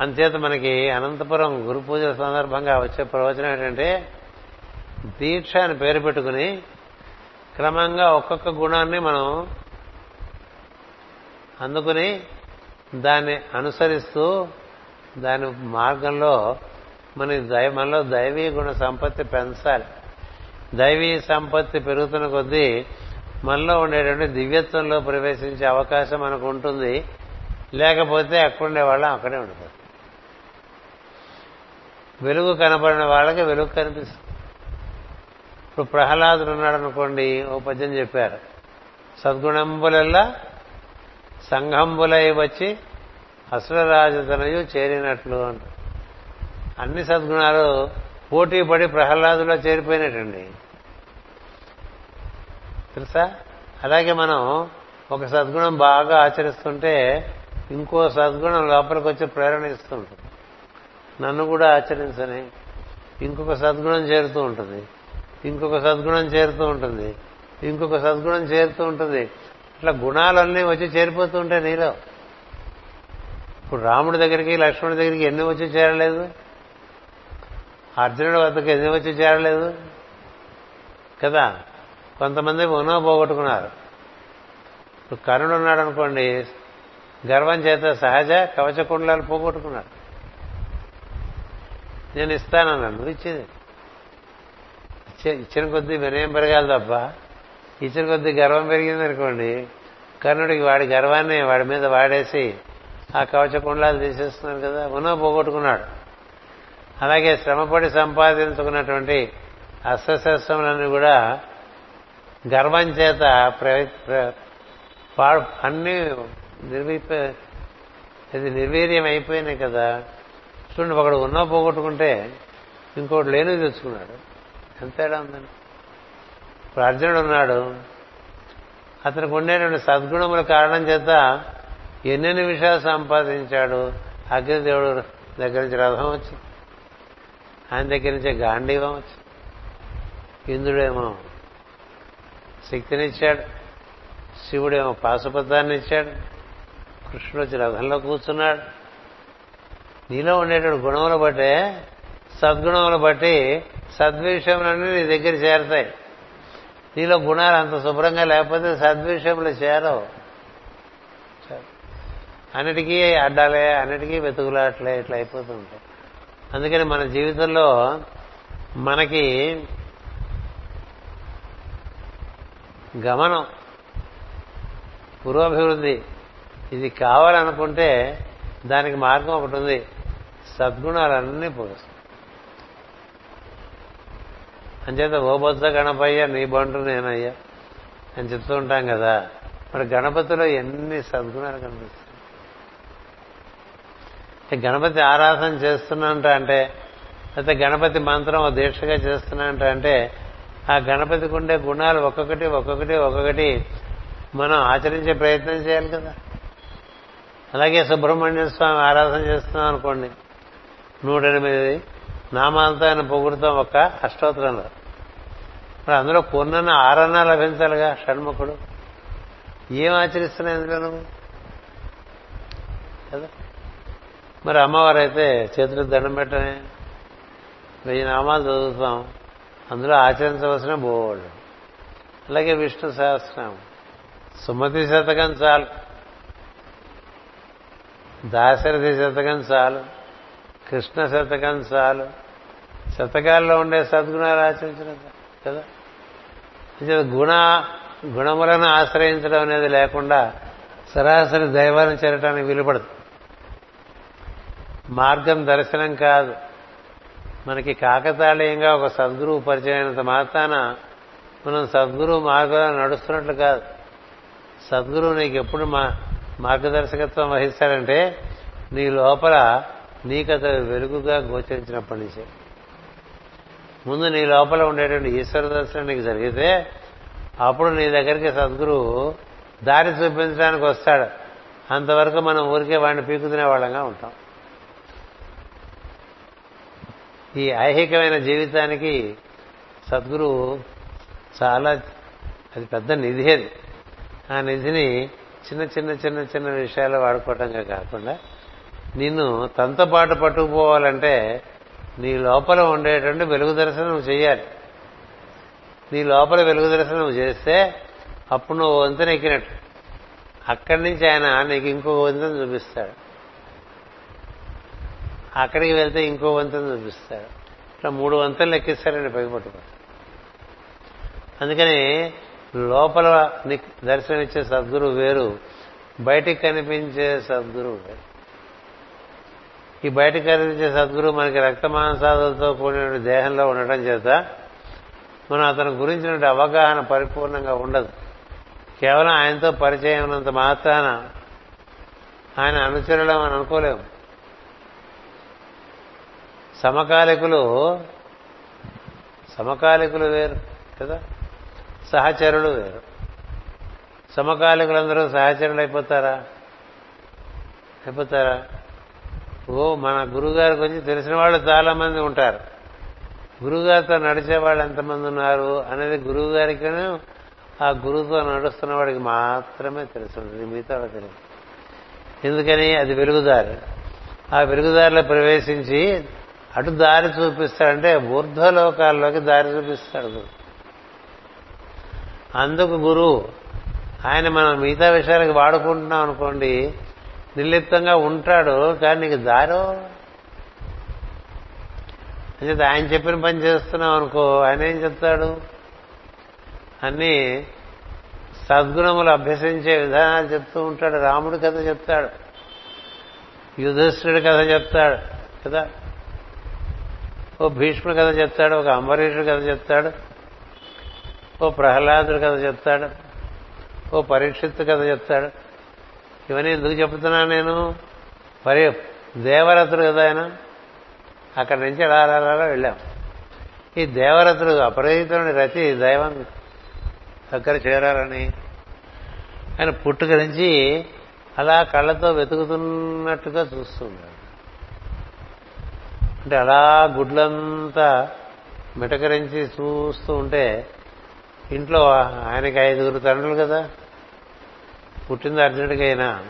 అంచేత మనకి అనంతపురం గురు పూజ సందర్భంగా వచ్చే ప్రవచనం ఏంటంటే దీక్ష అని పేరు పెట్టుకుని క్రమంగా ఒక్కొక్క గుణాన్ని మనం అందుకుని దాన్ని అనుసరిస్తూ దాని మార్గంలో మన దై మనలో దైవీ గుణ సంపత్తి పెంచాలి. దైవీ సంపత్తి పెరుగుతున్న కొద్దీ మనలో ఉండేటువంటి దివ్యత్వంలో ప్రవేశించే అవకాశం మనకు ఉంటుంది. లేకపోతే అక్కడుండే వాళ్ళం అక్కడే ఉండిపోతుంది వెలుగు కనబడిన వాళ్ళకి వెలుగు కనిపిస్తుంది. ఇప్పుడు ప్రహ్లాదుడు ఉన్నాడు అనుకోండి ఓ పద్యం చెప్పారు. సద్గుణంబులల్లా సంఘంబులై వచ్చి అసురరాజతనయు చేరినట్లు అంట. అన్ని సద్గుణాలు పోటీ పడి ప్రహ్లాదులో చేరిపోయినట్టండి తెలుసా? అలాగే మనం ఒక సద్గుణం బాగా ఆచరిస్తుంటే ఇంకో సద్గుణం లోపలికి వచ్చి ప్రేరణ ఇస్తుంటుంది. నన్ను కూడా ఆచరించని. ఇంకొక సద్గుణం చేరుతూ ఉంటుంది. ఇంకొక సద్గుణం చేరుతూ ఉంటుంది. ఇంకొక సద్గుణం చేరుతూ ఉంటుంది. ఇట్లా గుణాలన్నీ వచ్చి చేరిపోతూ ఉంటాయి నీలో. ఇప్పుడు రాముడి దగ్గరికి లక్ష్మణుడి దగ్గరికి ఎన్ని వచ్చి చేరలేదు? అర్జునుడి వద్దకు ఎన్ని వచ్చి చేరలేదు? కదా? కొంతమంది ఉనవ పోగొట్టుకున్నారు. ఇప్పుడు కరుణుడు ఉన్నాడు అనుకోండి గర్వం చేత సహజ కవచ కుండలాలు పోగొట్టుకున్నాడు నేను ఇస్తానన్నాను నువ్వు ఇచ్చేది. ఇచ్చిన కొద్దీ వినయం పెరగాలి తప్ప ఇచ్చిన కొద్దీ గర్వం పెరిగింది అనుకోండి కర్ణుడికి వాడి గర్వాన్ని వాడి మీద వాడేసి ఆ కవచ కుండలాలు తీసేస్తున్నారు కదా ఉనవ పోగొట్టుకున్నాడు. అలాగే శ్రమపడి సంపాదించుకున్నటువంటి అస్త్రశస్త్రములన్నీ కూడా గర్వం చేత అన్ని నిర్వీ ఇది నిర్వీర్యం అయిపోయినాయి కదా. చూడండి ఒకడు ఉన్నా పోగొట్టుకుంటే ఇంకోటి లేని తెచ్చుకున్నాడు. ఎంత తేడా ఉందండి. ఇప్పుడు అర్జునుడు ఉన్నాడు. అతనికి ఉండేటువంటి సద్గుణముల కారణం చేత ఎన్నెన్ని విషయాలు సంపాదించాడు. అగ్నిదేవుడు దగ్గర నుంచి రథం వచ్చి ఆయన దగ్గర నుంచే గాంధీవం వచ్చి ఇంద్రుడేమో శక్తినిచ్చాడు. శివుడేమో పాశుపతాన్ని ఇచ్చాడు. కృష్ణుడు వచ్చి రథంలో కూర్చున్నాడు. నీలో ఉండేటువంటి గుణములు బట్టే సద్గుణములు బట్టి సద్విషయములన్నీ నీ దగ్గర చేరతాయి. నీలో గుణాలు అంత శుభ్రంగా లేకపోతే సద్విషయములు చేరవు. అన్నిటికీ అడ్డాలే అన్నిటికీ వెతుకులాట్లే ఇట్లా అయిపోతూ ఉంటాయి. అందుకని మన జీవితంలో మనకి గమనం పురోభివృద్ధి ఇది కావాలనుకుంటే దానికి మార్గం ఒకటి ఉంది. సద్గుణాలన్నీ పోస్తాయి అంచేత ఓ బొత్స గణపయ్య నీ బంటు నేనయ్యా అని చెప్తూ ఉంటాం కదా. మరి గణపతిలో ఎన్ని సద్గుణాలు కనిపిస్తాయి? గణపతి ఆరాధన చేస్తున్నంట అంటే లేకపోతే గణపతి మంత్రం దీక్షగా చేస్తున్నంట అంటే ఆ గణపతికి ఉండే గుణాలు ఒక్కొక్కటి ఒక్కొక్కటి ఒక్కొక్కటి మనం ఆచరించే ప్రయత్నం చేయాలి కదా. అలాగే సుబ్రహ్మణ్య స్వామి ఆరాధన చేస్తున్నాం అనుకోండి. నూట ఎనిమిది నామాలతో ఆయన పొగుడుతాం ఒక అష్టోత్తరంలో. మరి అందులో పూర్ణన ఆరన్నా లభించాలిగా షణ్ముఖుడు. ఏం ఆచరిస్తున్నాయి ఇందులో నువ్వు? కదా? మరి అమ్మవారు అయితే చేతులకు దండం పెట్టనే వెయ్యి నామాలు చదువుతాం. అందులో ఆచరించవలసిన బోర్డు అలాగే విష్ణు సహస్రం. సుమతి శతకం చాలు. దాశరథి శతకం చాలు. కృష్ణ శతకం చాలు. శతకాల్లో ఉండే సద్గుణాలు ఆచరించడం కదా? గుణ గుణములను ఆశ్రయించడం అనేది లేకుండా సరాసరి దైవాన్ని చేరటానికి విలుపడదు. మార్గం దర్శనం కాదు. మనకి కాకతాళీయంగా ఒక సద్గురువు పరిచయమైనంత మాత్రాన మనం సద్గురువు మార్గంలో నడుస్తున్నట్లు కాదు. సద్గురువు నీకు ఎప్పుడు మా మార్గదర్శకత్వం వహిస్తాడంటే నీ లోపల నీకత వెలుగుగా గోచరించినప్పటి నుంచే. ముందు నీ లోపల ఉండేటువంటి ఈశ్వర దర్శనం నీకు జరిగితే అప్పుడు నీ దగ్గరికి సద్గురువు దారి చూపించడానికి వస్తాడు. అంతవరకు మనం ఊరికే వాడిని పీకుతునే వాళ్ళంగా ఉంటాం. ఈ ఐహికమైన జీవితానికి సద్గురువు చాలా అది పెద్ద నిధి అది. ఆ నిధిని చిన్న చిన్న చిన్న చిన్న విషయాలు వాడుకోవటంగా కాకుండా నిన్ను తనతో పాటు పట్టుకుపోవాలంటే నీ లోపల ఉండేటువంటి వెలుగు దర్శనం చేయాలి నీ లోపల వెలుగు దర్శనం చేస్తే అప్పుడు నువ్వు వంతెన ఎక్కినట్టు. అక్కడి నుంచి ఆయన నీకు ఇంకో వంతెన చూపిస్తాడు. అక్కడికి వెళ్తే ఇంకో వంతెన చూపిస్తాడు. ఇట్లా మూడు వంతెనలు ఎక్కిస్తారండి పైపట్టుకో అందుకని లోపల నీకు దర్శనమిచ్చే సద్గురువు వేరు బయటికి కనిపించే సద్గురు వేరు. ఈ బయటకు కనిపించే సద్గురు మనకి రక్త మాంసాదులతో కూడిన దేహంలో ఉండటం చేత మనం అతని గురించిన అవగాహన పరిపూర్ణంగా ఉండదు. కేవలం ఆయనతో పరిచయం ఉన్నంత మాత్రాన ఆయన అనుచరులం అని అనుకోలేము సమకాలికులు సమకాలికులు వేరు కదా? సహచరులు వేరు. సమకాలికులందరూ సహచరులు అయిపోతారా? అయిపోతారా ఓ మన గురుగారి గురించి తెలిసిన వాళ్ళు చాలా మంది ఉంటారు. గురుగారితో నడిచే వాళ్ళు ఎంతమంది ఉన్నారు అనేది గురువు గారికి ఆ గురువుతో నడుస్తున్న వాడికి మాత్రమే తెలుస్తుంది మిగతా వాళ్ళకి తెలియదు. ఎందుకని? అది వెలుగుదారి. ఆ వెలుగుదారిలో ప్రవేశించి అటు దారి చూపిస్తాడంటే ఊర్ధ్వలోకాల్లోకి దారి చూపిస్తాడు గురువు. అందుకు గురువు ఆయన మనం మిగతా విషయాలకు వాడుకుంటున్నాం అనుకోండి నిర్లిప్తంగా ఉంటాడు కానీ నీకు దారో? అంటే ఆయన చెప్పిన పని చేస్తున్నాం అనుకో ఆయన ఏం చెప్తాడు? అన్నీ సద్గుణములు అభ్యసించే విధానాలు చెప్తూ ఉంటాడు రాముడి కథ చెప్తాడు యుధిష్ఠుడి కథ చెప్తాడు కదా? ఓ భీష్ముడి కథ చెప్తాడు ఒక అంబరీషుడి కథ చెప్తాడు ఓ ప్రహ్లాదుడు కథ చెప్తాడు. ఓ పరీక్షిత్తు కథ చెప్తాడు. ఇవన్నీ ఎందుకు చెప్తున్నాను నేను? పరి దేవరథుడు కదా ఆయన? అక్కడి నుంచి అలా అలా అలా వెళ్ళాం. ఈ దేవరథుడు అపరిహితుని రతి దైవం దగ్గర చేరాలని ఆయన పుట్టుక నుంచి అలా కళ్ళతో వెతుకుతున్నట్టుగా చూస్తున్నాడు. అంటే అలా గుడ్లంతా మిటకరించి చూస్తూ ఉంటే ఇంట్లో ఆయనకి ఐదుగురు తండ్రులు కదా. పుట్టింది అర్జునుడికైనా. అయినా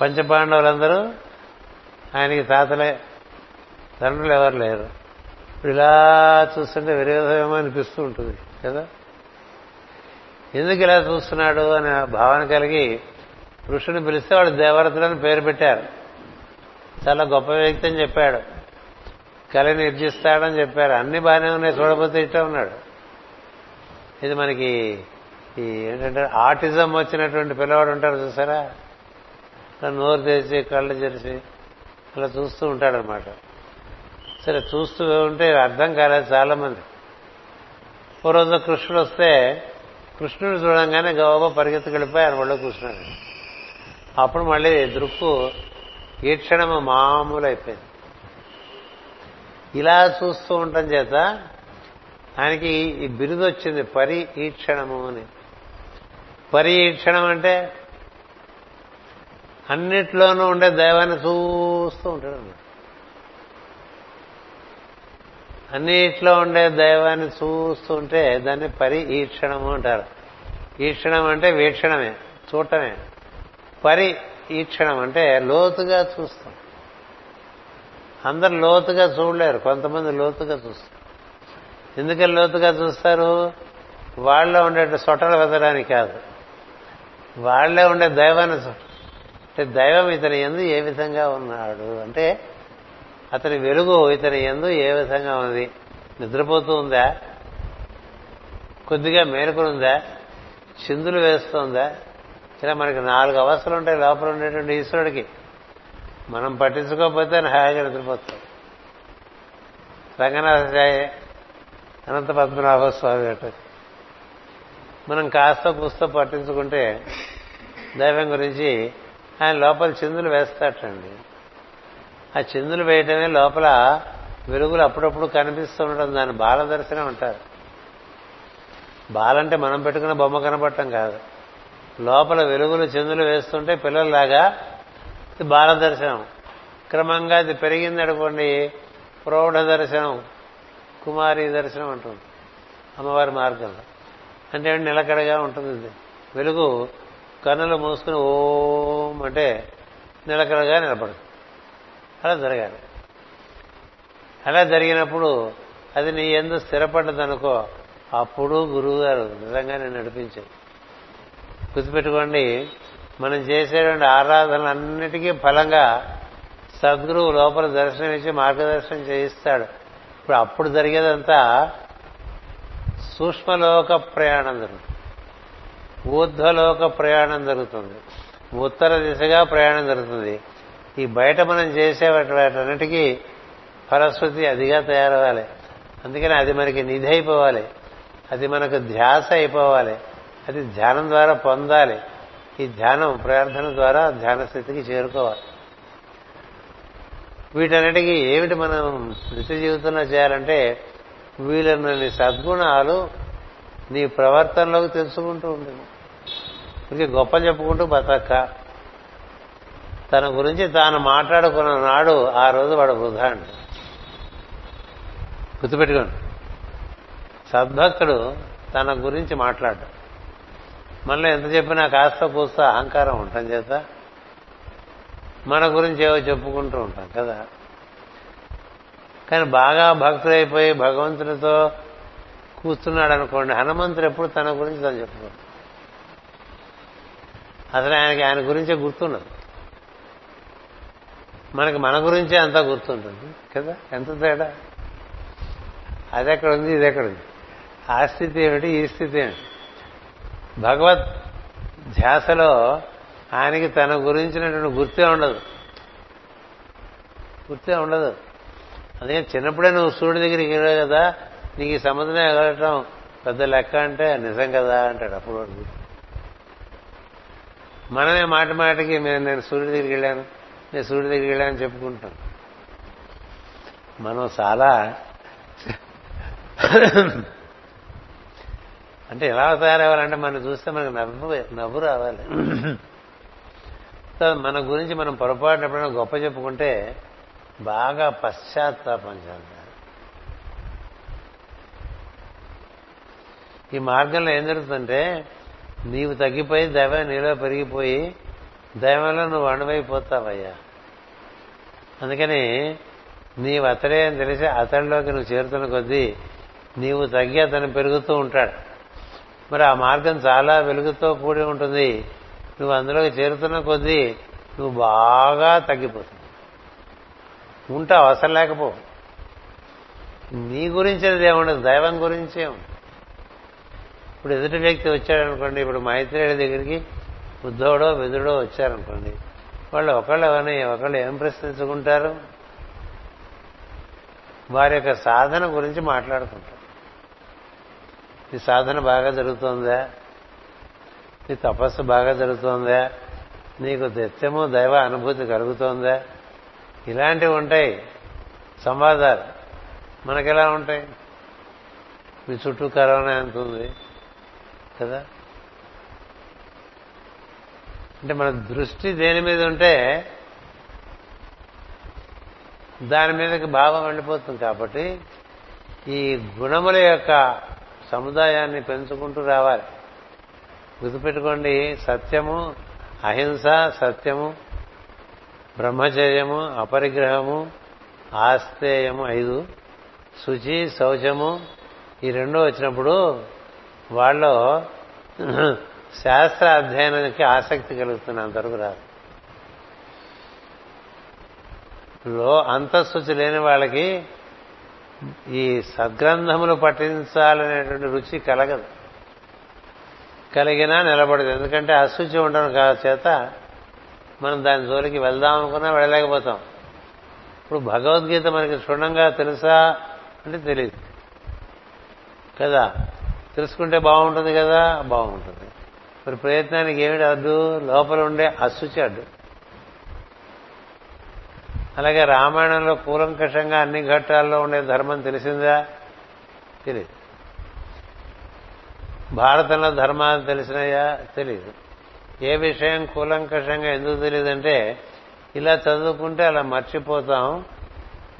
పంచపాండవులందరూ ఆయనకి తాతలే. తండ్రులు ఎవరు లేరు. ఇప్పుడు ఇలా చూస్తుంటే విరోధమేమో అనిపిస్తూ ఉంటుంది కదా. ఎందుకు ఇలా చూస్తున్నాడు అనే భావన కలిగి ఋషుని పిలిస్తే వాడు దేవరతులని పేరు పెట్టారు. చాలా గొప్ప వ్యక్తి అని చెప్పాడు. కళ నిర్జిస్తాడని చెప్పారు. అన్ని బాగానే ఉన్నాయి. చూడబోతే ఇట్లా ఉన్నాడు. ఇది మనకి ఈ ఏంటంటే ఆటిజం వచ్చినటువంటి పిల్లవాడు ఉంటారు చూసారా? నోరు తెరిచి కళ్ళు తెరిచి అలా చూస్తూ ఉంటాడనమాట సరే చూస్తూ ఉంటే అర్థం కాలేదు చాలా మంది ఓ రోజు కృష్ణుడు వస్తే కృష్ణుడు చూడంగానే గౌబ పరిగెత్తుకెళ్ళిపోయి ఆయన ఒళ్ళో కూర్చున్నాడు. అప్పుడు మళ్ళీ దృక్కు ఈ క్షణం మామూలు అయిపోయింది ఇలా చూస్తూ ఉండటం చేత ఆయనకి ఈ బిరుదు వచ్చింది పరి ఈ క్షణము అని. పరి ఈ క్షణం అంటే అన్నిట్లోనూ ఉండే దైవాన్ని చూస్తూ ఉంటాడు అన్నమాట. అన్నిట్లో ఉండే దైవాన్ని చూస్తూ ఉంటే దాన్ని పరి ఈక్షణము అంటారు. ఈక్షణం అంటే వీక్షణమే చూడటమే. పరి ఈక్షణం అంటే లోతుగా చూస్తాం. అందరు లోతుగా చూడలేరు కొంతమంది లోతుగా చూస్తారు. ఎందుకని లోతుగా చూస్తారు? వాళ్ళలో ఉండే సొట్టలు వెతడానికి కాదు. వాళ్ళే ఉండే దైవాన్ని అంటే దైవం ఇతని ఎందు ఏ విధంగా ఉన్నాడు? అంటే అతని వెలుగు ఇతని ఎందు ఏ విధంగా ఉంది? నిద్రపోతూ ఉందా? కొద్దిగా మేలుకునుందా చిందులు వేస్తుందా ఇలా మనకి నాలుగు అవస్థలు ఉంటాయి లోపల ఉండేటువంటి ఈశ్వరుడికి. మనం పట్టించుకోకపోతే హాయిగా నిద్రపోతాం రంగనాథ అనంత పద్మనాభ స్వామి అట. మనం కాస్త కూస్త పట్టించుకుంటే దైవం గురించి ఆయన లోపల చిందులు వేస్తాటండి ఆ చిందులు వేయటమే లోపల వెలుగులు అప్పుడప్పుడు కనిపిస్తూ ఉండడం దాన్ని బాల దర్శనం అంటారు. బాలంటే మనం పెట్టుకున్న బొమ్మ కనపడటం కాదు. లోపల వెలుగులు చిందులు వేస్తుంటే పిల్లల్లాగా ఇది బాల దర్శనం క్రమంగా అది పెరిగింది అనుకోండి ప్రౌఢ దర్శనం కుమారి దర్శనం అంటుంది. అమ్మవారి మార్గంలో అంటే నిలకడగా ఉంటుంది వెలుగు కన్నులు మూసుకుని ఓం అంటే నిలకడగా నిలబడదు. అలా జరగాలి. అలా జరిగినప్పుడు అది నీ ఎందు స్థిరపడ్డదనుకో అప్పుడు గురువు గారు నిజంగా నేను నడిపించాను గుర్తుపెట్టుకోండి మనం చేసేటువంటి ఆరాధనలన్నిటికీ ఫలంగా సద్గురువు లోపల దర్శనం ఇచ్చి మార్గదర్శనం చేయిస్తాడు. ఇప్పుడు అప్పుడు జరిగేదంతా సూక్ష్మలోక ప్రయాణం జరుగుతుంది. ఊర్ధ్వలోక ప్రయాణం జరుగుతుంది. ఉత్తర దిశగా ప్రయాణం జరుగుతుంది. ఈ బయట మనం చేసే వాటన్నిటికీ ఫలశ్రుతి అదిగా తయారవ్వాలి. అందుకని అది మనకి నిధి అయిపోవాలి. అది మనకు ధ్యాస అయిపోవాలి. అది ధ్యానం ద్వారా పొందాలి. ఈ ధ్యానం ప్రార్థన ద్వారా ధ్యాన స్థితికి చేరుకోవాలి. వీటన్నిటికీ ఏమిటి మనం నిత్య జీవితంలో చేయాలంటే వీళ్ళని సద్గుణాలు నీ ప్రవర్తనలోకి తెలుసుకుంటూ ఉంటుంది ఇంకే గొప్ప చెప్పుకుంటూ బతక్క తన గురించి తాను మాట్లాడుకున్న నాడు ఆ రోజు వాడు వృధా అండి. గుర్తుపెట్టుకోండి. సద్భక్తుడు తన గురించి మాట్లాడు మనలో ఎంత చెప్పినా కాస్త కూస్త అహంకారం ఉంటాం చేత మన గురించి ఏవో చెప్పుకుంటూ ఉంటాం కదా? కానీ బాగా భక్తులైపోయి భగవంతునితో కూర్చున్నాడు అనుకోండి హనుమంతుడు ఎప్పుడు తన గురించి తను చెప్పుకోడు. అసలు ఆయనకి ఆయన గురించే గుర్తుండదు. మనకి మన గురించే అంతా గుర్తుంటుంది కదా? ఎంత తేడా? అది ఎక్కడ ఉంది ఇది ఎక్కడ ఉంది ఆ స్థితి ఏమిటి ఈ స్థితి ఏమిటి? భగవత్ ధ్యాసలో ఆయనకి తన గురించినటువంటి గుర్తే ఉండదు. గుర్తే ఉండదు. అదే చిన్నప్పుడే నువ్వు సూర్యుడి దగ్గరికి వెళ్ళావు కదా నీకు ఈ సముద్రం ఎగరటం పెద్ద లెక్క అంటే నిజం కదా అంటాడు అప్పుడు మనమే మాట మాటకి నేను నేను సూర్యుడి దగ్గరికి వెళ్ళాను నేను సూర్యుడి దగ్గరికి వెళ్ళాను చెప్పుకుంటాం. మనం చాలా అంటే ఎలా తయారవ్వాలంటే మనం చూస్తే మనకు నవ్వు నవ్వు రావాలి. మన గురించి మనం పొరపాటున ఎప్పుడైనా గొప్ప చెప్పుకుంటే బాగా పశ్చాత్తాపం చెందాలి ఈ మార్గంలో ఏం జరుగుతుందంటే నీవు తగ్గిపోయి దైవం నీలో పెరిగిపోయి దైవంలో నువ్వు అణువైపోతావయ్యా. అందుకని నీవు అతడే అని తెలిసి అతడిలోకి నువ్వు చేరుతున్న కొద్దీ నీవు తగ్గి అతను పెరుగుతూ ఉంటాడు. మరి ఆ మార్గం చాలా వెలుగుతో కూడి ఉంటుంది. నువ్వు అందులోకి చేరుతున్న కొద్దీ నువ్వు బాగా తగ్గిపోతుంది ఉంటావు అవసరం లేకపో. నీ గురించినది ఏముండదు దైవం గురించే ఉంది ఇప్పుడు ఎదుటి వ్యక్తి వచ్చాడనుకోండి ఇప్పుడు మైత్రేయుడి దగ్గరికి ఉద్ధవుడో విధుడో వచ్చారనుకోండి వాళ్ళు ఒకళ్ళు ఎవరిని ఒకళ్ళు ఏం ప్రశ్నించుకుంటారు? వారి యొక్క సాధన గురించి మాట్లాడుకుంటారు. ఈ సాధన బాగా జరుగుతోందా? నీ తపస్సు బాగా జరుగుతోందా. నీకు నిత్యము దైవ అనుభూతి కలుగుతోందా. ఇలాంటివి ఉంటాయి. సంవాదాలు మనకెలా ఉంటాయి? మీ చుట్టూ కరోనా ఎంత ఉంది? కదా? అంటే మన దృష్టి దేని మీద ఉంటే దాని మీదకి భావం వెళ్ళిపోతుంది కాబట్టి ఈ గుణముల యొక్క సముదాయాన్ని పెంచుకుంటూ రావాలి. గుర్తుపెట్టుకోండి సత్యము అహింస సత్యము బ్రహ్మచర్యము అపరిగ్రహము ఆస్తేయము ఐదు. శుచి శౌచము ఈ రెండో వచ్చినప్పుడు వాళ్ళు శాస్త్ర అధ్యయనానికి ఆసక్తి కలుగుతుంది అంతవరకు రాదు. లో అంతఃశుచి లేని వాళ్ళకి ఈ సద్గ్రంథములు పఠించాలనేటువంటి రుచి కలగదు. కలిగినా నిలబడదు. ఎందుకంటే అశుచి ఉండడం కాదు చేత మనం దాని జోలికి వెళ్దాం అనుకున్నా వెళ్ళలేకపోతాం. ఇప్పుడు భగవద్గీత మనకి క్షుణ్ణంగా తెలుసా అంటే తెలియదు కదా? తెలుసుకుంటే బాగుంటుంది కదా? బాగుంటుంది. మరి ప్రయత్నానికి ఏమిటి అడ్డు? లోపల ఉండే అశుచి అడ్డు. అలాగే రామాయణంలో కూలంకషంగా అన్ని ఘట్టాల్లో ఉండే ధర్మం తెలిసిందా? తెలియదు భారతంలో ధర్మాలు తెలిసినాయా? తెలియదు ఏ విషయం కూలంకషంగా ఎందుకు తెలియదంటే ఇలా చదువుకుంటే అలా మర్చిపోతాం.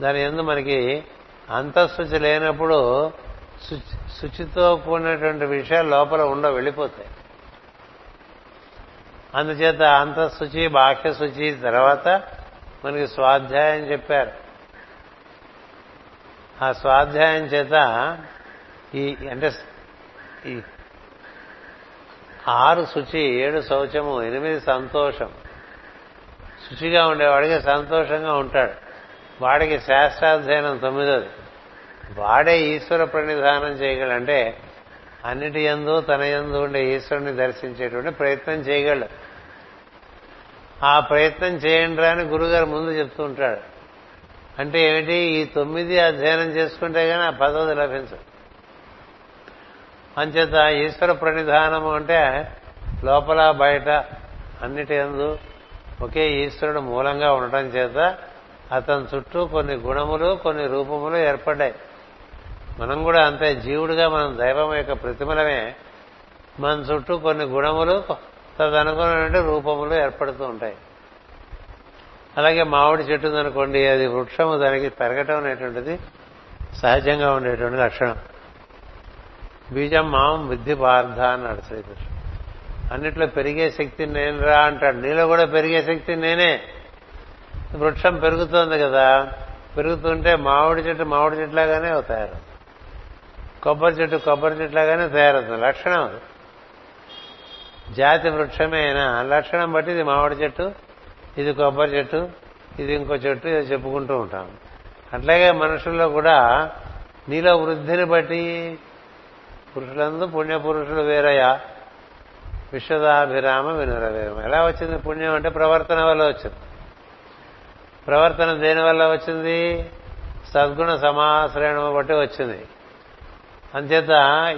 దాని ఎందు మనకి అంతఃశుచి లేనప్పుడు శుచితో కూడినటువంటి విషయాలు లోపల ఉండ వెళ్ళిపోతాయి. అందుచేత అంతఃశుచి బాహ్య శుచి తర్వాత మనకి స్వాధ్యాయం చెప్పారు. ఆ స్వాధ్యాయం చేత ఈ అంటే ఈ ఆరు శుచి ఏడు శౌచము ఎనిమిది సంతోషం. శుచిగా ఉండేవాడికి సంతోషంగా ఉంటాడు. వాడికి శాస్త్రాధ్యయనం తొమ్మిదోది. వాడే ఈశ్వర ప్రణిధానం చేయగలంటే అన్నిటి ఎందు తన ఎందు ఉండే ఈశ్వరుని దర్శించేటువంటి ప్రయత్నం చేయగలడు. ఆ ప్రయత్నం చేయండి అని గురుగారు ముందు చెప్తూ ఉంటాడు. అంటే ఏమిటి? ఈ తొమ్మిది అధ్యయనం చేసుకుంటే కానీ ఆ పదవి లభించదు. అంచేత ఈశ్వర ప్రణిధానము అంటే లోపల బయట అన్నిటి ఎందు ఒకే ఈశ్వరుడు మూలంగా ఉండటం చేత అతని చుట్టూ కొన్ని గుణములు కొన్ని రూపములు ఏర్పడ్డాయి. మనం కూడా అంతే జీవుడిగా మనం దైవం యొక్క ప్రతిమలమే మన చుట్టూ కొన్ని గుణములు తదనుగుణమైన రూపములు ఏర్పడుతూ ఉంటాయి. అలాగే మామిడి చెట్టు ఉందనుకోండి అది వృక్షము దానికి పెరగటం అనేటువంటిది సహజంగా ఉండేటువంటి లక్షణం. బీజం మాం బుద్ధి పార్థ అన్నాడు శ్రీకృష్ణ అన్నిట్లో పెరిగే శక్తి నేను రా అంటాడు. నీలో కూడా పెరిగే శక్తి నేనే. వృక్షం పెరుగుతోంది కదా. పెరుగుతుంటే మామిడి చెట్టు మామిడి చెట్లాగానే తయారవుతుంది. కొబ్బరి చెట్టు కొబ్బరి చెట్లాగానే తయారవుతుంది. లక్షణం అది. జాతి వృక్షమే అయినా లక్షణం బట్టి ఇది మామిడి చెట్టు ఇది కొబ్బరి చెట్టు ఇది ఇంకో చెట్టు ఇది చెప్పుకుంటూ ఉంటాం. అట్లాగే మనుషుల్లో కూడా నీలో వృద్ధిని బట్టి పురుషులందు పుణ్యపురుషుడు వేరయ్యా విశ్వదాభిరామ వినురవేమ. ఎలా వచ్చింది పుణ్యం అంటే ప్రవర్తన వల్ల వచ్చింది. ప్రవర్తన దేని వల్ల వచ్చింది? సద్గుణ సమాశ్రయణం బట్టి వచ్చింది. అంచేత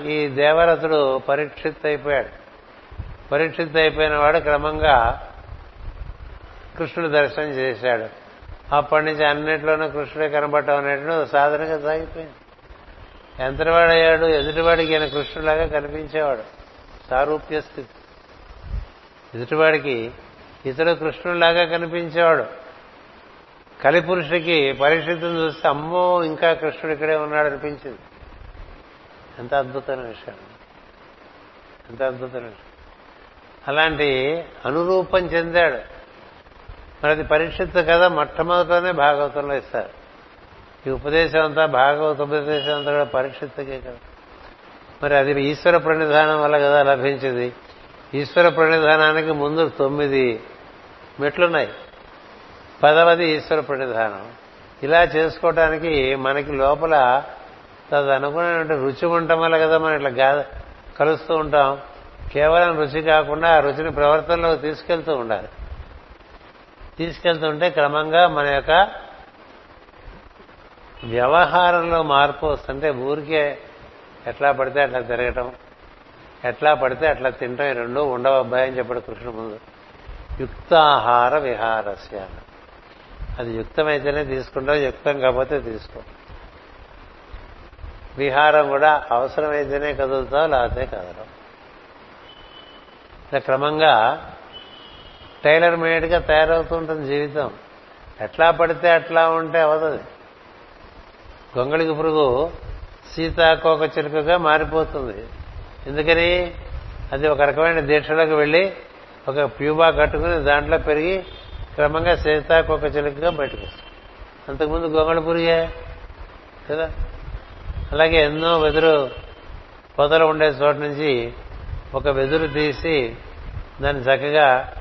ఈ దేవరథుడు పరీక్షిత్ అయిపోయాడు పరీక్షిత్ అయిపోయిన వాడు క్రమంగా కృష్ణుడు దర్శనం చేశాడు. అప్పటి నుంచి అన్నింటిలోనూ కృష్ణుడే కనబడటం అనేటువంటి సాధనగా సాగిపోయింది. ఎంతటివాడయ్యాడు ఎదుటివాడికి ఈయన కృష్ణులాగా కనిపించేవాడు. సారూప్య స్థితి. ఎదుటివాడికి ఇతడు కృష్ణులాగా కనిపించేవాడు. కలిపురుషుడికి పరీక్షితుని చూస్తే అమ్మో ఇంకా కృష్ణుడు ఇక్కడే ఉన్నాడు అనిపించింది ఎంత అద్భుతమైన విషయం. ఎంత అద్భుతమైన విషయం. అలాంటి అనురూపం చెందాడు. మరి అది పరీక్షిత్తు కదా మొట్టమొదటనే భాగవతంలో ఇస్తారు. ఈ ఉపదేశం అంతా భాగవత ఉపదేశం అంతా కూడా పరీక్షిత్తుకే కదా. మరి అది ఈశ్వర ప్రణిధానం వల్ల కదా లభించింది. ఈశ్వర ప్రణిధానానికి ముందు తొమ్మిది మెట్లున్నాయి. పదవది ఈశ్వర ప్రణిధానం. ఇలా చేసుకోవటానికి మనకి లోపల తదనుకున్నటువంటి రుచి ఉండటం వల్ల కదా మనం ఇట్లా గా కలుస్తూ ఉంటాం. కేవలం రుచి కాకుండా ఆ రుచిని ప్రవర్తనలో తీసుకెళ్తూ ఉండాలి. తీసుకెళ్తుంటే క్రమంగా మన యొక్క వ్యవహారంలో మార్పు వస్తుంటే ఊరికే ఎట్లా పడితే అట్లా తిరగటం ఎట్లా పడితే అట్లా తినటం ఈ రెండు ఉండవు అబ్బాయి అని చెప్పాడు కృష్ణుడు ముందు. యుక్తాహార విహారస్య అది యుక్తమైతేనే తీసుకుంటావు యుక్తం కాకపోతే తీసుకో. విహారం కూడా అవసరమైతేనే కదులుతావు లేకపోతే కదలవు. ఇలా క్రమంగా టైలర్ మేడ్గా తయారవుతుంటుంది జీవితం. ఎట్లా పడితే అట్లా ఉంటే అవదది గొంగళికి పురుగు సీతాకోక చిలుకగా మారిపోతుంది. ఎందుకని? అది ఒక రకమైన దీక్షలోకి వెళ్ళి ఒక ప్యూబా కట్టుకుని దాంట్లో పెరిగి క్రమంగా సీతాకోక చిలుకగా బయటకు వస్తుంది. అంతకుముందు గొంగళి పురిగే కదా? అలాగే ఎన్నో వెదురు పొదలు ఉండే చోట నుంచి ఒక వెదురు తీసి దాన్ని చక్కగా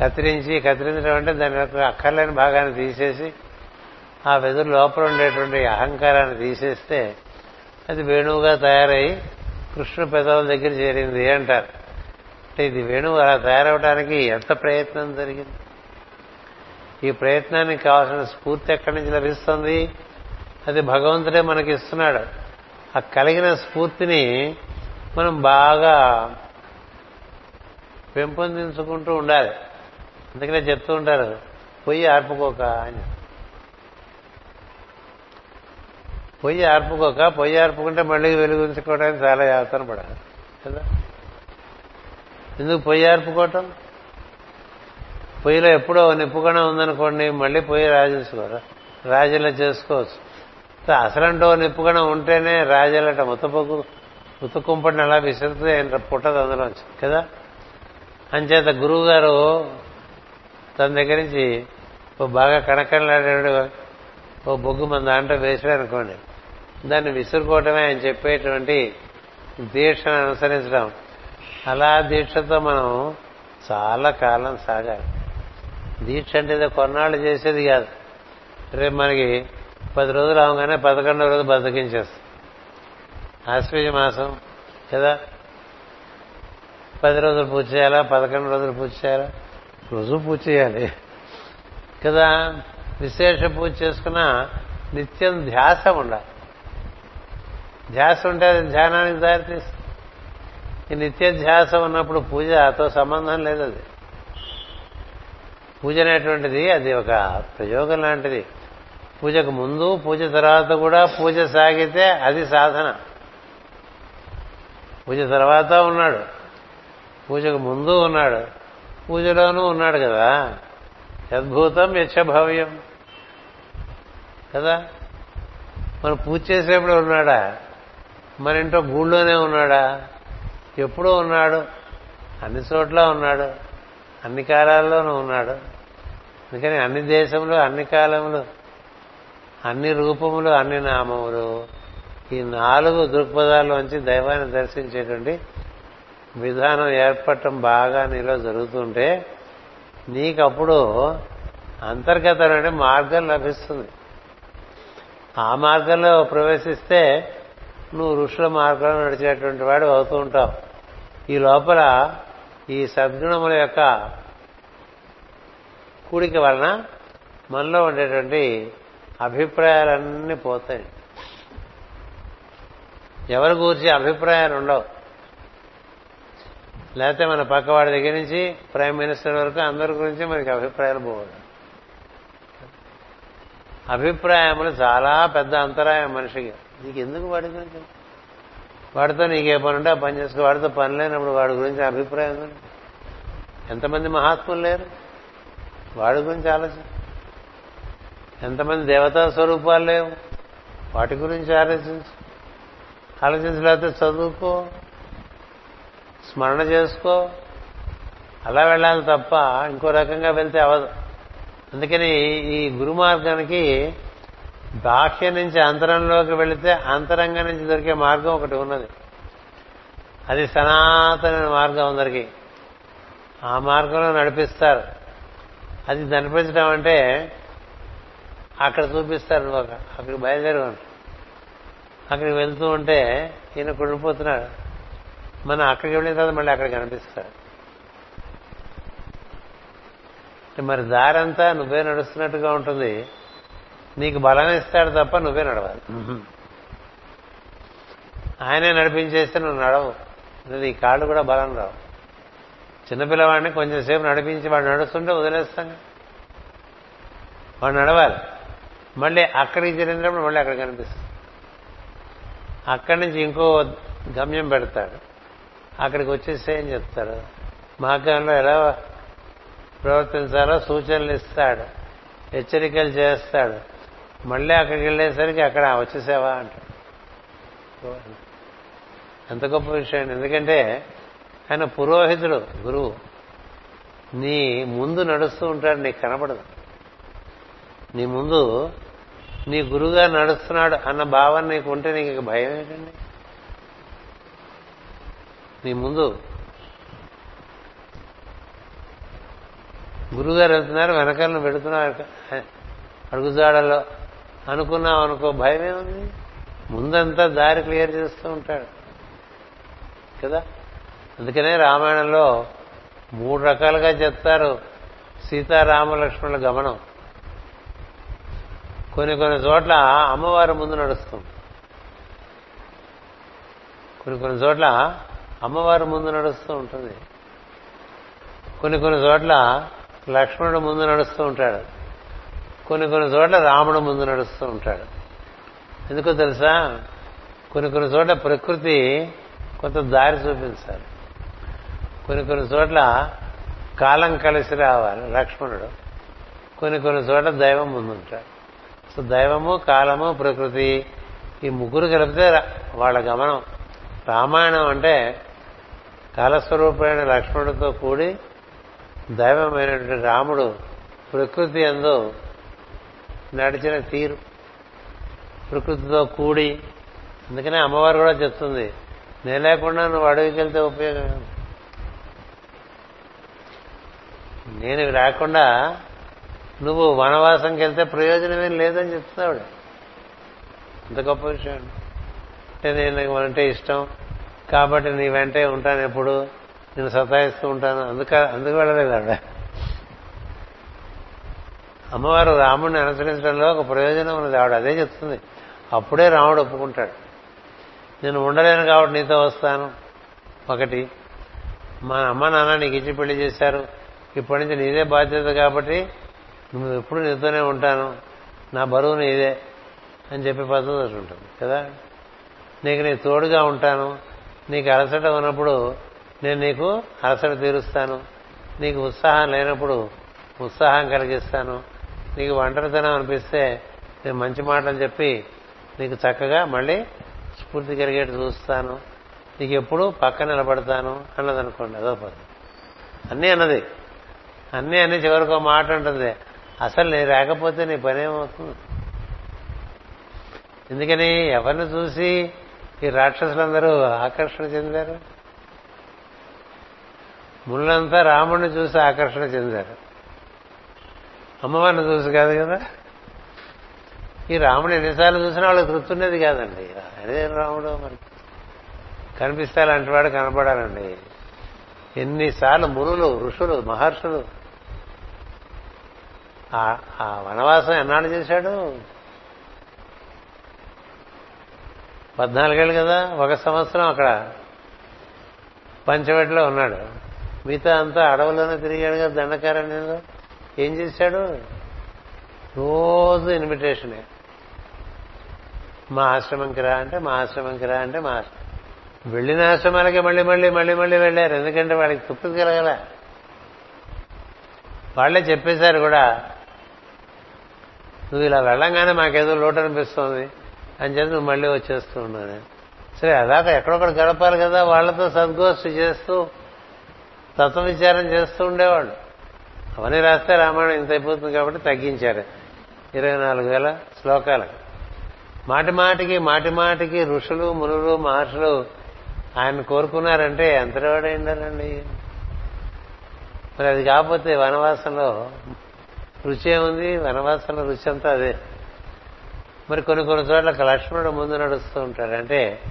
కత్తిరించి కత్తిరించడం అంటే దాని యొక్క అక్కర్లేని భాగాన్ని తీసేసి ఆ వెదురు లోపల ఉండేటువంటి అహంకారాన్ని తీసేస్తే అది వేణువుగా తయారై కృష్ణ పెదవుల దగ్గర చేరింది అంటారు. అంటే ఇది వేణువు అలా తయారవడానికి ఎంత ప్రయత్నం జరిగింది? ఈ ప్రయత్నానికి కావాల్సిన స్ఫూర్తి ఎక్కడి నుంచి లభిస్తుంది? అది భగవంతుడే మనకి ఇస్తున్నాడు ఆ కలిగిన స్ఫూర్తిని మనం బాగా పెంపొందించుకుంటూ ఉండాలి. అందుకనే చెప్తూ ఉంటారు పొయ్యి ఆర్పుకోక అని. పొయ్యి ఆర్పుకోక పొయ్యి ఆర్పుకుంటే మళ్ళీ వెలుగుంచుకోవడానికి చాలా యాతన పడాలి. కదా? ఎందుకు పొయ్యి ఆర్పుకోవటం? పొయ్యిలో ఎప్పుడో నిప్పుకణం ఉందనుకోండి మళ్ళీ పొయ్యి రాజేసుకోరా? రాజుల చేసుకోవచ్చు. అసలంటో నిప్పుకణం ఉంటేనే రాజేలట ముత్తపొక్కు ఉతుకుంపడిని అలా విసిరితే ఆయన పుట్టదు అందులోంచి కదా? అంచేత గురువు గారు తన దగ్గర నుంచి బాగా కణకణలాడాడు ఓ బొగ్గు మన దాంట్లో వేసాడు అనుకోండి దాన్ని విసురుకోవటమే ఆయన చెప్పేటువంటి దీక్షను అనుసరించడం. అలా దీక్షతో మనం చాలా కాలం సాగాలి. దీక్ష అంటే ఏదో కొన్నాళ్ళు చేసేది కాదు. రేపు మనకి పది రోజులు అవగానే పదకొండవ రోజు బతికించేస్తాం. ఆశ్వీజ మాసం కదా? పది రోజులు పూజ చేయాలా? పదకొండు రోజులు పూజ చేయాలా? రోజు పూజ చేయాలి. కదా? విశేష పూజ చేసుకున్న నిత్యం ధ్యాస ఉండాలి. ధ్యాస ఉంటే అది ధ్యానానికి దారితీస్తుంది. ఈ నిత్య ధ్యాస ఉన్నప్పుడు పూజతో సంబంధం లేదు అది. పూజ అనేటువంటిది అది ఒక ప్రయోగం లాంటిది. పూజకు ముందు పూజ తర్వాత కూడా పూజ సాగితే అది సాధన. పూజ తర్వాత ఉన్నాడు. పూజకు ముందు ఉన్నాడు. పూజలోనూ ఉన్నాడు కదా. అద్భుతం యచ్చభవ్యం కదా? మనం పూజ చేసేప్పుడు ఉన్నాడా? మన ఇంట్లో గూళ్ళోనే ఉన్నాడా? ఎప్పుడూ ఉన్నాడు. అన్ని చోట్ల ఉన్నాడు. అన్ని కాలాల్లోనూ ఉన్నాడు. అందుకని అన్ని దేశములు అన్ని కాలములు అన్ని రూపములు అన్ని నామములు ఈ నాలుగు దృక్పథాల్లోంచి దైవాన్ని దర్శించేటువంటి విధానం ఏర్పడటం బాగా నీలో జరుగుతుంటే నీకప్పుడు అంతర్గతమైన మార్గం లభిస్తుంది. ఆ మార్గంలో ప్రవేశిస్తే నువ్వు ఋషుల మార్గంలో నడిచేటువంటి వాడు అవుతూ ఉంటావు. ఈ లోపల ఈ సద్గుణముల యొక్క కూడిక వలన మనలో ఉండేటువంటి అభిప్రాయాలన్నీ పోతాయి. ఎవరి గురించి అభిప్రాయాలు ఉండవు. లేకపోతే మన పక్కవాడి దగ్గర నుంచి ప్రైమ్ మినిస్టర్ వరకు అందరి గురించి మనకి అభిప్రాయాలు పోవడం అభిప్రాయములు చాలా పెద్ద అంతరాయం మనిషికి. నీకు ఎందుకు వాడి గురించి? వాడితో నీకే పని ఉంటే ఆ పని చేసుకో. వాడితో పని లేనప్పుడు వాడి గురించి అభిప్రాయం ఎంతమంది మహాత్ములు లేరు? వాడి గురించి ఆలోచన. ఎంతమంది దేవతా స్వరూపాలు లేవు? వాటి గురించి ఆలోచించు. ఆలోచించలేకపోతే చదువుకో స్మరణ చేసుకో. అలా వెళ్ళాలి తప్ప ఇంకో రకంగా వెళ్తే అవదు అందుకని ఈ గురు మార్గానికి బాహ్య నుంచి అంతరంలోకి వెళితే అంతరంగం నుంచి దొరికే మార్గం ఒకటి ఉన్నది. అది సనాతన మార్గం అందరికి. ఆ మార్గంలో నడిపిస్తారు. అది నడిపించడం అంటే అక్కడ చూపిస్తారు ఒక అక్కడికి బయలుదేరి అక్కడికి వెళ్తూ ఉంటే ఈయన కుడిపోతున్నాడు మనం అక్కడికి వెళ్ళిన తర్వాత మళ్ళీ అక్కడ కనిపిస్తాడు మరి దారంతా నువ్వే నడుస్తున్నట్టుగా ఉంటుంది. నీకు బలం ఇస్తాడు తప్ప నువ్వే నడవాలి. ఆయనే నడిపించేస్తే నువ్వు నడవు. నీ కాళ్ళు కూడా బలం రావు. చిన్నపిల్లవాడిని కొంచెంసేపు నడిపించి వాడు నడుస్తుంటే వదిలేస్తాం. వాడు నడవాలి. మళ్ళీ అక్కడికి చేరినప్పుడు మళ్ళీ అక్కడ కనిపిస్తుంది. అక్కడి నుంచి ఇంకో గమ్యం పెడతాడు. అక్కడికి వచ్చేస్తే ఏం చెప్తాడు? మార్గంలో ఎలా ప్రవర్తించాలో సూచనలు ఇస్తాడు. హెచ్చరికలు చేస్తాడు. మళ్ళీ అక్కడికి వెళ్ళేసరికి అక్కడ వచ్చేసావా అంటాడు. ఎంత గొప్ప విషయం. ఎందుకంటే ఆయన పురోహితుడు గురువు. నీ ముందు నడుస్తూ ఉంటాడు నీకు కనపడదు. నీ ముందు నీ గురువుగా నడుస్తున్నాడు అన్న భావన నీకు ఉంటే నీకు భయం ఏంటండి? నీ ముందు గురువుగారు వెళ్తున్నారు వెనకాలను పెడుతున్నారు అడుగుజాడలో అనుకున్నాం అనుకో భయమే ఉంది ముందంతా దారి క్లియర్ చేస్తూ ఉంటాడు. కదా? అందుకనే రామాయణంలో మూడు రకాలుగా చెప్తారు సీతారామలక్ష్మణుల గమనం. కొన్ని కొన్ని చోట్ల అమ్మవారి ముందు నడుస్తుంది. కొన్ని కొన్ని చోట్ల అమ్మవారి ముందు నడుస్తూ ఉంటుంది. కొన్ని కొన్ని చోట్ల లక్ష్మణుడు ముందు నడుస్తూ ఉంటాడు. కొన్ని కొన్ని చోట్ల రాముడు ముందు నడుస్తూ ఉంటాడు. ఎందుకో తెలుసా? కొన్ని కొన్ని చోట్ల ప్రకృతి కొంత దారి చూపించాలి. కొన్ని కొన్ని చోట్ల కాలం కలిసి రావాలి లక్ష్మణుడు. కొన్ని కొన్ని చోట్ల దైవం ముందుంటాడు. సో దైవము కాలము ప్రకృతి ఈ ముగ్గురు కలిపితే వాళ్ళ గమనం. రామాయణం అంటే కాలస్వరూపమైన లక్ష్మణుడితో కూడి దైవమైనటువంటి రాముడు ప్రకృతి ఎందు నడిచిన తీరు. ప్రకృతితో కూడి. అందుకనే అమ్మవారు కూడా చెప్తుంది నేను లేకుండా నువ్వు అడవికి వెళ్తే ఉపయోగం నేను రాకుండా నువ్వు వనవాసంకి వెళ్తే ప్రయోజనమేం లేదని చెప్తున్నాడు అంత గొప్ప విషయం. అంటే నేను అంటే ఇష్టం కాబట్టి నీ వెంటే ఉంటాను ఎప్పుడు నేను సతాయిస్తూ ఉంటాను అందుక అందుకు వెళ్ళలేదు ఆవిడ. అమ్మవారు రాముడిని అనుసరించడంలో ఒక ప్రయోజనం ఉన్నది. ఆవిడ అదే చెప్తుంది. అప్పుడే రాముడు ఒప్పుకుంటాడు. నేను ఉండలేను కాబట్టి నీతో వస్తాను. ఒకటి మా అమ్మ నాన్న నీకు ఇచ్చి పెళ్ళి చేశారు. ఇప్పటి నుంచి నీదే బాధ్యత కాబట్టి నువ్వు ఎప్పుడు నీతోనే ఉంటాను. నా బరువు నీదే అని చెప్పే పద్ధతి ఒకటి ఉంటుంది. కదా? నీకు నీ తోడుగా ఉంటాను. నీకు అలసట ఉన్నప్పుడు నేను నీకు అలసట తీరుస్తాను. నీకు ఉత్సాహం లేనప్పుడు ఉత్సాహం కలిగిస్తాను. నీకు ఒంటరితనం అనిపిస్తే నేను మంచి మాటలు చెప్పి నీకు చక్కగా మళ్ళీ స్ఫూర్తి కలిగేట్టు చూస్తాను. నీకు ఎప్పుడు పక్క నిలబడతాను అన్నది అనుకోండి అదో పద్ధతి అన్నీ అన్నది. అన్నీ అన్నీ చివరికి మాట ఉంటుంది. అసలు నేను రాకపోతే నీ పనేమవుతుంది ఎందుకని ఎవరిని చూసి ఈ రాక్షసులందరూ ఆకర్షణ చెందారు? ముళ్ళంతా రాముడిని చూసి ఆకర్షణ చెందారు. అమ్మవారిని చూసి కాదు కదా? ఈ రాముడు ఎన్నిసార్లు చూసినా వాళ్ళకి తృప్తుండేది కాదండి. అదే రాముడు మరి. కనిపిస్తే అలాంటి వాడు కనపడాలండి. ఎన్నిసార్లు మునులు ఋషులు మహర్షులు. ఆ వనవాసం ఎన్నాడు చేశాడు? పద్నాలుగేళ్ళు కదా? ఒక సంవత్సరం అక్కడ. పంచవటిలో ఉన్నాడు. మిగతా అంతా అడవులోనే తిరిగాడు కదా దండకారణ్యంలో. ఏం చేశాడు? రోజు ఇన్విటేషనే. మా ఆశ్రమంకి రా అంటే మా ఆశ్రమంకి రా అంటే మా వెళ్ళిన ఆశ్రమాలకి మళ్ళీ మళ్ళీ మళ్ళీ మళ్ళీ వెళ్ళారు. ఎందుకంటే వాళ్ళకి తృప్తి కలగల. వాళ్ళే చెప్పేశారు కూడా నువ్వు ఇలా వెళ్ళంగానే మాకేదో లోటు అనిపిస్తోంది అని చెప్పి నువ్వు మళ్ళీ వచ్చేస్తూ ఉన్నాను సరే అలాగ ఎక్కడొక్కడ గడపాలి కదా వాళ్ళతో సద్గోష్ఠి చేస్తూ తత్వ విచారం చేస్తూ ఉండేవాళ్ళు. అవన్నీ రాస్తే రామాయణం ఇంత అయిపోతుంది కాబట్టి తగ్గించారు. ఇరవై నాలుగు వేల శ్లోకాలకు. మాటి మాటికి మాటి మాటికి ఋషులు మునులు మహర్షులు ఆయన కోరుకున్నారంటే ఎంతవాడైండారండి మరి అది కాకపోతే వనవాసంలో రుచి ఏముంది? వనవాసంలో రుచి అంతా అదే. మరి కొన్ని కొన్ని చోట్ల లక్ష్మణుడు ముందు నడుస్తూ ఉంటాడు. అంటే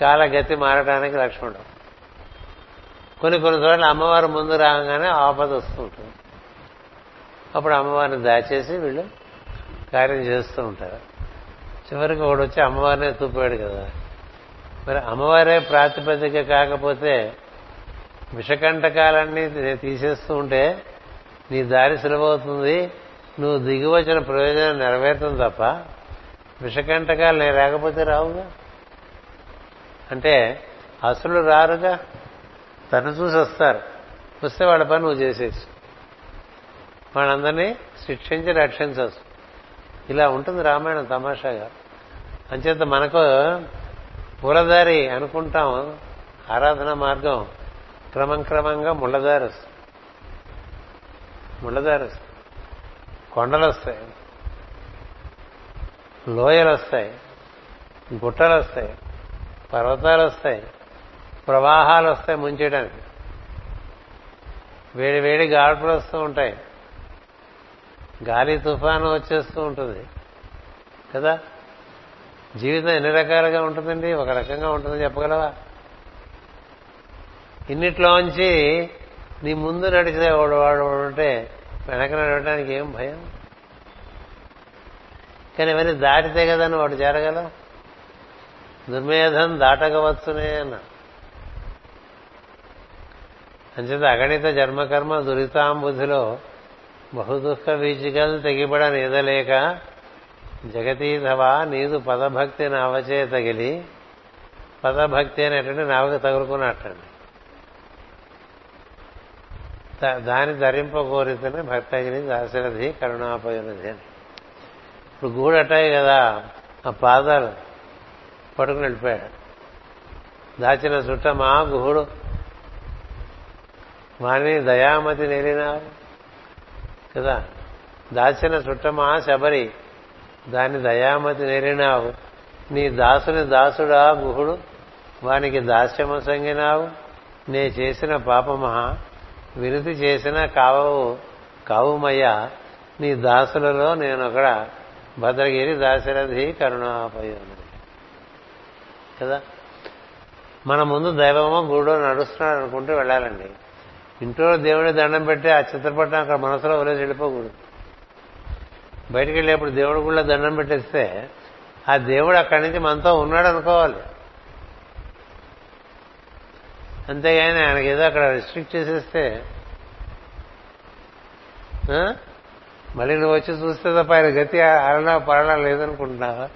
కాలగతి మారడానికి లక్ష్మణుడు. కొన్ని కొన్ని చోట్ల అమ్మవారు ముందు రాగానే ఆపద వస్తూ ఉంటుంది. అప్పుడు అమ్మవారిని దాచేసి వీళ్ళు కార్యం చేస్తూ ఉంటారు. చివరికి ఒకడు వచ్చి అమ్మవారినే తూపాడు కదా. మరి అమ్మవారే ప్రాతిపదిక కాకపోతే విషకంటకాలన్నీ తీసేస్తూ ఉంటే నీ దారి సులభవుతుంది నువ్వు దిగివచ్చిన ప్రయోజనం నెరవేరుతుంది తప్ప విషకంటకాలు నేను రాకపోతే రావుగా? అంటే అసలు రారుగా? తను చూసి వస్తారు. వస్తే వాళ్ళ పని నువ్వు చేసేసి వాళ్ళందరినీ శిక్షించి రక్షించవచ్చు. ఇలా ఉంటుంది రామాయణం తమాషాగా. అంచేత మనకు పూలదారి అనుకుంటాం ఆరాధన మార్గం క్రమం క్రమంగా ముళ్ళదారి వస్తుంది ముళ్ళదారి వస్తుంది కొండలు వస్తాయి లోయలు వస్తాయి గుట్టలు వస్తాయి పర్వతాలు వస్తాయి ప్రవాహాలు వస్తాయి ముంచేయడానికి. వేడి వేడి గాడుపులు వస్తూ ఉంటాయి. గాలి తుఫాను వచ్చేస్తూ ఉంటుంది. కదా? జీవితం ఎన్ని రకాలుగా ఉంటుందండి? ఒక రకంగా ఉంటుందని చెప్పగలవా? ఇన్నిట్లోంచి నీ ముందు నడిచే వాడు వాడు ఉంటే వెనక నడవడానికి ఏం భయం? కానీ ఇవన్నీ దాటితే కదా వాడు జరగల దుర్మేధం దాటగవచ్చునే అన్న. అంచేత అగణిత జన్మకర్మ దురితాంబుధిలో బహుదుఃఖ వీచికలు తెగిపడ నీదలేక జగతీధవా నీదు పదభక్తి నావచే తగిలి పదభక్తి అనేటువంటి నావకు తగులుకున్నట్టండి దాని ధరింప కోరితేనే భక్తగిరి దాశరథి కరుణాపయోనిధి అని. ఇప్పుడు గూడటాయి కదా ఆ పాదాలు పట్టుకుని వెళ్ళిపోయాడు. దాచిన చుట్టమా గుహుడు వాణి దయామతి నేరినావు కదా? దాచిన చుట్టమా శబరి దాని దయామతి నేరినావు. నీ దాసుని దాసుడా గుహుడు వానికి దాస్యము సంగినావు. నే చేసిన పాపమహా వినతి చేసిన కావవు కావుమయ్యా. నీ దాసులలో నేనొకడ భద్రగిరి దాశరథి కరుణాపయోని. కదా? మన ముందు దైవమో గుడో నడుస్తున్నాడు అనుకుంటూ వెళ్ళాలండి. ఇంట్లో దేవుడి దండం పెట్టి ఆ చిత్రపటం అక్కడ మనసులో వదిలేసి వెళ్ళిపోకూడదు. బయటికి వెళ్ళేప్పుడు దేవుడు కూడా దండం పెట్టేస్తే ఆ దేవుడు అక్కడి నుంచి మనతో ఉన్నాడు అనుకోవాలి. అంతేగాని ఆయనకి ఏదో అక్కడ రిస్ట్రిక్ట్ చేసేస్తే మళ్ళీ నువ్వు వచ్చి చూస్తే తప్ప ఆయన గతి అలనా పడనా లేదనుకుంటున్నావా?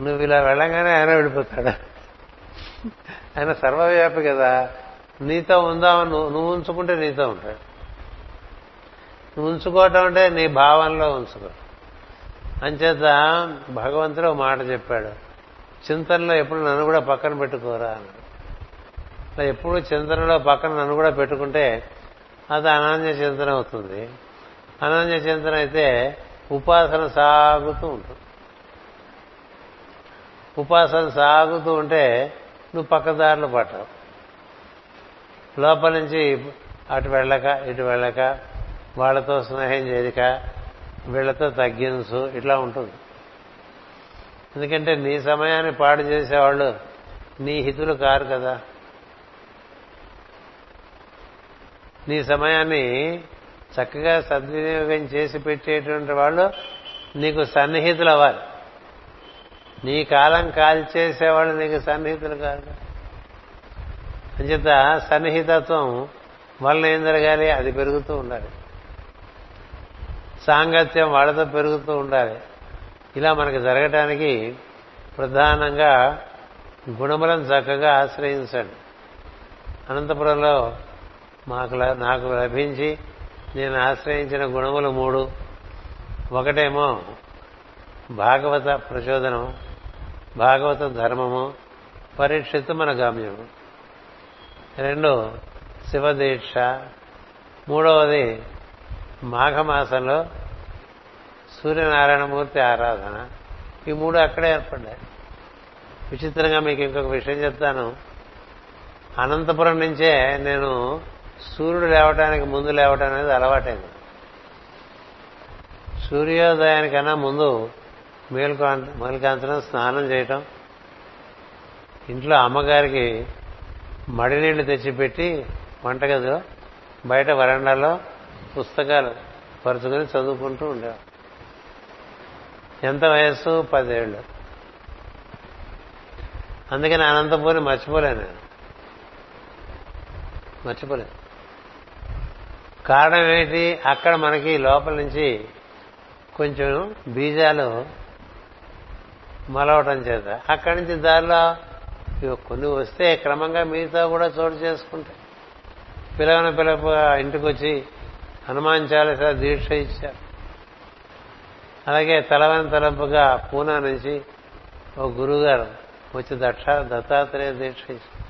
నువ్వు ఇలా వెళ్ళంగానే ఆయన వెళ్ళిపోతాడు. ఆయన సర్వవ్యాపి కదా. నీతో ఉందామని నువ్వు ఉంచుకుంటే నీతో ఉంటాడు నువ్వు ఉంచుకోవటం అంటే నీ భావనలో ఉంచుకో. అంచేత భగవంతుడు మాట చెప్పాడు. చింతనలో ఎప్పుడు నన్ను కూడా పక్కన పెట్టుకోరా అని అట్లా ఎప్పుడు చింతనలో పక్కన నన్ను కూడా పెట్టుకుంటే అది అనాన్య చింతన అవుతుంది. అనాన్య చింతన అయితే ఉపాసన సాగుతూ ఉంటుంది. ఉపాసన సాగుతూ ఉంటే నువ్వు పక్కదారులు పట్టవు లోపల నుంచి అటు వెళ్ళక ఇటు వెళ్ళక వాళ్ళతో స్నేహం చేయక వీళ్ళతో తగ్గించు ఇట్లా ఉంటుంది. ఎందుకంటే నీ సమయాన్ని పాడు చేసేవాళ్ళు నీ హితులు కారు కదా. నీ సమయాన్ని చక్కగా సద్వినియోగం చేసి పెట్టేటువంటి వాళ్ళు నీకు సన్నిహితులు అవ్వాలి నీ కాలం కాల్చేసేవాళ్ళు నీకు సన్నిహితులు కాదు. అంచేత సన్నిహితత్వం వలన ఏం జరగాలి? అది పెరుగుతూ ఉండాలి. సాంగత్యం వాళ్ళతో పెరుగుతూ ఉండాలి. ఇలా మనకు జరగటానికి ప్రధానంగా గుణములను చక్కగా ఆశ్రయించండి. అనంతపురంలో మాకు నాకు లభించి నేను ఆశ్రయించిన గుణములు మూడు. ఒకటేమో భాగవత ప్రచోదనం భాగవత ధర్మము పరీక్షిత్తు మన గమ్యము. రెండు శివదీక్ష. మూడవది మాఘమాసంలో సూర్యనారాయణమూర్తి ఆరాధన. ఈ మూడు అక్కడే ఏర్పడ్డాయి. విచిత్రంగా మీకు ఇంకొక విషయం చెప్తాను. అనంతపురం నుంచే నేను సూర్యుడు లేవటానికి ముందు లేవటం అనేది అలవాటైంది. సూర్యోదయానికన్నా ముందు మేలుకా మేలుకాంతరం స్నానం చేయటం ఇంట్లో అమ్మగారికి మడి నీళ్ళు తెచ్చిపెట్టి వంటగదిలో బయట వరండాలో పుస్తకాలు పరుచుకొని చదువుకుంటూ ఉండేవాడు ఎంత వయస్సు? పదేళ్ళు. అందుకని అనంతపురి మర్చిపోలేను నేను. మర్చిపోలేదు కారణం ఏంటి అక్కడ మనకి లోపల నుంచి కొంచెం బీజాలు మలవటం చేత. అక్కడి నుంచి దారిలో కొన్ని వస్తే క్రమంగా మిగతా కూడా చోటు చేసుకుంటాయి. పిలవన పిలప ఇంటికి వచ్చి హనుమాన్ చాలీస దీక్ష ఇచ్చారు. అలాగే తలవని తలంపుగా పూనా నుంచి ఓ గురువుగారు వచ్చి దక్ష దత్తాత్రేయ దీక్ష ఇచ్చారు.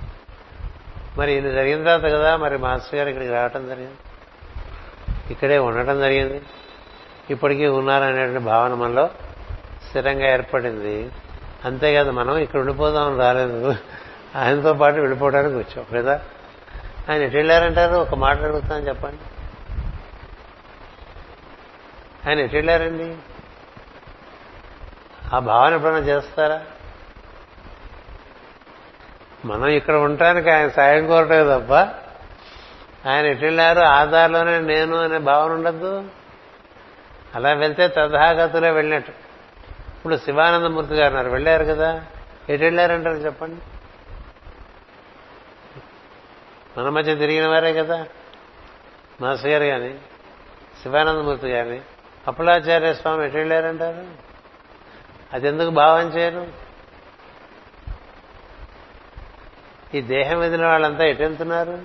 మరి ఇది జరిగిన తర్వాత కదా మరి మాస్టర్ గారు ఇక్కడికి రావటం జరిగింది. ఇక్కడే ఉండటం జరిగింది. ఇప్పటికీ ఉన్నారనేటువంటి భావన మనలో స్థిరంగా ఏర్పడింది. అంతేకాదు మనం ఇక్కడ ఉండిపోదాం రాలేదు. ఆయనతో పాటు వెళ్ళిపోవడానికి వచ్చాం. కదా ఆయన ఎటు వెళ్ళారంటారు? ఒక మాట అడుగుతాను చెప్పండి. ఆయన ఎటు వెళ్ళారండి? ఆ భావన ఎప్పుడైనా చేస్తారా? మనం ఇక్కడ ఉండటానికి ఆయన సాయం కోరటమే తప్ప ఆయన ఎటు వెళ్ళారు? ఆధార్లోనే నేను అనే భావన ఉండద్దు? అలా వెళ్తే తథాగతులే వెళ్ళినట్టు. ఇప్పుడు శివానందమూర్తి గారు ఉన్నారు వెళ్ళారు కదా? ఎటు వెళ్ళారంటారు చెప్పండి? మన మధ్య తిరిగిన వారే కదా? మాస్టర్ గారు కానీ శివానందమూర్తి గారిని అప్పులాచార్య స్వామి ఎటు వెళ్ళారంటారు? అది ఎందుకు భావం చేయరు? ఈ దేహం ఎదిన వాళ్ళంతా ఎటు వెళ్తున్నారు?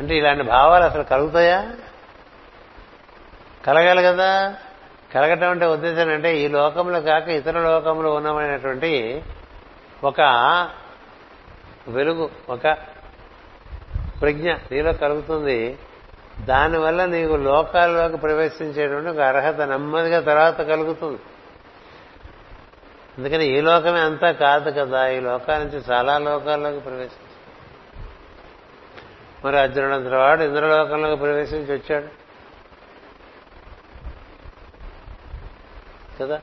అంటే ఇలాంటి భావాలు అసలు కలుగుతాయా? కలగాలి కదా. కలగటం అంటే ఉద్దేశం అంటే ఈ లోకంలో కాక ఇతర లోకంలో ఉన్నమైనటువంటి ఒక వెలుగు ఒక ప్రజ్ఞ నీలో కలుగుతుంది. దానివల్ల నీకు లోకాల్లోకి ప్రవేశించేటువంటి ఒక అర్హత నెమ్మదిగా తర్వాత కలుగుతుంది. అందుకని ఈ లోకమే అంతా కాదు కదా. ఈ లోకాల నుంచి చాలా లోకాల్లోకి ప్రవేశించాడు మరి అర్జునుడంత వాడు ఇంద్రలోకంలోకి ప్రవేశించి వచ్చాడు. కదా?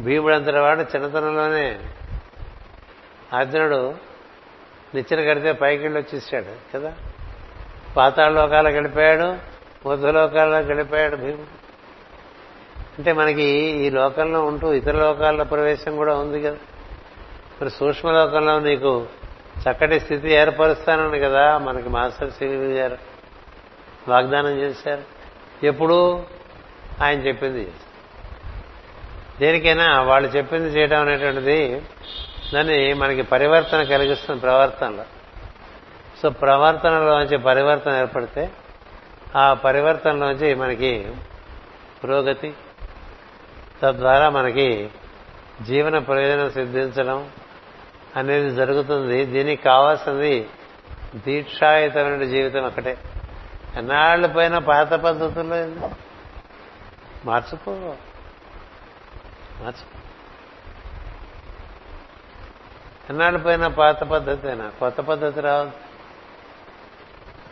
భీముడంతటి వాడు చిన్నతనంలోనే అర్జునుడు నిచ్చెన కడితే పైకి వెళ్ళి వచ్చేసాడు కదా? పాతాళ లోకాలకు వెళ్ళిపోయాడు లోకాల్లోకి వెళ్ళిపోయాడు భీముడు. అంటే మనకి ఈ లోకంలో ఉంటూ ఇతర లోకాల్లో ప్రవేశం కూడా ఉంది కదా? మరి సూక్ష్మ లోకంలో నీకు చక్కటి స్థితి ఏర్పరుస్తానని కదా మనకి మాస్టర్ శ్రీ గారు వాగ్దానం చేశారు. ఎప్పుడు? ఆయన చెప్పింది. దేనికైనా వాళ్ళు చెప్పింది చేయడం అనేటువంటిది దాన్ని మనకి పరివర్తన కలిగిస్తుంది ప్రవర్తనలో. సో ప్రవర్తనలోంచి పరివర్తన ఏర్పడితే ఆ పరివర్తనలోంచి మనకి పురోగతి తద్వారా మనకి జీవన ప్రయోజనం సిద్ధించడం అనేది జరుగుతుంది. దీనికి కావాల్సింది దీక్షాయుతమైన జీవితం ఒకటే ఎన్నాళ్ళు పైన పాత పద్ధతుల్లో మార్చుకో మార్చుకో ఎన్నాళ్ళు పోయిన పాత పద్ధతేనా? కొత్త పద్ధతి రావద్దు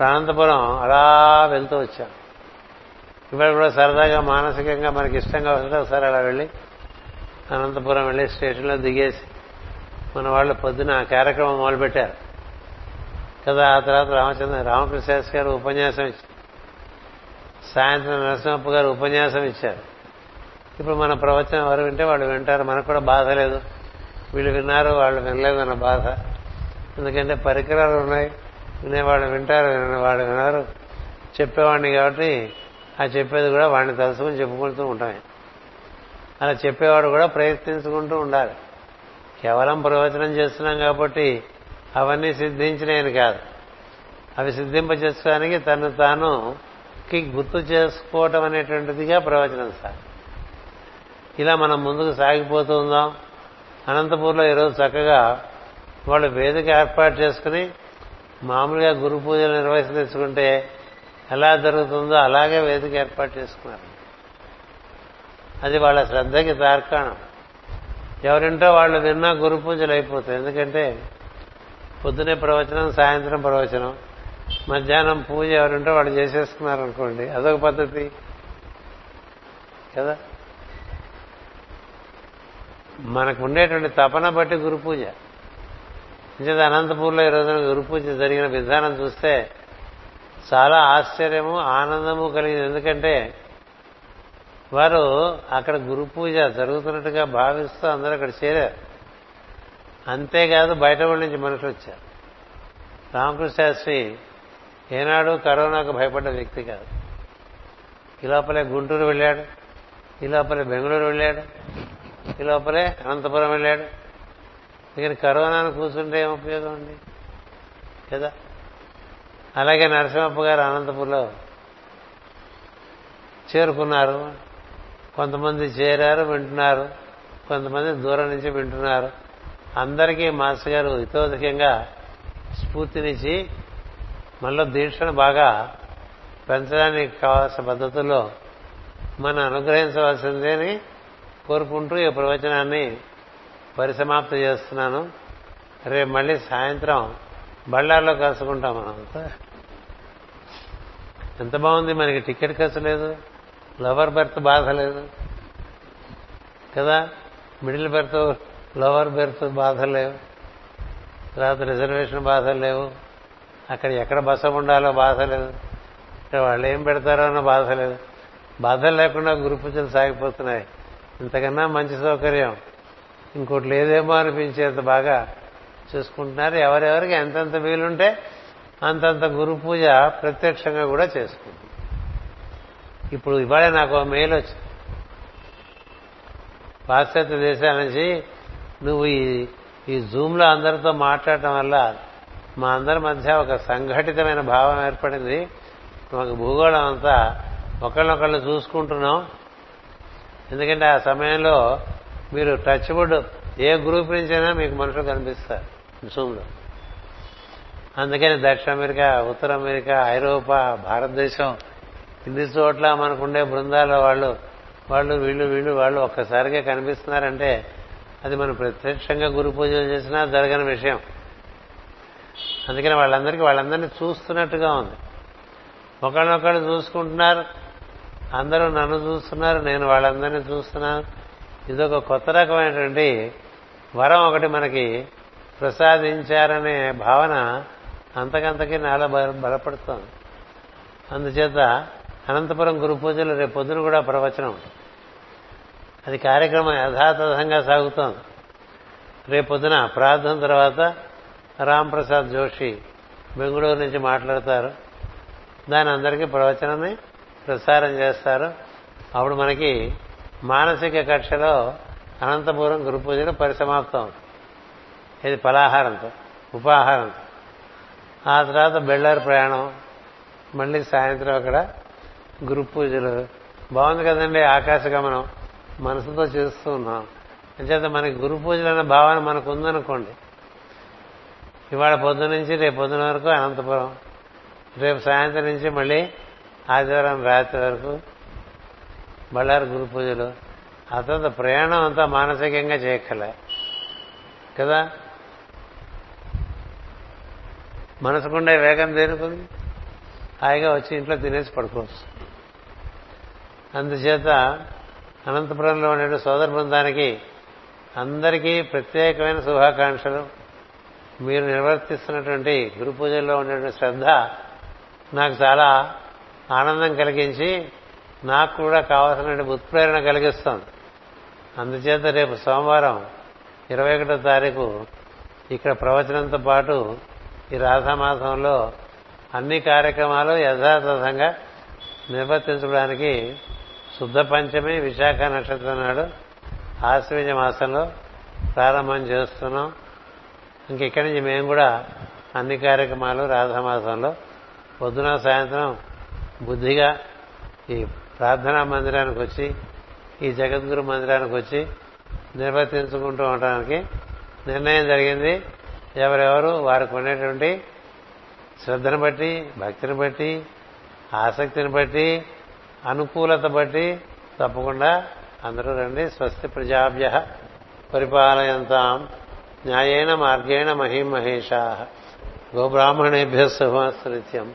అనంతపురం అలా వెళ్తూ వచ్చాం. ఇవాళ కూడా సరదాగా మానసికంగా మనకి ఇష్టంగా వస్తే ఒకసారి అలా వెళ్ళి అనంతపురం వెళ్ళి స్టేషన్లో దిగేసి మన వాళ్ళు పొద్దున కార్యక్రమం మొదలుపెట్టారు. కదా ఆ తర్వాత రామచంద్ర రామకృష్ణ గారు ఉపన్యాసం ఇచ్చారు. సాయంత్రం నరసింహప్ప గారు ఉపన్యాసం ఇచ్చారు. ఇప్పుడు మన ప్రవచనం ఎవరు వింటే వాళ్ళు వింటారు. మనకు కూడా బాధ లేదు. వీళ్ళు విన్నారు వాళ్ళు వినలేదు అన్న బాధ. ఎందుకంటే పరికరాలు ఉన్నాయి. వినేవాళ్ళు వింటారు వాళ్ళు విన్నారు చెప్పేవాడిని కాబట్టి ఆ చెప్పేది కూడా వాడిని తలుసుకుని చెప్పుకుంటూ ఉంటాయి. అలా చెప్పేవాడు కూడా ప్రయత్నించుకుంటూ ఉండాలి. కేవలం ప్రవచనం చేస్తున్నాం కాబట్టి అవన్నీ సిద్ధించినాయని కాదు. అవి సిద్ధింపచేసుకోవడానికి తను తాను కి గుర్తు చేసుకోవటం అనేటువంటిదిగా ప్రవచనం సార్. ఇలా మనం ముందుకు సాగిపోతూ ఉందాం. అనంతపూర్లో ఈరోజు చక్కగా వాళ్ళు వేదిక ఏర్పాటు చేసుకుని మామూలుగా గురు పూజలు నిర్వహించుకుంటే ఎలా జరుగుతుందో అలాగే వేదిక ఏర్పాటు చేసుకున్నారు. అది వాళ్ళ శ్రద్ధకి తార్కాణం. ఎవరింటో వాళ్ళు విన్నా గురు పూజలు అయిపోతాయి. ఎందుకంటే పొద్దునే ప్రవచనం సాయంత్రం ప్రవచనం మధ్యాహ్నం పూజ ఎవరింటో వాళ్ళు చేసేసుకున్నారు అనుకోండి అదొక పద్ధతి. కదా? మనకు ఉండేటువంటి తపన బట్టి గురు పూజ. నిజంగా అనంతపూర్లో ఈ రోజున గురు పూజ జరిగిన విధానం చూస్తే చాలా ఆశ్చర్యము ఆనందము కలిగింది. ఎందుకంటే వారు అక్కడ గురు పూజ జరుగుతున్నట్టుగా భావిస్తూ అందరూ అక్కడ చేరారు. అంతేకాదు బయట ఊళ్ళ నుంచి మనుషులు వచ్చారు. రామకృష్ణ శాస్త్రి ఏనాడు కరోనాకు భయపడ్డ వ్యక్తి కాదు. ఈ లోపలే గుంటూరు వెళ్ళాడు. ఈ లోపలే బెంగళూరు వెళ్ళాడు. ఈ లోపలే అనంతపురం వెళ్ళాడు. అందుకని కరోనాను కూర్చుంటే ఏం ఉపయోగం అండి? కదా? అలాగే నరసింహప్ప గారు అనంతపురంలో చేరుకున్నారు. కొంతమంది చేరారు వింటున్నారు. కొంతమంది దూరం నుంచి వింటున్నారు. అందరికీ మాస్టర్ గారు హితోధికంగా స్ఫూర్తినిచ్చి మనలో దీక్షను బాగా పెంచడానికి కావాల్సిన పద్ధతుల్లో మనం అనుగ్రహించవలసిందే అని కోరుకుంటూ ఈ ప్రవచనాన్ని పరిసమాప్తి చేస్తున్నాను. రేపు మళ్ళీ సాయంత్రం బళ్ళార్లో కలుసుకుంటాం మనం. ఎంత బాగుంది మనకి టికెట్ ఖర్చు లేదు. లవర్ బెర్త్ బాధ లేదు. కదా? మిడిల్ బెర్త్ లోవర్ బెర్త్ బాధ లేవు. తర్వాత రిజర్వేషన్ బాధ లేవు. అక్కడ ఎక్కడ బస ఉండాలో బాధ లేదు. ఇక్కడ వాళ్ళు ఏం పెడతారో అన్న బాధ లేదు. బాధలు లేకుండా గురు పూజలు సాగిపోతున్నాయి. ఇంతకన్నా మంచి సౌకర్యం. ఇంకోటి లేదేమో అనిపించేంత బాగా చూసుకుంటున్నారు. ఎవరెవరికి ఎంతెంత వీలుంటే అంతంత గురు పూజ ప్రత్యక్షంగా కూడా చేసుకుంటుంది ఇప్పుడు ఇవాళ నాకు మెయిల్ వచ్చింది. పాశ్చాత్య దేశాల నుంచి నువ్వు ఈ ఈ జూమ్లో అందరితో మాట్లాడటం వల్ల మా అందరి మధ్య ఒక సంఘటితమైన భావం ఏర్పడింది. మాకు భూగోళం అంతా ఒకళ్ళనొకళ్ళు చూసుకుంటున్నాం. ఎందుకంటే ఆ సమయంలో మీరు టచ్ వుడ్ ఏ గ్రూప్ నుంచైనా మీకు మనుషులు కనిపిస్తారు జూమ్లో అందుకని దక్షిణ అమెరికా ఉత్తర అమెరికా ఐరోపా భారతదేశం ఇన్ని చోట్ల మనకుండే బృందాల వాళ్ళు వాళ్ళు వీళ్ళు వీళ్ళు వాళ్ళు ఒక్కసారిగా కనిపిస్తున్నారంటే అది మనం ప్రత్యక్షంగా గురు పూజలు చేసినా జరగని విషయం. అందుకని వాళ్ళందరికీ వాళ్ళందరినీ చూస్తున్నట్టుగా ఉంది. ఒకళ్ళనొకళ్ళు చూసుకుంటున్నారు అందరూ నన్ను చూస్తున్నారు నేను వాళ్ళందరినీ చూస్తున్నాను. ఇదొక కొత్త రకమైనటువంటి వరం ఒకటి మనకి ప్రసాదించారనే భావన అంతకంతకీ నాలో బలపడుతోంది. అందుచేత అనంతపురం గురు పూజలు రేపు పొద్దున కూడా ప్రవచనం అది కార్యక్రమం యథాతథంగా సాగుతోంది. రేపు పొద్దున ప్రార్థన తర్వాత రాంప్రసాద్ జోషి బెంగళూరు నుంచి మాట్లాడతారు. దాని అందరికీ ప్రవచనమే. ప్రసారం చేస్తారు. అప్పుడు మనకి మానసిక కక్షలో అనంతపురం గురు పూజలు పరిసమాప్తం. ఇది పలాహారంతో ఉపాహారంతో. ఆ తర్వాత బెళ్ళారు ప్రయాణం. మళ్ళీ సాయంత్రం అక్కడ గురు పూజలు బాగుంది కదండి ఆకాశగమనం. మనసుతో చేస్తూ ఉన్నాం. అంచేత మనకి గురు పూజలు అనే భావన మనకు ఉందనుకోండి ఇవాళ పొద్దున నుంచి రేపు పొద్దున వరకు అనంతపురం. రేపు సాయంత్రం నుంచి మళ్ళీ ఆదివారం రాత్రి వరకు బళ్ళారి గురు పూజలు. ఆ తర్వాత ప్రయాణం అంతా మానసికంగా చేయక్కలే కదా? మనసుకుండే వేగం దేనుకుంది? హాయిగా వచ్చి ఇంట్లో తినేసి పడుకోవచ్చు. అందుచేత అనంతపురంలో ఉండే సోదర బృందానికి అందరికీ ప్రత్యేకమైన శుభాకాంక్షలు. మీరు నిర్వర్తిస్తున్నటువంటి గురు పూజల్లో ఉండేటువంటి శ్రద్ధ నాకు చాలా ఆనందం కలిగించి నాకు కూడా కావాల్సిన ఉత్ప్రేరణ కలిగిస్తోంది అందుచేత రేపు సోమవారం ఇరవై ఒకటో తారీఖు ఇక్కడ ప్రవచనంతో పాటు ఈ రాధామాసంలో అన్ని కార్యక్రమాలు యథాతథంగా నిర్వర్తించడానికి శుద్ధ పంచమి విశాఖ నక్షత్రం నాడు ఆశ్వీజ మాసంలో ప్రారంభం చేస్తున్నాం. ఇంక ఇక్కడి నుంచి మేము కూడా అన్ని కార్యక్రమాలు రాధామాసంలో పొద్దున సాయంత్రం బుద్ధిగా ఈ ప్రార్థనా మందిరానికి వచ్చి ఈ జగద్గురు మందిరానికి వచ్చి నిర్వర్తించుకుంటూ ఉండడానికి నిర్ణయం జరిగింది. ఎవరెవరు వారికి ఉండేటువంటి శ్రద్ధను బట్టి భక్తిని బట్టి ఆసక్తిని బట్టి అనుకూలత బట్టి తప్పకుండా అందరూ రండి. స్వస్తి ప్రజాభ్య పరిపాలయంతాం. న్యాయేన మార్గేణ మహిమహేషా. గోబ్రాహ్మణేభ్య శుభమస్తృత్యం